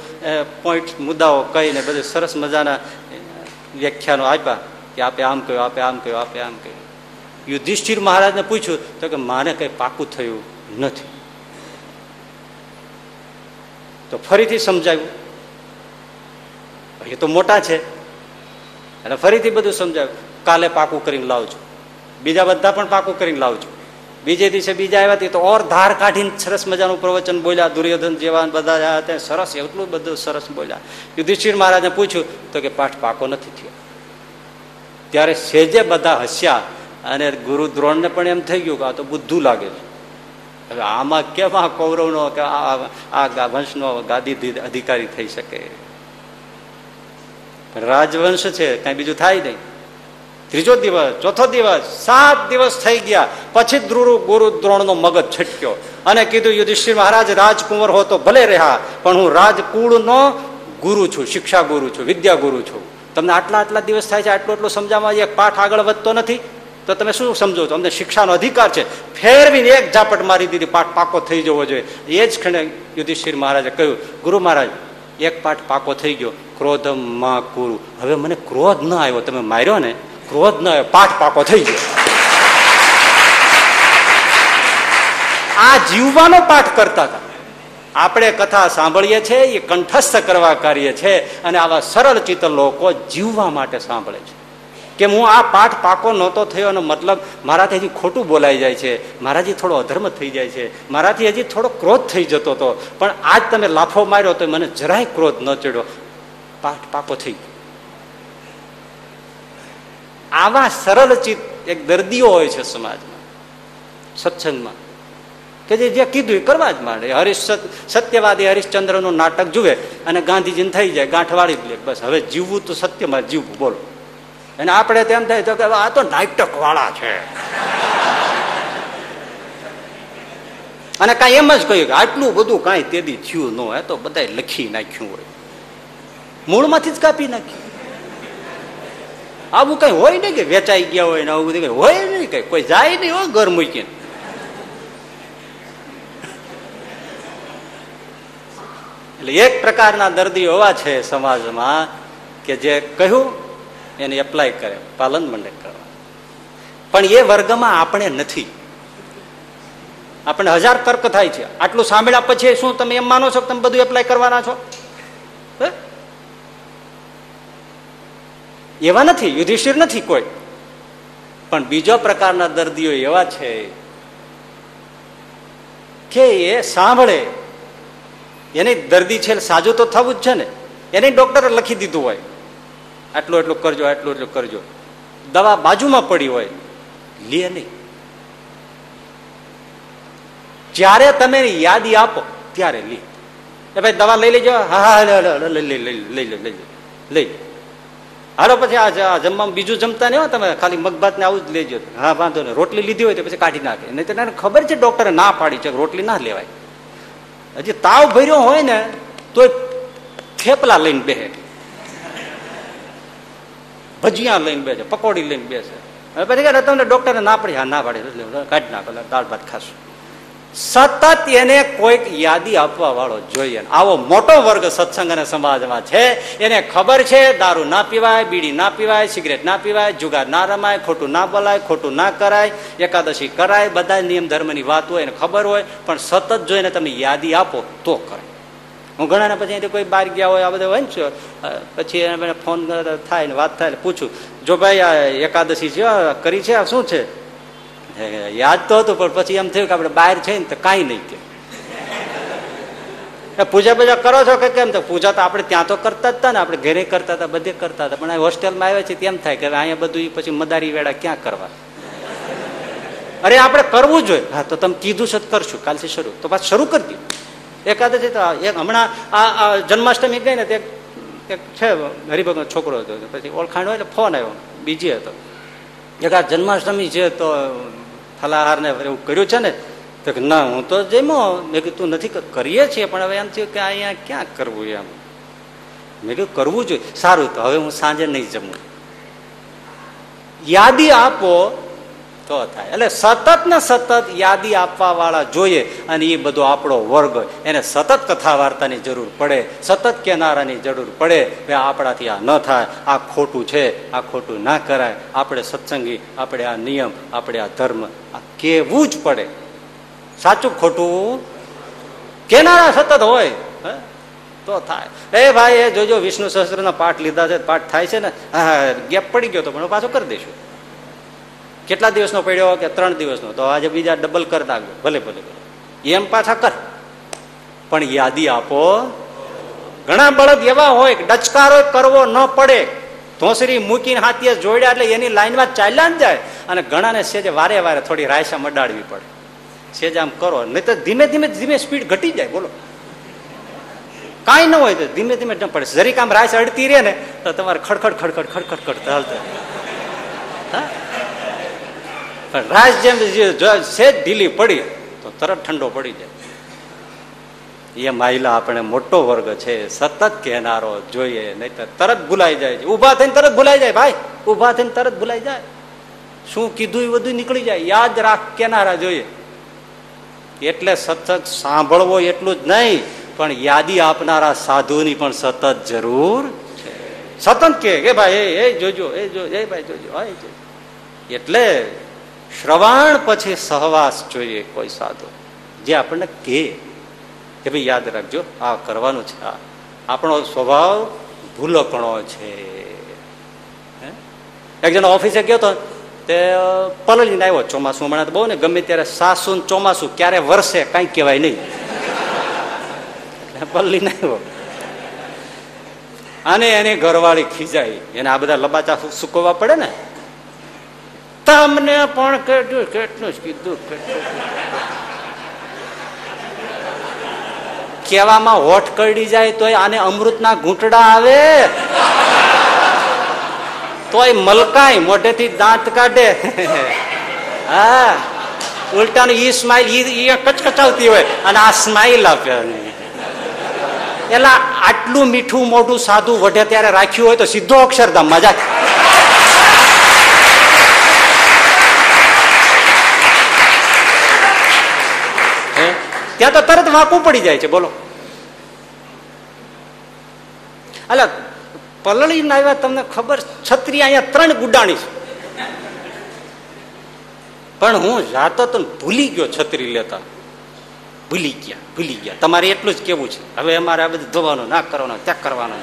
પોઈન્ટ મુદ્દાઓ કહીને બધું સરસ મજાના વ્યાખ્યાનો આપ્યા કે આપે આમ કહ્યું, આપે આમ કહ્યું, આપે આમ કહ્યું. યુધિષ્ઠિર મહારાજને પૂછ્યું, તો કે માને કઈ પાકું થયું નથી. તો ફરીથી સમજાવ્યું. એ તો મોટા છે. એટલે ફરીથી બધું સમજાવ્યું. કાલે પાકું કરીને લાવજો. બીજા બધા પણ પાકું કરીને લાવજો. બીજે દિવસે બીજા આવ્યા તો ઓર ધાર કાઢીને સરસ મજાનું પ્રવચન બોલ્યા. દુર્યોધન જેવા બધા આવ્યા હતા સરસ, એટલું બધું સરસ બોલ્યા. યુધિષ્ઠિર મહારાજને પૂછ્યું, તો કે પાઠ પાકો નથી થયો? ત્યારે સેજે બધા હસ્યા અને ગુરુ દ્રોણને પણ એમ થઈ ગયું કે આ તો બુદ્ધું લાગે છે. હવે આમાં કેમ આ કૌરવનો, કે આ વંશનો ગાદી અધિકારી થઈ શકે? રાજવંશ છે, કઈ બીજું થાય નહીં. ત્રીજો દિવસ, ચોથો દિવસ, સાત દિવસ થઈ ગયા. પછી દ્રુરુ ગુરુ દ્રોણનો મગજ છટક્યો અને કીધું, યુધિષ્ઠિર મહારાજ, રાજકુંવર હો તો ભલે રહ્યા, પણ હું રાજકુળનો ગુરુ છું, શિક્ષા ગુરુ છું, વિદ્યા ગુરુ છું. તમને આટલા આટલા દિવસ થાય છે, આટલું આટલું સમજાવવા એક પાઠ આગળ વધતો નથી? તો તમે શું સમજો છો? અમને શિક્ષાનો અધિકાર છે. ફેરવીને એક ઝાપટ મારી દીધી, પાઠ પાકો થઈ જવો જોઈએ. એ જ ક્ષણે યુધિષ્ઠિર મહારાજે કહ્યું, ગુરુ મહારાજ એક પાઠ પાકો થઈ ગયો. ક્રોધમાં કુરુ. હવે મને ક્રોધ ન આવ્યો. તમે માર્યો ને, ક્રોધ ન આવ્યો. પાઠ પાકો થઈ ગયો. આ જીવવાનો પાઠ કરતા હતા. આપણે કથા સાંભળીએ છીએ, એ કંઠસ્થ કરવા કાર્ય છે, અને આવા સરળ ચિત્ત લોકો જીવવા માટે સાંભળે છે. કે હું આ પાઠ પાકો નહોતો થયો અને મતલબ મારાથી હજી ખોટું બોલાઈ જાય છે. મારાથી થોડો અધર્મ થઈ જાય છે. મારાથી હજી થોડો ક્રોધ થઈ જતો હતો. પણ આજ તમે લાફો માર્યો તો મને જરાય ક્રોધ ન ચડ્યો. પાઠ પાકો થઈ આવા સરળ ચિત્ત એક દર્દીઓ હોય છે સમાજમાં, સત્સંગમાં, કે જે જે કીધું એ કરવા જ માંડે. હરીશ સત્યવાદી હરિશ્ચંદ્રનું નાટક જુએ અને ગાંધીજીને થઈ જાય ગાંઠ વાળી લે. બસ, હવે જીવવું તો સત્યમાં જીવવું, બોલો. અને આપણે તેમ થાય તો કે આ તો નાટક વાળા છે. અને કાંઈ એમ જ કહ્યું કે આટલું બધું કાંઈ તેદી થયું ન હોય, તો બધા લખી નાખ્યું હોય. મૂળમાંથી જ કાપી નાખ્યું. આવું કઈ હોય નહીં કે વેચાઈ ગયા હોય ને આવું બધું કઈ હોય નહીં કઈ. કોઈ જાય નહીં હોય ઘર મૂકીને. એટલે એક પ્રકારના દર્દી એવા છે સમાજમાં કે જે કહ્યું એને એપ્લાય કરે, પાલન મંડે કરવા. પણ એ વર્ગમાં આપણે નથી. આપણે હજાર તર્ક થાય છે. આટલું સાંભળ્યા પછી શું તમે એમ માનો છો તમે બધું એપ્લાય કરવાના છો? એવા નથી, યુધિષ્ઠિર નથી કોઈ. પણ બીજો પ્રકારના દર્દીઓ એવા છે કે એ સાંભળે. એને દર્દી છે સાજુ તો થવું જ છે ને. એને ડોક્ટરે લખી દીધું હોય. આટલું એટલું કરજો, આટલું એટલું કરજો. દવા બાજુમાં પડી હોય, લે નહીં. જ્યારે તમે યાદી આપો, ત્યારે લે. એ ભાઈ, દવા લઈ લેજો. હા હા લઈ લઈ લઈ લઈ લઈ લઈ. હાલો, પછી આ જમવામાં બીજું જમતા નહીં હોય તમે. ખાલી મગભાત ને આવું જ લેજો. હા, વાંધો નહીં. રોટલી લીધી હોય તો પછી કાઢી નાખે. નહીં તો ખબર છે ડોક્ટરે ના પાડી છે રોટલી ના લેવાય. હજી તાવ ભર્યો હોય ને તો થેપલા લઈને બેસે ભજીયા લઈને બેસે, પકોડી લઈને બેસે. પછી કે તમને ડોક્ટરને ના પડી. હા, ના પાડી. કાઢી નાખો દાળ ભાત ખાશું. સતત એને કોઈક યાદી આપવા વાળો જોઈએ આવો મોટો વર્ગ સત્સંગ અને સમાજમાં છે. એને ખબર છે, દારૂ ના પીવાય, બીડી ના પીવાય, સિગરેટ ના પીવાય, જુગાર ના રમાય, ખોટું ના બોલાય, ખોટું ના કરાય, એકાદશી કરાય, બધા નિયમ ધર્મની વાત હોય, એને ખબર હોય. પણ સતત જોઈને તમે યાદી આપો, તો કરાય હું ઘણા પછી અહીંથી કોઈ બહાર ગયા હોય, આ બધા ને પછી એને ફોન થાય ને વાત થાય ને પૂછું. જો ભાઈ, આ એકાદશી છે કરી છે, આ શું છે? યાદ તો હતું, પણ પછી એમ થયું કે આપણે બહાર છે ને તો કાંઈ નહીં કે. પૂજા પૂજા કરો છો કે કેમ તો? પૂજા તો આપણે ત્યાં તો કરતા જ હતા ને, આપણે ઘરે કરતા હતા બધે કરતા હતા પણ હોસ્ટેલમાં આવ્યા છે તેમ થાય કે અહીંયા બધું પછી મદારી વેળા ક્યાં કરવા? અરે, આપણે કરવું જોઈએ. હા, તો તમે કીધું છે કરશું. કાલથી શરૂ. તો પાછું શરૂ કરી દઉં એકાદશી તો એક હમણાં આ જન્માષ્ટમી ગઈ ને તે એક છે હરિભગત છોકરો હતો. પછી ઓળખાણ હોય એટલે ફોન આવ્યો. બીજી હતો. એક આ જન્માષ્ટમી છે તો ફલાહાર ને એવું કર્યું છે ને, તો ના, હું તો જેમો મેં કીધું નથી કરીએ છીએ, પણ હવે એમ થયું કે અહીંયા ક્યાં કરવું એમ? મેં કીધું, કરવું જોઈએ. સારું, તો હવે હું સાંજે નહીં જમું. યાદી આપો તો થાય. એટલે સતત ને સતત યાદી આપવા વાળા જોઈએ અને એ બધો આપણો વર્ગ એને સતત કથા વાર્તાની જરૂર પડે, સતત કેનારાની જરૂર પડે કે આપણાથી આ ન થાય, આ ખોટું છે, આ ખોટું ના કરાય. આપણે સત્સંગી, આપણે આ નિયમ, આપણે આ ધર્મ, આ કેવું જ પડે. સાચું ખોટું? કેનારા સતત હોય? તો થાય. એ ભાઈ, એ જોજો, વિષ્ણુ સહસ્ત્રના પાઠ લીધા છે, પાઠ થાય છે ને? હા ગેપ પડી ગયો તો પણ પાછો કરી દઈશું. કેટલા દિવસનો પડ્યો કે ત્રણ દિવસનો? તો આજે બીજા ડબલ કર નાખજો ભલે ભલે એમ પાછા કર. પણ યાદી આપો. ઘણા બળદ એવા હોય ડચકારો કરવો ન પડે. ધોસરી મૂકીને હાથીએ જોડ્યા એટલે એની લાઈનમાં ચાલ્યા ને જાય. અને ઘણાને સેજે વારે વારે થોડી રાયસા મડાડવી પડે. સેજ આમ કરો, નહીં તો ધીમે ધીમે ધીમે સ્પીડ ઘટી જાય, બોલો. કાંઈ ન હોય તો ધીમે ધીમે ન પડે. જરીક આમ રાયસ અડતી રહે ને, તો તમારે ખડખડ ખડખડ ખડખડ ખડ હાલતો. હા? પણ રાસ જેમ સેજ ઢીલી પડી, તો તરત ઠંડો પડી જાય. એ માહિલા આપણે મોટો વર્ગ છે, સતત કહેનારો જોઈએ નહીં તરત ભૂલાઈ જાય છે. ઊભા થઈને તરત ભૂલાઈ જાય, ભાઈ. ઊભા થઈને તરત ભૂલાઈ જાય. શું કીધું એ બધું નીકળી જાય? યાદ રાખ કેનારા જોઈએ. એટલે સતત સાંભળવો એટલું જ નહીં, પણ યાદી આપનારા સાધુની પણ સતત જરૂર છે. સતત કે ભાઈ, એ- જોજો, એ જો, એ ભાઈ જોજો. એટલે શ્રવણ પછી સહવાસ જોઈએ કોઈ સાધુ. જે આપણને કે ભાઈ યાદ રાખજો, આ કરવાનું છે, આ. આપણો સ્વભાવ ભૂલકણો છે? એક જણો ઓફિસે ગયો તો તે પલળીને આવ્યો ચોમાસું હમણાં તો બહુ ને ગમે ત્યારે સાસુ ચોમાસું ક્યારે વરસે કાંઈ કહેવાય નહીં. પલળીને આવ્યો. અને એની ઘરવાળી ખીજાઈ. એને આ બધા લબાચા સુકવવા પડે ને તમને પણ કેટલું કેટલું જ કીધું. કેવામાં હોઠ કરડી જાય તો આને અમૃતના ઘૂંટડા આવે. તોય મલકાય, મોઢેથી દાંત કાઢે. હા. ઉલટાનું ઈ સ્માઇલ ઈ ઈ કચકચાવતી હોય અને આ સ્માઇલ આપે એટલે આટલું મીઠું, મોઢું સાદું વઢે ત્યારે રાખ્યું હોય તો સીધો અક્ષરધામ મજા ત્યાં તો તરત વાંકું પડી જાય છે, બોલો. અલા પલળી આવ્યા તમને ખબર, છત્રી અહીંયા ત્રણ ગુડાણી છે. પણ હું જાતો તો ભૂલી ગયો છત્રી લેતા. ભૂલી ગયા ભૂલી ગયા. તમારે એટલું જ કેવું છે. હવે અમારે આ બધું ધોવાનું, ના કરવાનું ત્યાં કરવાનું.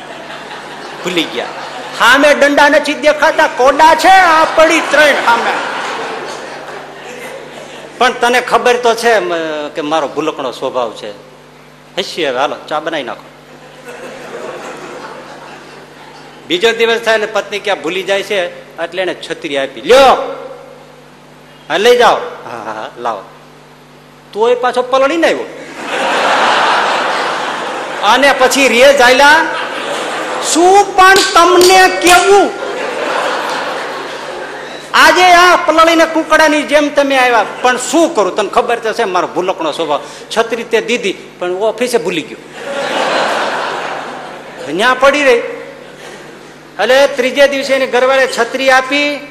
ભૂલી ગયા. સામે દંડા નથી દેખાતા, કોડા છે, આ પડી ત્રણ સામે પણ તને ખબર તો છે કે મારો ભૂલકણો સ્વભાવ છે. હસી હવે, હાલો, ચા બનાવી નાખો. બીજો દિવસ થાય ને પત્ની ક્યાં ભૂલી જાય છે, એટલે એને છત્રી આપી. લ્યો! હા, લઈ જાઓ. હા હા લાવો. તોય પાછો પલળીને આવ્યો. અને પછી રે જાયલા, શું પણ તમને કેવું? આજે આ પલળીને કુકડાની જેમ તમે આવ્યા. પણ શું કરું? તને ખબર તો છે મારો ભૂલકનો સ્વભાવ. છત્રી તે દીધી, પણ ઓફિસે ભૂલી ગયો. ત્યાં પડી રહી. એટલે ત્રીજે દિવસે એની ઘરવાળે છત્રી આપી,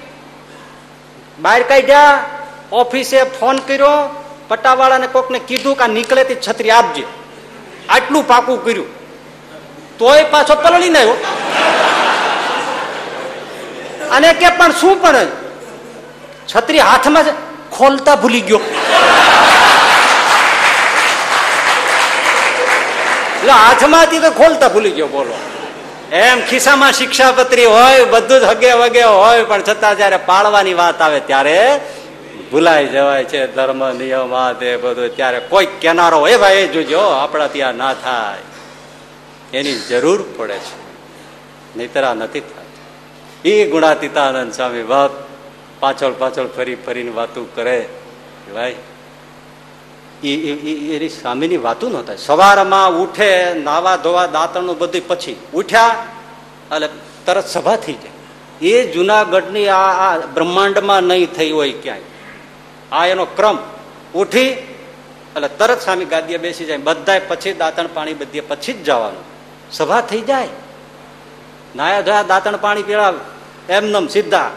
બહાર કાઢ્યા, ઓફિસે ફોન કર્યો પટ્ટાવાળાને કોકને કીધું કે આ નીકળે તે છત્રી આપજે. આટલું પાકું કર્યું. તોય પાછો પલળીને આવ્યો. અને કે પણ શું પણ છત્રી હાથમાં ખોલતા ભૂલી ગયો. એટલે હાથમાંથી તો ખોલતા ભૂલી ગયો, બોલો. એમ ખિસ્સામાં શિક્ષાપત્રી હોય, બધું જ હગે વગે હોય, પણ છતાં જયારે પાળવાની વાત આવે ત્યારે ભૂલાઈ જવાય છે, ધર્મ, નિયમ આ તે બધું. ત્યારે કોઈ કેનારો, એ ભાઈ જોજો, આપણા ત્યાં ના થાય. એની જરૂર પડે છે. નહીતર નથી થતું. એ ગુણાતીતાનંદ સ્વામી વાત પાછળ પાછળ ફરી ફરીને વાતો કરે. ભાઈ, એ એની સ્વામીની વાતું ન થાય. સવારમાં ઉઠે, નાવા ધોવા, દાંતણું બધું પછી ઉઠ્યા, એટલે તરત સભા થઈ જાય. એ જુનાગઢની આ બ્રહ્માંડમાં નહીં થઈ હોય ક્યાંય. આ એનો ક્રમ. ઉઠી, એટલે તરત સ્વામી ગાદીએ બેસી જાય. બધા પછી દાંતણ પાણી બધી પછી જ જવાનું. સભા થઈ જાય. નાયા ધોયા, દાંતણ પાણી પીળાવ એમનેમ સીધા.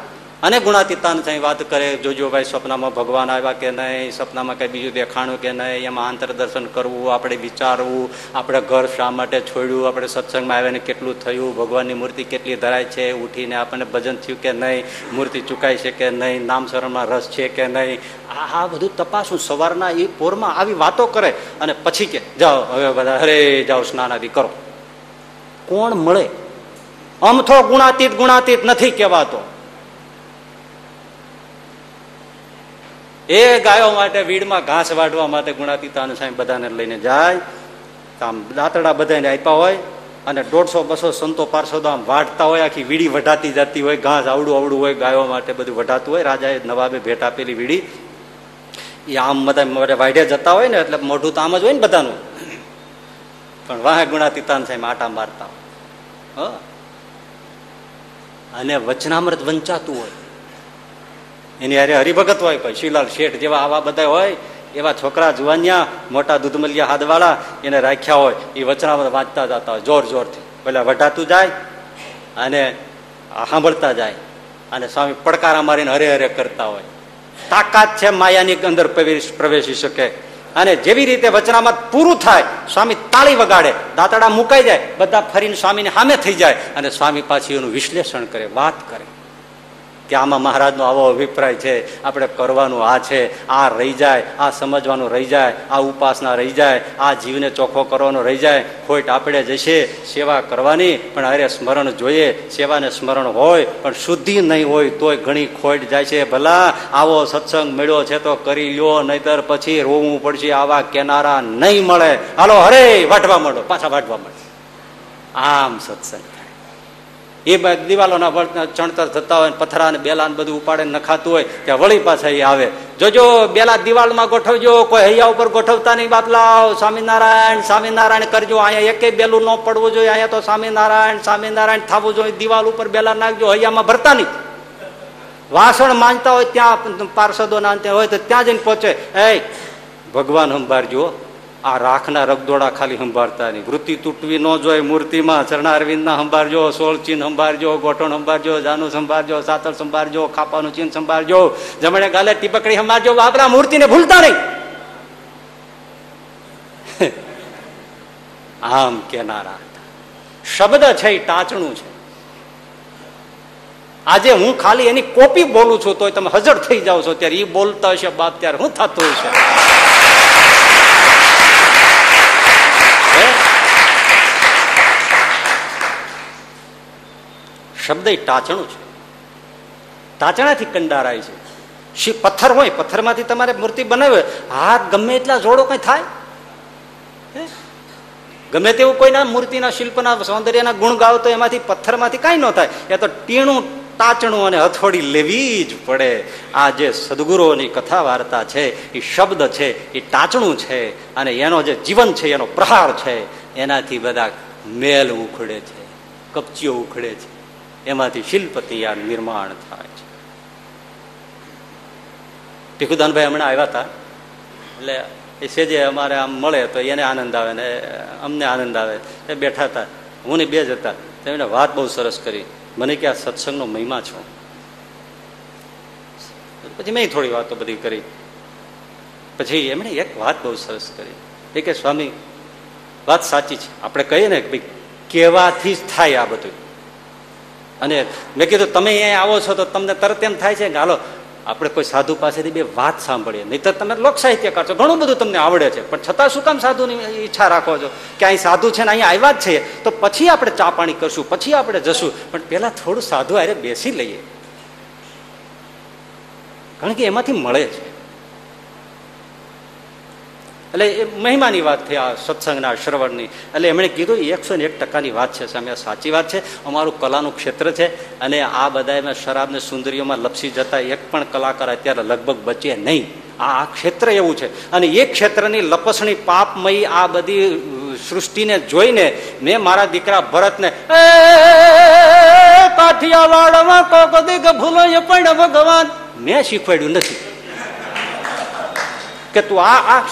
અને ગુણાતીતાન થઈ વાત કરે જોજો ભાઈ સપનામાં ભગવાન આવ્યા કે નહીં સપનામાં કઈ બીજું દેખાણું કે નહીં, એમાં આંતરદર્શન કરવું, આપણે વિચારવું, આપણે ઘર શા માટે છોડ્યું, આપણે સત્સંગમાં આવીને કેટલું થયું, ભગવાનની મૂર્તિ કેટલી ધરાય છે, ઉઠીને આપણને ભજન થયું કે નહીં, મૂર્તિ ચુકાય છે કે નહીં નામસરણમાં રસ છે કે નહીં, આ બધું તપાસું, સવારના એ પોરમાં આવી વાતો કરે અને પછી કે, જાઓ, હવે બધા, અરે, જાઓ સ્નાન આદિ કરો. કોણ મળે? અમથો ગુણાતીત ગુણાતીત નથી કહેવાતો. એ ગાયો માટે, વીડમાં ઘાસ વાઢવા માટે ગુણાતીતાન સાહેબ બધાને લઈને જાય. આમ દાંતડા બધાને આપ્યા હોય અને દોઢસો, બસો સંતો પાર્ષદો આમ વાઢતા હોય, આખી વીડી વઢાતી જતી હોય, ઘાસ આવડું આવડું હોય, ગાયો માટે બધું વઢાતું હોય. રાજાએ નવાબે ભેટ આપેલી વીડી. એ આમ બધા વાઢે જતા હોય ને, એટલે મોઢું તો આમ જ હોય ને બધાનું. પણ વાહ ગુણાતીતાન સાહેબ આટા મારતા હોય. અને વચનામૃત વંચાતું હોય. એની અરે હરિભગત હોય કોઈ, શિલાલ શેઠ જેવા આવા બધા હોય, એવા છોકરા જુવાનિયા, મોટા દૂધમલિયા હાથવાળા એને રાખ્યા હોય, એ વચનામાં વાંચતા જતા હોય, જોર જોરથી. પેલા વઢાતું જાય અને સાંભળતા જાય. અને સ્વામી પડકારા મારીને હરે હરે કરતા હોય. તાકાત છે માયાની અંદર પ્રવેશી શકે. અને જેવી રીતે વચનામાં પૂરું થાય, સ્વામી તાળી વગાડે, દાંતડા મુકાઈ જાય, બધા ફરીને સ્વામીને સામે થઈ જાય અને સ્વામી પાછી એનું વિશ્લેષણ કરે, વાત કરે. કે આમાં મહારાજનો આવો અભિપ્રાય છે, આપણે કરવાનું આ છે, આ રહી જાય, આ સમજવાનું રહી જાય, આ ઉપાસના રહી જાય, આ જીવને ચોખ્ખો કરવાનો રહી જાય, ખોટ આપણે જશે, સેવા કરવાની, પણ અરે સ્મરણ જોઈએ, સેવાને સ્મરણ હોય, પણ શુદ્ધિ નહીં હોય, તોય ઘણી ખોટ જાય છે, ભલા આવો સત્સંગ મળ્યો છે તો કરી લ્યો, નહીતર પછી રોવું પડશે, આવા કેનારા નહીં મળે. હાલો, હરે વાટવા માંડો, પાછા વાટવા મળે આમ સત્સંગ. એ દિવાલોના ચણતર થતા હોય પથરા ને બેલા ને બધું ઉપાડે નખાતું હોય, ત્યાં વળી પાછા એ આવે. જોજો, બેલા દિવાલમાં ગોઠવજો, કોઈ હૈયા ઉપર ગોઠવતા નહીં બાપલા સ્વામિનારાયણ સ્વામિનારાયણ કરજો, અહીંયા એકે બેલું ન પડવું જોઈએ, અહીંયા તો સ્વામિનારાયણ સ્વામિનારાયણ થવું જોઈએ, દિવાલ ઉપર બેલા નાખજો, હૈયામાં ભરતા નહીં. વાસણ માનતા હોય ત્યાં પાર્ષદો ના હોય તો ત્યાં જઈને પહોંચે. એ ભગવાન સંભાળજો આ રાખના રગદોડા ખાલી સંભાળતા નહીં. વૃત્તિ તૂટવી ન જોઈએ, મૂર્તિમાં ચરણારવિંદના સંભાળજો, સોળ ચીન સંભાળજો, ગોઠણ સંભાળજો, જાનું સંભાળજો સાતર સંભાળજો, ખાપાનું ચીન સંભાળજો, જમણે ગાલે ટીપકડી સંભાળજો આપણા મૂર્તિને ભૂલતા નહીં. આમ કેનારા શબ્દ છે એ ટાચણું છે. આજે હું ખાલી એની કોપી બોલું છું, તોય તમે હજર થઈ જાઓ છો ત્યારે એ બોલતા હશે, બાપ ત્યારે હું થતું હશે? શબ્દ ટાચણું છે. ટાચણાથી કંડારાય છે. પથ્થર હોય, પથ્થરમાંથી તમારે મૂર્તિ બનાવે હાથ ગમે એટલા જોડો કઈ થાય? ગમે તેવું કોઈના મૂર્તિના શિલ્પના, સૌંદર્યના ગુણ ગાવ તો એમાંથી પથ્થરમાંથી કાંઈ ન થાય. એ તો ટીણું, ટાચણું અને હથોડી લેવી જ પડે. આ જે સદગુરુઓની કથા વાર્તા છે, એ શબ્દ છે, એ ટાચણું છે અને એનો જે જીવન છે, એનો પ્રહાર છે, એનાથી બધા મેલ ઉખડે છે, કપચીઓ ઉખડે છે. એમાંથી શિલ્પ તૈયાર નિર્માણ થાય છે. ભીખુદાનભાઈ હમણાં આવ્યા હતા. એટલે એ સેજે અમારે આમ મળે તો એને આનંદ આવે ને અમને આનંદ આવે. એ બેઠા હતા. હું ને બે જ હતા. તેમણે વાત બહુ સરસ કરી. મને કે આ સત્સંગનો મહિમા છો. પછી મેં થોડી વાતો બધી કરી. પછી એમણે એક વાત બહુ સરસ કરી. એ કે સ્વામી, વાત સાચી છે. આપણે કહીએ ને ભાઈ કેવાથી જ થાય આ બધું. અને મેં કીધું, તમે અહીંયા આવો છો તો તમને તરત એમ થાય છે કે હાલો, આપણે કોઈ સાધુ પાસેથી બે વાત સાંભળીએ. નહીં તો તમે લોક સાહિત્યકાર છો. ઘણું બધું તમને આવડે છે. પણ છતાં શું કામ સાધુની ઈચ્છા રાખો છો? કે અહીં સાધુ છે ને અહીંયા આવ્યા જ છે. તો પછી આપણે ચા પાણી કરશું, પછી આપણે જશું. પણ પેલા થોડું સાધુ આરે બેસી લઈએ. કારણ કે એમાંથી મળે છે. એટલે એ મહિમાની વાત થઈ આ સત્સંગના શ્રવણની. એટલે એમણે કીધું એકસો ને એક ટકાની વાત છે, સામે સાચી વાત છે. અમારું કલાનું ક્ષેત્ર છે અને આ બધા એમાં શરાબને સુંદરીઓમાં લપસી જતા એક પણ કલાકાર અત્યારે લગભગ બચે નહીં. આ ક્ષેત્ર એવું છે. અને એ ક્ષેત્રની લપસણી પાપમયી આ બધી સૃષ્ટિને જોઈને મેં મારા દીકરા ભરતને, "એ, કાઠિયાવાડમાં કોક દીક ભૂલો પણ ભગવાન. મેં શીખવાડ્યું નથી. કે તું આ આ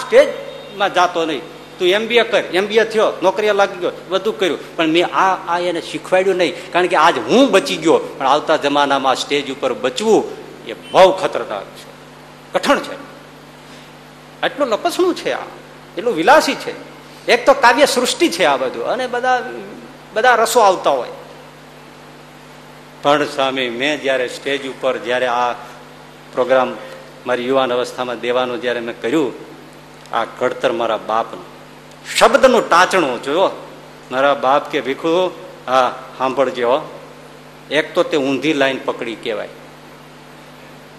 સ્ટેજમાં જાતો નહીં. તું એમબીએ કર. એમબીએ થયો, નોકરીએ લાગી ગયો, બધું કર્યું. પણ મેં આ આ એને શીખવાડ્યું નહીં. કારણ કે આજ હું બચી ગયો. પણ આવતા જમાનામાં સ્ટેજ ઉપર બચવું એ બહુ ખતરનાક છે. કઠણ છે. એટલું લપસણું છે આ. એટલું વિલાસી છે. એક તો કાવ્ય સૃષ્ટિ છે આ બધું. અને બધા બધા રસો આવતા હોય. પણ સ્વામી, મેં જ્યારે સ્ટેજ ઉપર, જ્યારે આ પ્રોગ્રામ મારી યુવાન અવસ્થામાં દેવાનું જ્યારે મેં કર્યું આ ઘડતર મારા બાપનું. શબ્દનું ટાંચણું જોયો. મારા બાપ કે ભીખુ, હા, સાંભળજો એક તો તે ઊંધી લાઈન પકડી કહેવાય.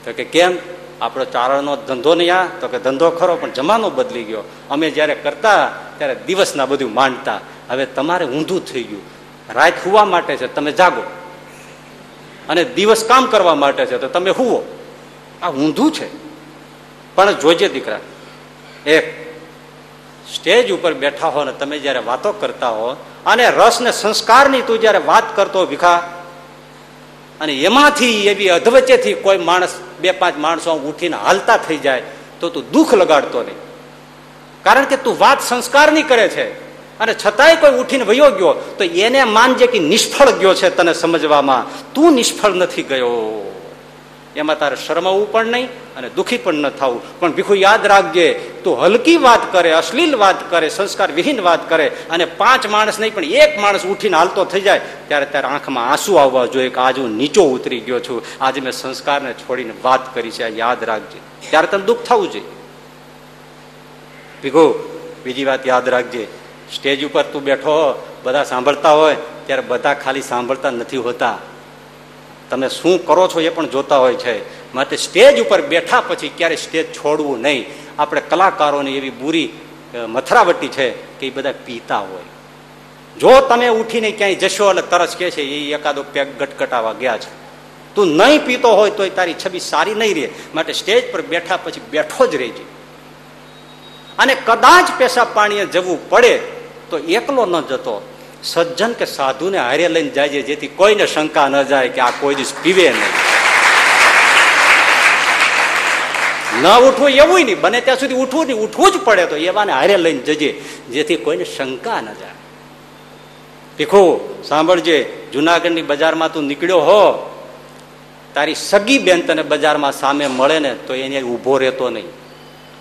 તો કે કેમ? આપણો ચારણનો ધંધો નહીં આ? તો કે ધંધો ખરો, પણ જમાનો બદલી ગયો. અમે જ્યારે કરતા, ત્યારે દિવસના બધું માંડતા. હવે તમારે ઊંધું થઈ ગયું. રાત હુવા માટે છે, તમે જાગો. અને દિવસ કામ કરવા માટે છે, તો તમે હુવો. આ ઊંધું છે. પણ જોજે દીકરા એક સ્ટેજ ઉપર બેઠા હો ને તમે જ્યારે વાતો કરતા હો અને રસ ને સંસ્કારની તું જ્યારે વાત કરતો ભીખા, અને એમાંથી એવી અધવચ્ચેથી કોઈ માણસ, બે પાંચ માણસો ઉઠીને હાલતા થઈ જાય, તો તું દુઃખ લગાડતો નહીં. કારણ કે તું વાત સંસ્કારની કરે છે. અને છતાંય કોઈ ઉઠીને વયો ગયો, તો એને માનજે કે નિષ્ફળ ગયો છે તને સમજવામાં. તું નિષ્ફળ નથી ગયો. એમાં તારે શરમાવું પણ નહીં અને દુઃખી પણ ન થવું પણ ભીખું યાદ રાખજે, તું હલકી વાત કરે, અશ્લીલ વાત કરે સંસ્કાર વિહીન વાત કરે અને પાંચ માણસ નહીં, પણ એક માણસ ઉઠીને હાલતો થઈ જાય, ત્યારે ત્યારે આંખમાં આંસુ આવવા જોઈએ કે આજ હું નીચો ઉતરી ગયો છું. આજે મેં સંસ્કારને છોડીને વાત કરી છે, આ યાદ રાખજે. ત્યારે તને દુઃખ થવું જોઈએ. ભીખુ, બીજી વાત યાદ રાખજે. સ્ટેજ ઉપર તું બેઠો બધા સાંભળતા હોય, ત્યારે બધા ખાલી સાંભળતા નથી હોતા. તમે શું કરો છો એ પણ જોતા હોય છે. માટે સ્ટેજ ઉપર બેઠા પછી ક્યારે સ્ટેજ છોડવું નહીં. આપણે કલાકારોની એવી બુરી મથરાવટી છે કે એ બધા પીતા હોય. જો તમે ઉઠીને ક્યાંય જશો એટલે તરસ કે છે, એ એકાદો પેગ ગટગટાવા ગયા છે. તું નહીં પીતો હોય તો તારી છબી સારી નહીં રહે. માટે સ્ટેજ પર બેઠા પછી બેઠો જ રહેજે. અને કદાચ પેશાબ પાણીએ જવું પડે તો એકલો ન જતો. સજ્જન કે સાધુને હારે લઈને જાય જેથી કોઈને શંકા ન જાય કે આ કોઈ દિવસ પીવે નહીં. ન ઉઠવું એવું નહીં, બને ત્યાં સુધી ઉઠવું નહીં, ઉઠવું જ પડે તો એવાને હારે લઈને જજે જેથી કોઈને શંકા ન જાય. ભીખો, સાંભળજે, જુનાગઢની બજારમાં તું નીકળ્યો હો, તારી સગી બેન તને બજારમાં સામે મળે ને તો એને ઊભો રહેતો નહીં.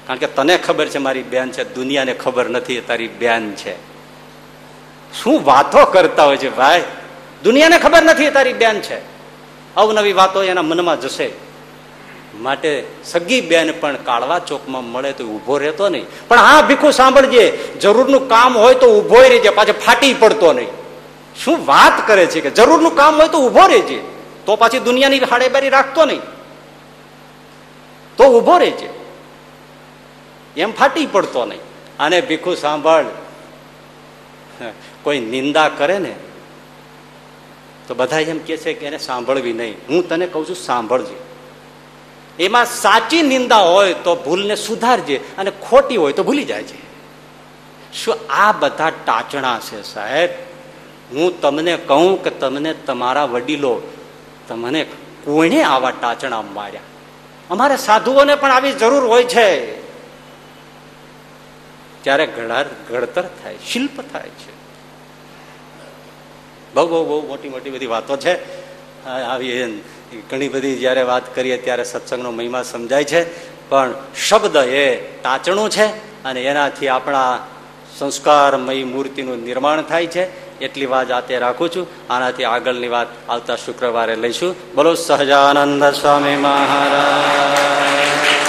કારણ કે તને ખબર છે મારી બેન છે, દુનિયાને ખબર નથી તારી બેન છે. શું વાતો કરતા હોય છે ભાઈ? દુનિયાને ખબર નથી તારી બેન છે. અવનવી વાતો એના મનમાં જશે. માટે સગી બેન પણ કાળવા ચોકમાં મળે તો ઊભો રહેતો નહીં. પણ હા, ભીખું સાંભળજે, જરૂરનું કામ હોય તો ઊભો રહેજે, પાછો ફાટી પડતો નહીં. શું વાત કરે છે કે જરૂરનું કામ હોય તો ઊભો રહેજે? તો પાછી દુનિયાની હાડેબારી રાખતો નહીં. તો ઊભો રહેજે. એમ ફાટી પડતો નહીં. અને ભીખું સાંભળ. કોઈ નિંદા કરે ને, તો બધા એમ કે છે કે એને સાંભળવી નહીં. હું તને કહું છું, સાંભળજે. એમાં સાચી નિંદા હોય તો ભૂલને સુધારજે અને ખોટી હોય તો ભૂલી જાય છે શું આ બધા ટાચણા છે સાહેબ? હું તમને કહું કે તમને તમારા વડીલો તમને કોઈને આવા ટાચણા માર્યા? અમારે સાધુઓને પણ આવી જરૂર હોય છે. ત્યારે ઘડાર ઘડતર થાય, શિલ્પ થાય છે. બહુ બહુ બહુ મોટી મોટી બધી વાતો છે. આવી ઘણી બધી જ્યારે વાત કરીએ ત્યારે સત્સંગનો મહિમા સમજાય છે. પણ શબ્દ એ ટાચણું છે અને એનાથી આપણા સંસ્કારમય મૂર્તિનું નિર્માણ થાય છે. એટલી વાત આતે રાખું છું. આનાથી આગળની વાત આવતા શુક્રવારે લઈશું. બોલો સહજાનંદ સ્વામી મહારાજ.